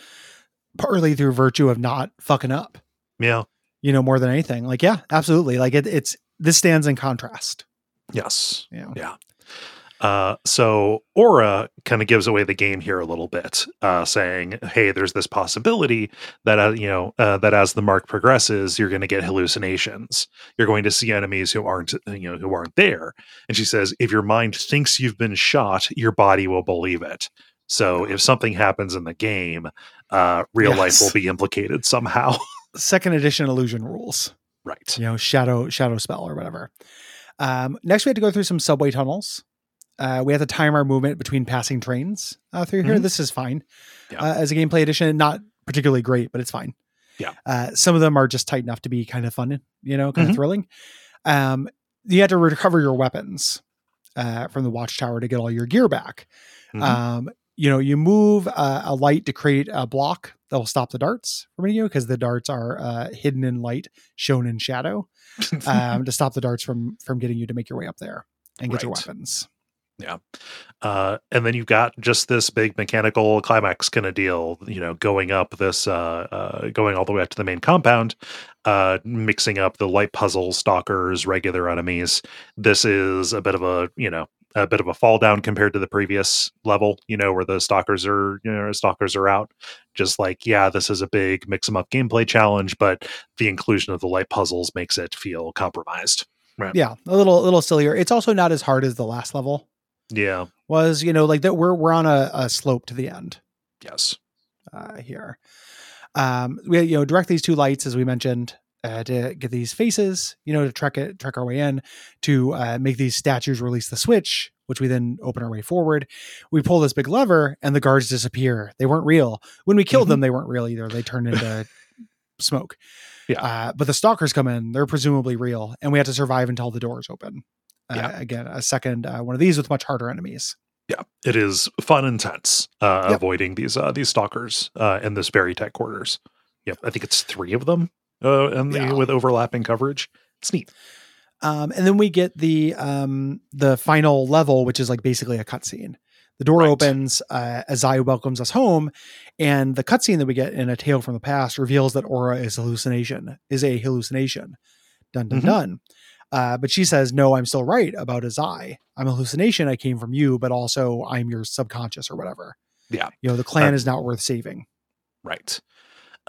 partly through virtue of not fucking up. yeah You know, more than anything. Like, yeah, absolutely. Like it, it's this stands in contrast. yes know? Yeah. Uh, so Ora kind of gives away the game here a little bit, uh, saying, "Hey, there's this possibility that uh, you know uh, that as the mark progresses, you're going to get hallucinations. You're going to see enemies who aren't you know who aren't there." And she says, "If your mind thinks you've been shot, your body will believe it. So if something happens in the game, uh, real life will be implicated somehow." *laughs* Second edition illusion rules. right. you know, shadow shadow spell or whatever. Um, next, we had to go through some subway tunnels. Uh, we have to time our movement between passing trains uh, through here. Mhm. This is fine Yeah. uh, as a gameplay addition. Not particularly great, but it's fine. Yeah. Uh, some of them are just tight enough to be kind of fun, you know, kind Mhm. of thrilling. Um, you had to recover your weapons uh, from the watchtower to get all your gear back. Mhm. Um, you know, you move uh, a light to create a block that will stop the darts from hitting you because the darts are uh, hidden in light, shown in shadow *laughs* um, to stop the darts from from getting you to make your way up there and get your Right. Weapons. uh, and then you've got just this big mechanical climax kind of deal, you know, going up this, uh, uh, going all the way up to the main compound, uh, mixing up the light puzzle stalkers, regular enemies. This is a bit of a, you know, a bit of a fall down compared to the previous level, you know, where the stalkers are, you know, stalkers are out. Just like, yeah, this is a big mix 'em up gameplay challenge, but the inclusion of the light puzzles makes it feel compromised. Yeah, a little a little sillier. It's also not as hard as the last level Yeah. was. You know, like that we're we're on a, a slope to the end Yes. uh, here. Um, we you know direct these two lights as we mentioned uh, to get these faces. You know, to trek it trek our way in to uh, make these statues release the switch, which we then open our way forward. We pull this big lever and the guards disappear. They weren't real when we killed them. They weren't real either. They turned into *laughs* smoke. Yeah. Uh, but the stalkers come in. They're presumably real, and we have to survive until the doors open. Uh, Yeah. Again, a second uh, one of these with much harder enemies. Yeah, it is fun and tense uh, Yep. avoiding these uh, these stalkers uh, in this Berry Tech quarters. Yep, I think it's three of them uh, and the, Yeah. with overlapping coverage. It's neat. Um, and then we get the um, the final level, which is like basically a cutscene. The door Right. opens, uh, Azai welcomes us home, and the cutscene that we get in A Tale from the Past reveals that Ora is hallucination, is a hallucination. Dun dun Mhm. dun. Uh, but she says, "No, I'm still right about Azai. I'm a hallucination. I came from you, but also I'm your subconscious or whatever. Yeah. you know, the clan is not worth saving. Right.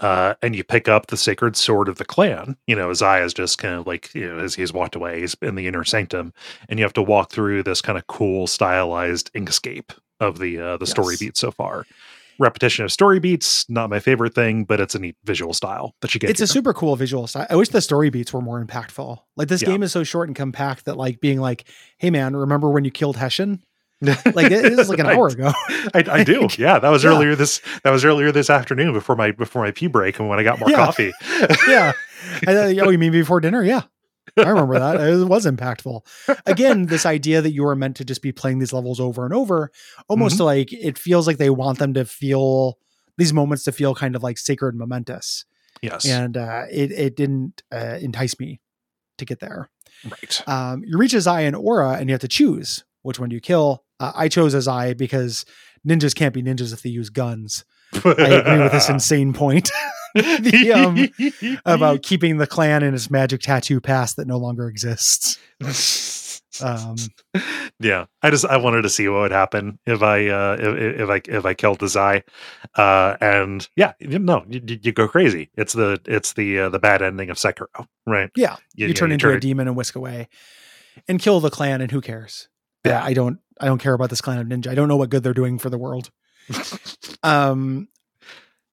Uh, and you pick up the sacred sword of the clan. You know, Azai is just kind of like, you know, as he's walked away, he's in the inner sanctum, and you have to walk through this kind of cool, stylized inkscape of the uh, the story beat so far. Repetition of story beats, not my favorite thing, but it's a neat visual style that you get. It's a super cool visual style. I wish the story beats were more impactful. Like this Yeah. game is so short and compact that like being like, "Hey man, remember when you killed Hessian?" *laughs* Like it is like an I- hour ago. *laughs* I, I do. *laughs* Yeah, that was Yeah. earlier this. That was earlier this afternoon before my before my pee break and when I got more Yeah. coffee. yeah. I uh, oh, you mean before dinner? Yeah. *laughs* I remember that. It was impactful. Again, this idea that you are meant to just be playing these levels over and over, almost Mm-hmm. like it feels like they want them to feel these moments to feel kind of like sacred and momentous. yes, And uh, it, it didn't uh, entice me to get there. right. Um, you reach Azai and Ora, and you have to choose which one do you kill. Uh, I chose Azai because ninjas can't be ninjas if they use guns. I agree with this *laughs* insane point *laughs* *laughs* the, um, *laughs* about keeping the clan and its magic tattoo past that no longer exists. *laughs* Um, yeah, I just I wanted to see what would happen if I uh if, if I if I killed the Zai, uh and yeah no you, you go crazy it's the it's the uh, the bad ending of Sekiro right Yeah, you, turn into a it- demon and whisk away, and kill the clan, and who cares? Yeah. I don't. I don't care about this clan of ninja. I don't know what good they're doing for the world. um,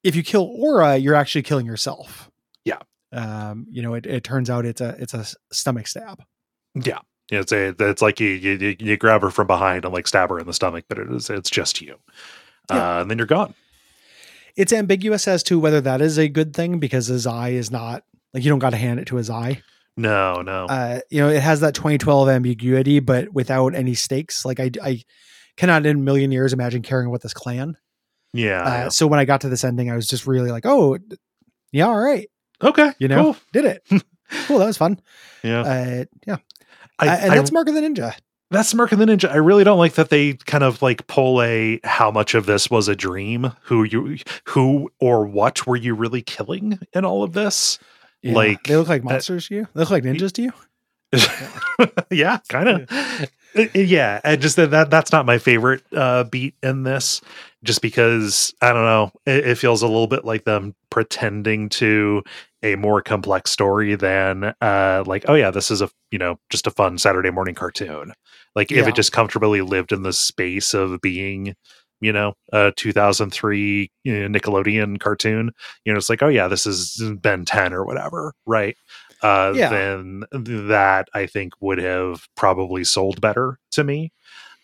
if you kill Ora, you're actually killing yourself. Yeah. Um, you know, it, it turns out it's a it's a stomach stab. yeah it's a it's like you, you you- you grab her from behind and like stab her in the stomach but it is it's just you Yeah. uh, and then you're gone It's ambiguous as to whether that is a good thing because Azai is not like you don't got to hand it to Azai. no no Uh, you know, it has that 2012 ambiguity, but without any stakes. Like I, I cannot in a million years imagine caring about this clan. Yeah, Uh, yeah. So when I got to this ending, I was just really like, oh, yeah, all right, okay you know, cool. did it. *laughs* cool, that was fun. yeah Uh, yeah, I, Uh, and I- that's Mark of the Ninja. that's Merc and the Ninja. I really don't like that they kind of like pull a how much of this was a dream, who you who or what were you really killing in all of this? Yeah. Like, they look like monsters to you. They look like ninjas to you. *laughs* yeah, kind of. Yeah, and just that, that that's not my favorite uh beat in this just because I don't know, it, it feels a little bit like them pretending to a more complex story than uh like oh yeah, this is a you know, just a fun Saturday morning cartoon. Like if Yeah. it just comfortably lived in the space of being you know, a 2003 you know, Nickelodeon cartoon. You know, it's like, oh yeah, this is Ben 10 or whatever, right? Uh, Yeah. Then that I think would have probably sold better to me.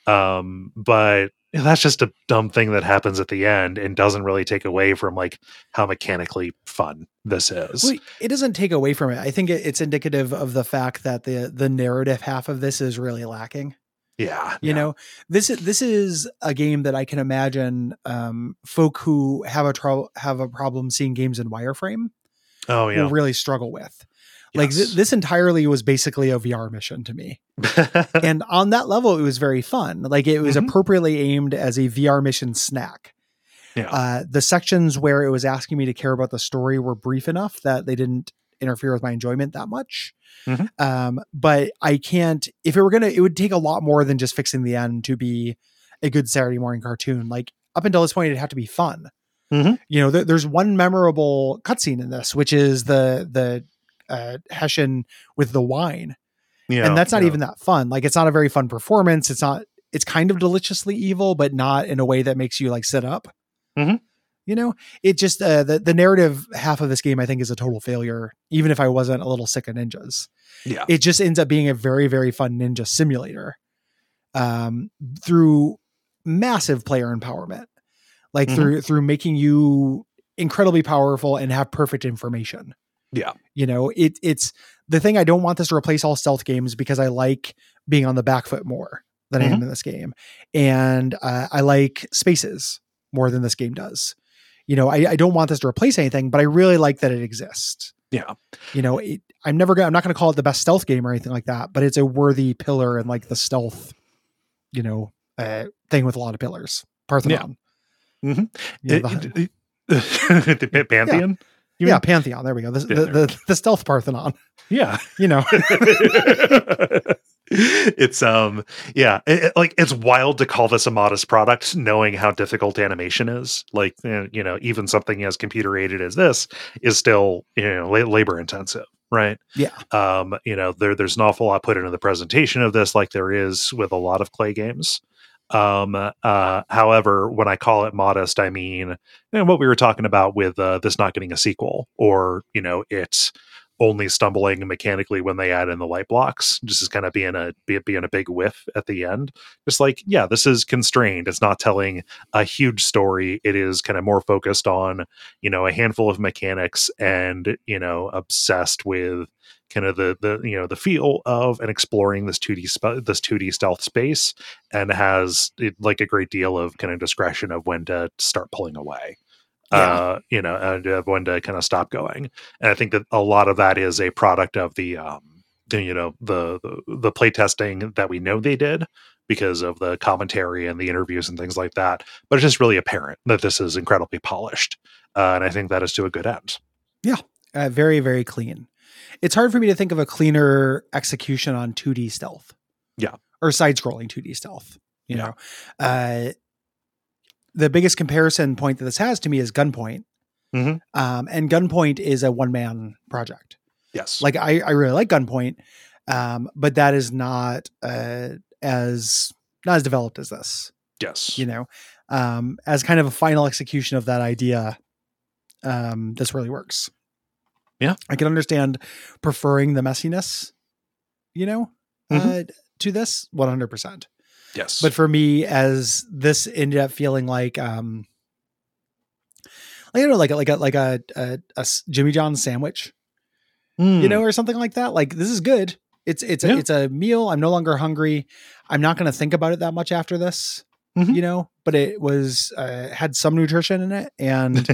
Um, but that's just a dumb thing that happens at the end and doesn't really take away from like how mechanically fun this is. Well, it doesn't take away from it. I think it's indicative of the fact that the the narrative half of this is really lacking. yeah, you yeah. know this is this is a game that i can imagine um folk who have a trouble have a problem seeing games in wireframe Oh yeah. will really struggle with like th- this entirely was basically a vr mission to me and on that level it was very fun like it was Mhm. appropriately aimed as a vr mission snack Yeah. uh the sections where it was asking me to care about the story were brief enough that they didn't interfere with my enjoyment that much Mhm. um but i can't if it were gonna it would take a lot more than just fixing the end to be a good saturday morning cartoon like up until this point it'd have to be fun Mhm. you know there, there's one memorable cutscene in this which is the the uh hessian with the wine yeah, and that's not yeah. even that fun like it's not a very fun performance it's not it's kind of deliciously evil but not in a way that makes you like sit up Mhm. you know it just uh, the, the narrative half of this game i think is a total failure even if i wasn't a little sick of ninjas Yeah. it just ends up being a very very fun ninja simulator um through massive player empowerment like Mhm. through through making you incredibly powerful and have perfect information Yeah. you know it it's the thing i don't want this to replace all stealth games because i like being on the back foot more than I am Mhm. in this game, and uh, I like spaces more than this game does. You know, I, I don't want this to replace anything, but I really like that it exists. Yeah. You know, it, I'm never gonna I'm not gonna call it the best stealth game or anything like that, but it's a worthy pillar in like the stealth, you know, uh, thing with a lot of pillars. Parthenon. Mhm. You know, It- the- it- *laughs* the Pa- Pantheon? You yeah, mean? Pantheon. There we go. The, the, the, the stealth Parthenon. Yeah. You know, *laughs* it's um yeah it, it- like it's wild to call this a modest product knowing how difficult animation is like uh, you know even something as computer aided as this is still you know la- labor intensive right Yeah. um you know there there's an awful lot put into the presentation of this like there is with a lot of Klei games um uh however when i call it modest i mean you know, what we were talking about with uh, this not getting a sequel or you know it's only stumbling mechanically when they add in the light blocks just is kind of being a being a big whiff at the end. Just like yeah this is constrained. It's not telling a huge story. It is kind of more focused on you know a handful of mechanics and you know obsessed with kind of the the you know the feel of and exploring this 2d sp- this 2d stealth space and has it, like a great deal of kind of discretion of when to start pulling away Yeah. uh you know and uh, when to kind of stop going and i think that a lot of that is a product of the um the, you know the the, the play testing that we know they did because of the commentary and the interviews and things like that but it's just really apparent that this is incredibly polished uh, and i think that is to a good end uh, very very clean. It's hard for me to think of a cleaner execution on 2D stealth. Yeah. or side scrolling 2D stealth. You Yeah. know, uh, the biggest comparison point that this has to me is Gunpoint. Mhm. Um, and Gunpoint is a one man project. yes Like I, I really like Gunpoint, um, but that is not uh, as not as developed as this. yes You know, um, as kind of a final execution of that idea. Um, this really works. Yeah. I can understand preferring the messiness, you know, Mhm. uh, to this 100%. yes But for me, as this ended up feeling like, um, I don't know, like a, like a, like a, a, a Jimmy John sandwich, you know, or something like that. Like this is good. It's, it's, Yeah. a, it's a meal. I'm no longer hungry. I'm not going to think about it that much after this, Mhm. you know, but it was, uh, had some nutrition in it and,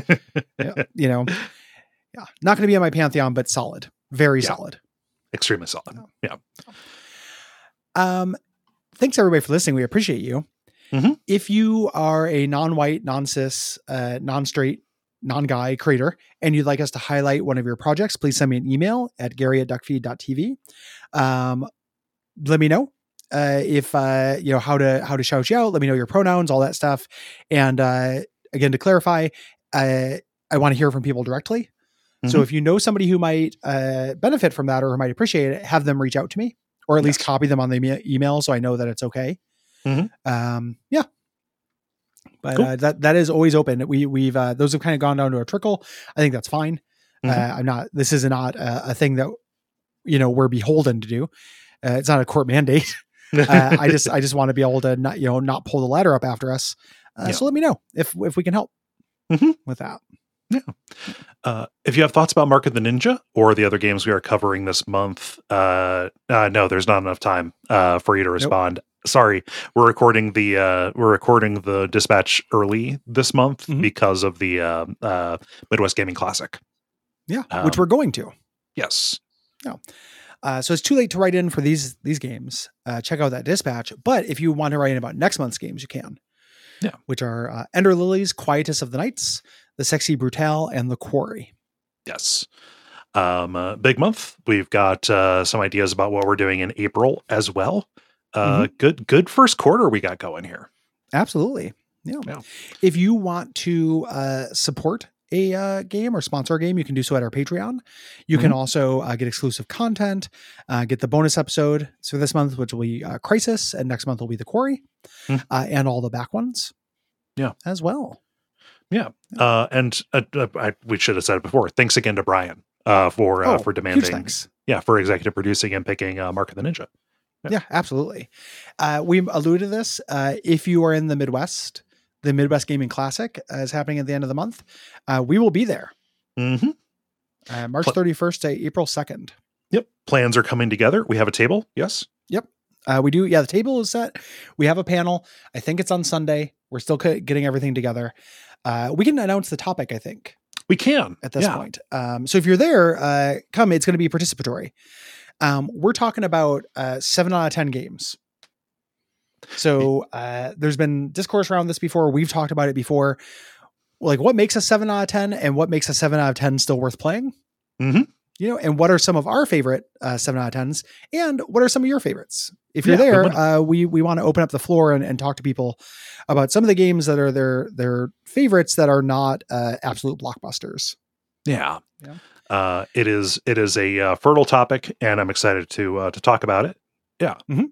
*laughs* you know, yeah, not going to be on my pantheon, but solid, very Yeah. solid. extremely solid yeah Um, thanks everybody for listening. We appreciate you. Mhm. If you are a non-white, non-cis, uh, non-straight, non-guy creator, and you'd like us to highlight one of your projects, please send me an email at gary at duckfeed.tv. Um, let me know uh, if uh, you know how to how to shout you out. Let me know your pronouns, all that stuff. And uh, again, to clarify, uh, I want to hear from people directly. So Mhm. if you know somebody who might uh, benefit from that or who might appreciate it, have them reach out to me or at least copy them on the email so I know that it's okay. Mhm. Um, yeah. But Cool. uh, that that is always open. We we've uh, those have kind of gone down to a trickle. I think that's fine. Uh, I'm not. This is not a, a thing that you know we're beholden to do. Uh, it's not a court *laughs* mandate. uh, I just I just want to be able to not you know not pull the ladder up after us. Uh, Yeah. So let me know if if we can help Mhm. with that. Uh, if you have thoughts about Mark of the Ninja or the other games we are covering this month, uh, uh, no, there's not enough time uh, for you to respond. Sorry, we're recording the uh, we're recording the dispatch early this month Mhm. because of the uh, uh, Midwest Gaming Classic. Yeah, which Um, we're going to. Yes, Uh, so it's too late to write in for these these games. Uh, check out that dispatch. But if you want to write in about next month's games, you can. Yeah. Which are uh, Ender Lilies, Quietus of the Knights, The Sexy Brutale, and The Quarry. yes. Um, uh, big month. We've got uh, some ideas about what we're doing in April as well. Uh, Good, good first quarter we got going here. Absolutely. Yeah. Yeah. If you want to uh, support a uh, game or sponsor a game, you can do so at our Patreon. You can also uh, get exclusive content, uh, get the bonus episode. So this month, which will be uh, Crysis, and next month will be The Quarry, Hmm. uh, and all the back ones. Yeah. As well. Yeah, uh, and uh, uh, I, we should have said it before. Thanks again to Brian uh, for uh, Oh, for demanding, thanks. yeah, for executive producing and picking uh, Mark of the Ninja. Yeah. Yeah, absolutely. Uh, we alluded to this. Uh, if you are in the Midwest, the Midwest Gaming Classic uh, is happening at the end of the month. Uh, we will be there Mm-hmm. uh, March Pl- 31st to April 2nd. Yep. Plans are coming together. We have a table. Yes. Yep. Uh, we do, yeah. The table is set. We have a panel. I think it's on Sunday. We're still getting everything together. Uh, we can announce the topic. I think We can at this yeah. point. Um, so if you're there, uh, come. It's going to be participatory. Um, we're talking about uh, seven out of ten games. So uh, there's been discourse around this before. We've talked about it before. Like, what makes a seven out of ten, and what makes a seven out of ten still worth playing? Mhm. You know, and what are some of our favorite uh, seven out of tens, and what are some of your favorites? If you're Yeah, there, uh, we we want to open up the floor and, and talk to people about some of the games that are their their favorites that are not uh, absolute blockbusters. Yeah. Yeah. Uh, it is it is a uh, fertile topic, and I'm excited to uh, to talk about it. Yeah. Mm-hmm.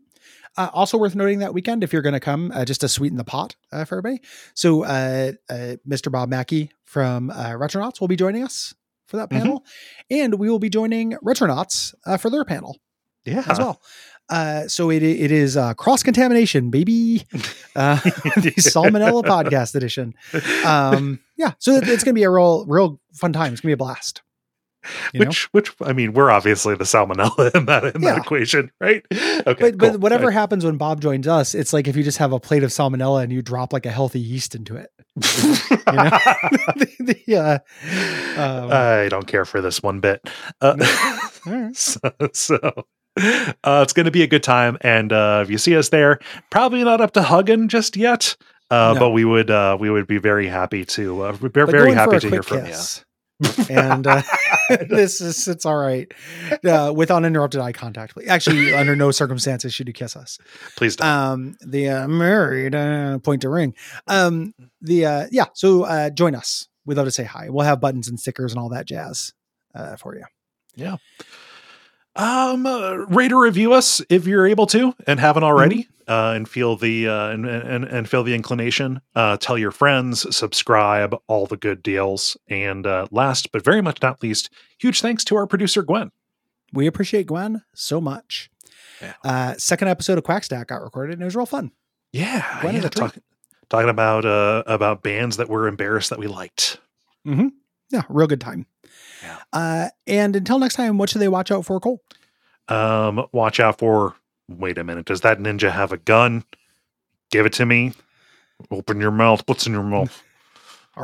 Uh, also worth noting that weekend, if you're going to come, uh, just to sweeten the pot uh, for everybody. So, uh, uh, Mr. Bob Mackey from uh, Retronauts will be joining us for that Mhm. panel, and we will be joining Retronauts uh, for their panel Yeah. as well. Uh, so it it is uh, cross contamination, baby. *laughs* Uh, *laughs* the Salmonella podcast edition. Um, yeah, so it- it's going to be a real real fun time. It's going to be a blast. You know? which which I mean, we're obviously the salmonella *laughs* in that in Yeah. that equation, right? Okay. but cool. but whatever happens when Bob joins us, it's like if you just have a plate of salmonella and you drop like a healthy yeast into it. *laughs* You know? *laughs* the, the, uh, um, I don't care for this one bit. Uh, right. so, so uh, it's going to be a good time, and uh, if you see us there, probably not up to hugging just yet. Uh, No. But we would uh, we would be very happy to uh, we're very go in for happy to hear quick from you. And uh, *laughs* *laughs* this is it's all right uh, with uninterrupted eye contact. Actually, under no circumstances should you kiss us. Please don't. Um, the uh, married uh, point to ring. Um, the uh, yeah. So uh, join us. We'd love to say hi. We'll have buttons and stickers and all that jazz uh, for you. Yeah. Um uh, rate or review us if you're able to and haven't already Mm-hmm. Uh and feel the uh and and, and feel the inclination uh tell your friends subscribe all the good deals and uh last but very much not least huge thanks to our producer gwen We appreciate Gwen so much. Yeah. Uh, second episode of Quackstack got recorded and it was real fun. yeah, Gwen is yeah a talk, talking about uh about bands that we're embarrassed that we liked Mm-hmm. Yeah, real good time. Yeah. Uh, and until next time, what should they watch out for, Cole? um watch out for wait a minute does that ninja have a gun? Give it to me. Open your mouth. What's in your mouth *laughs*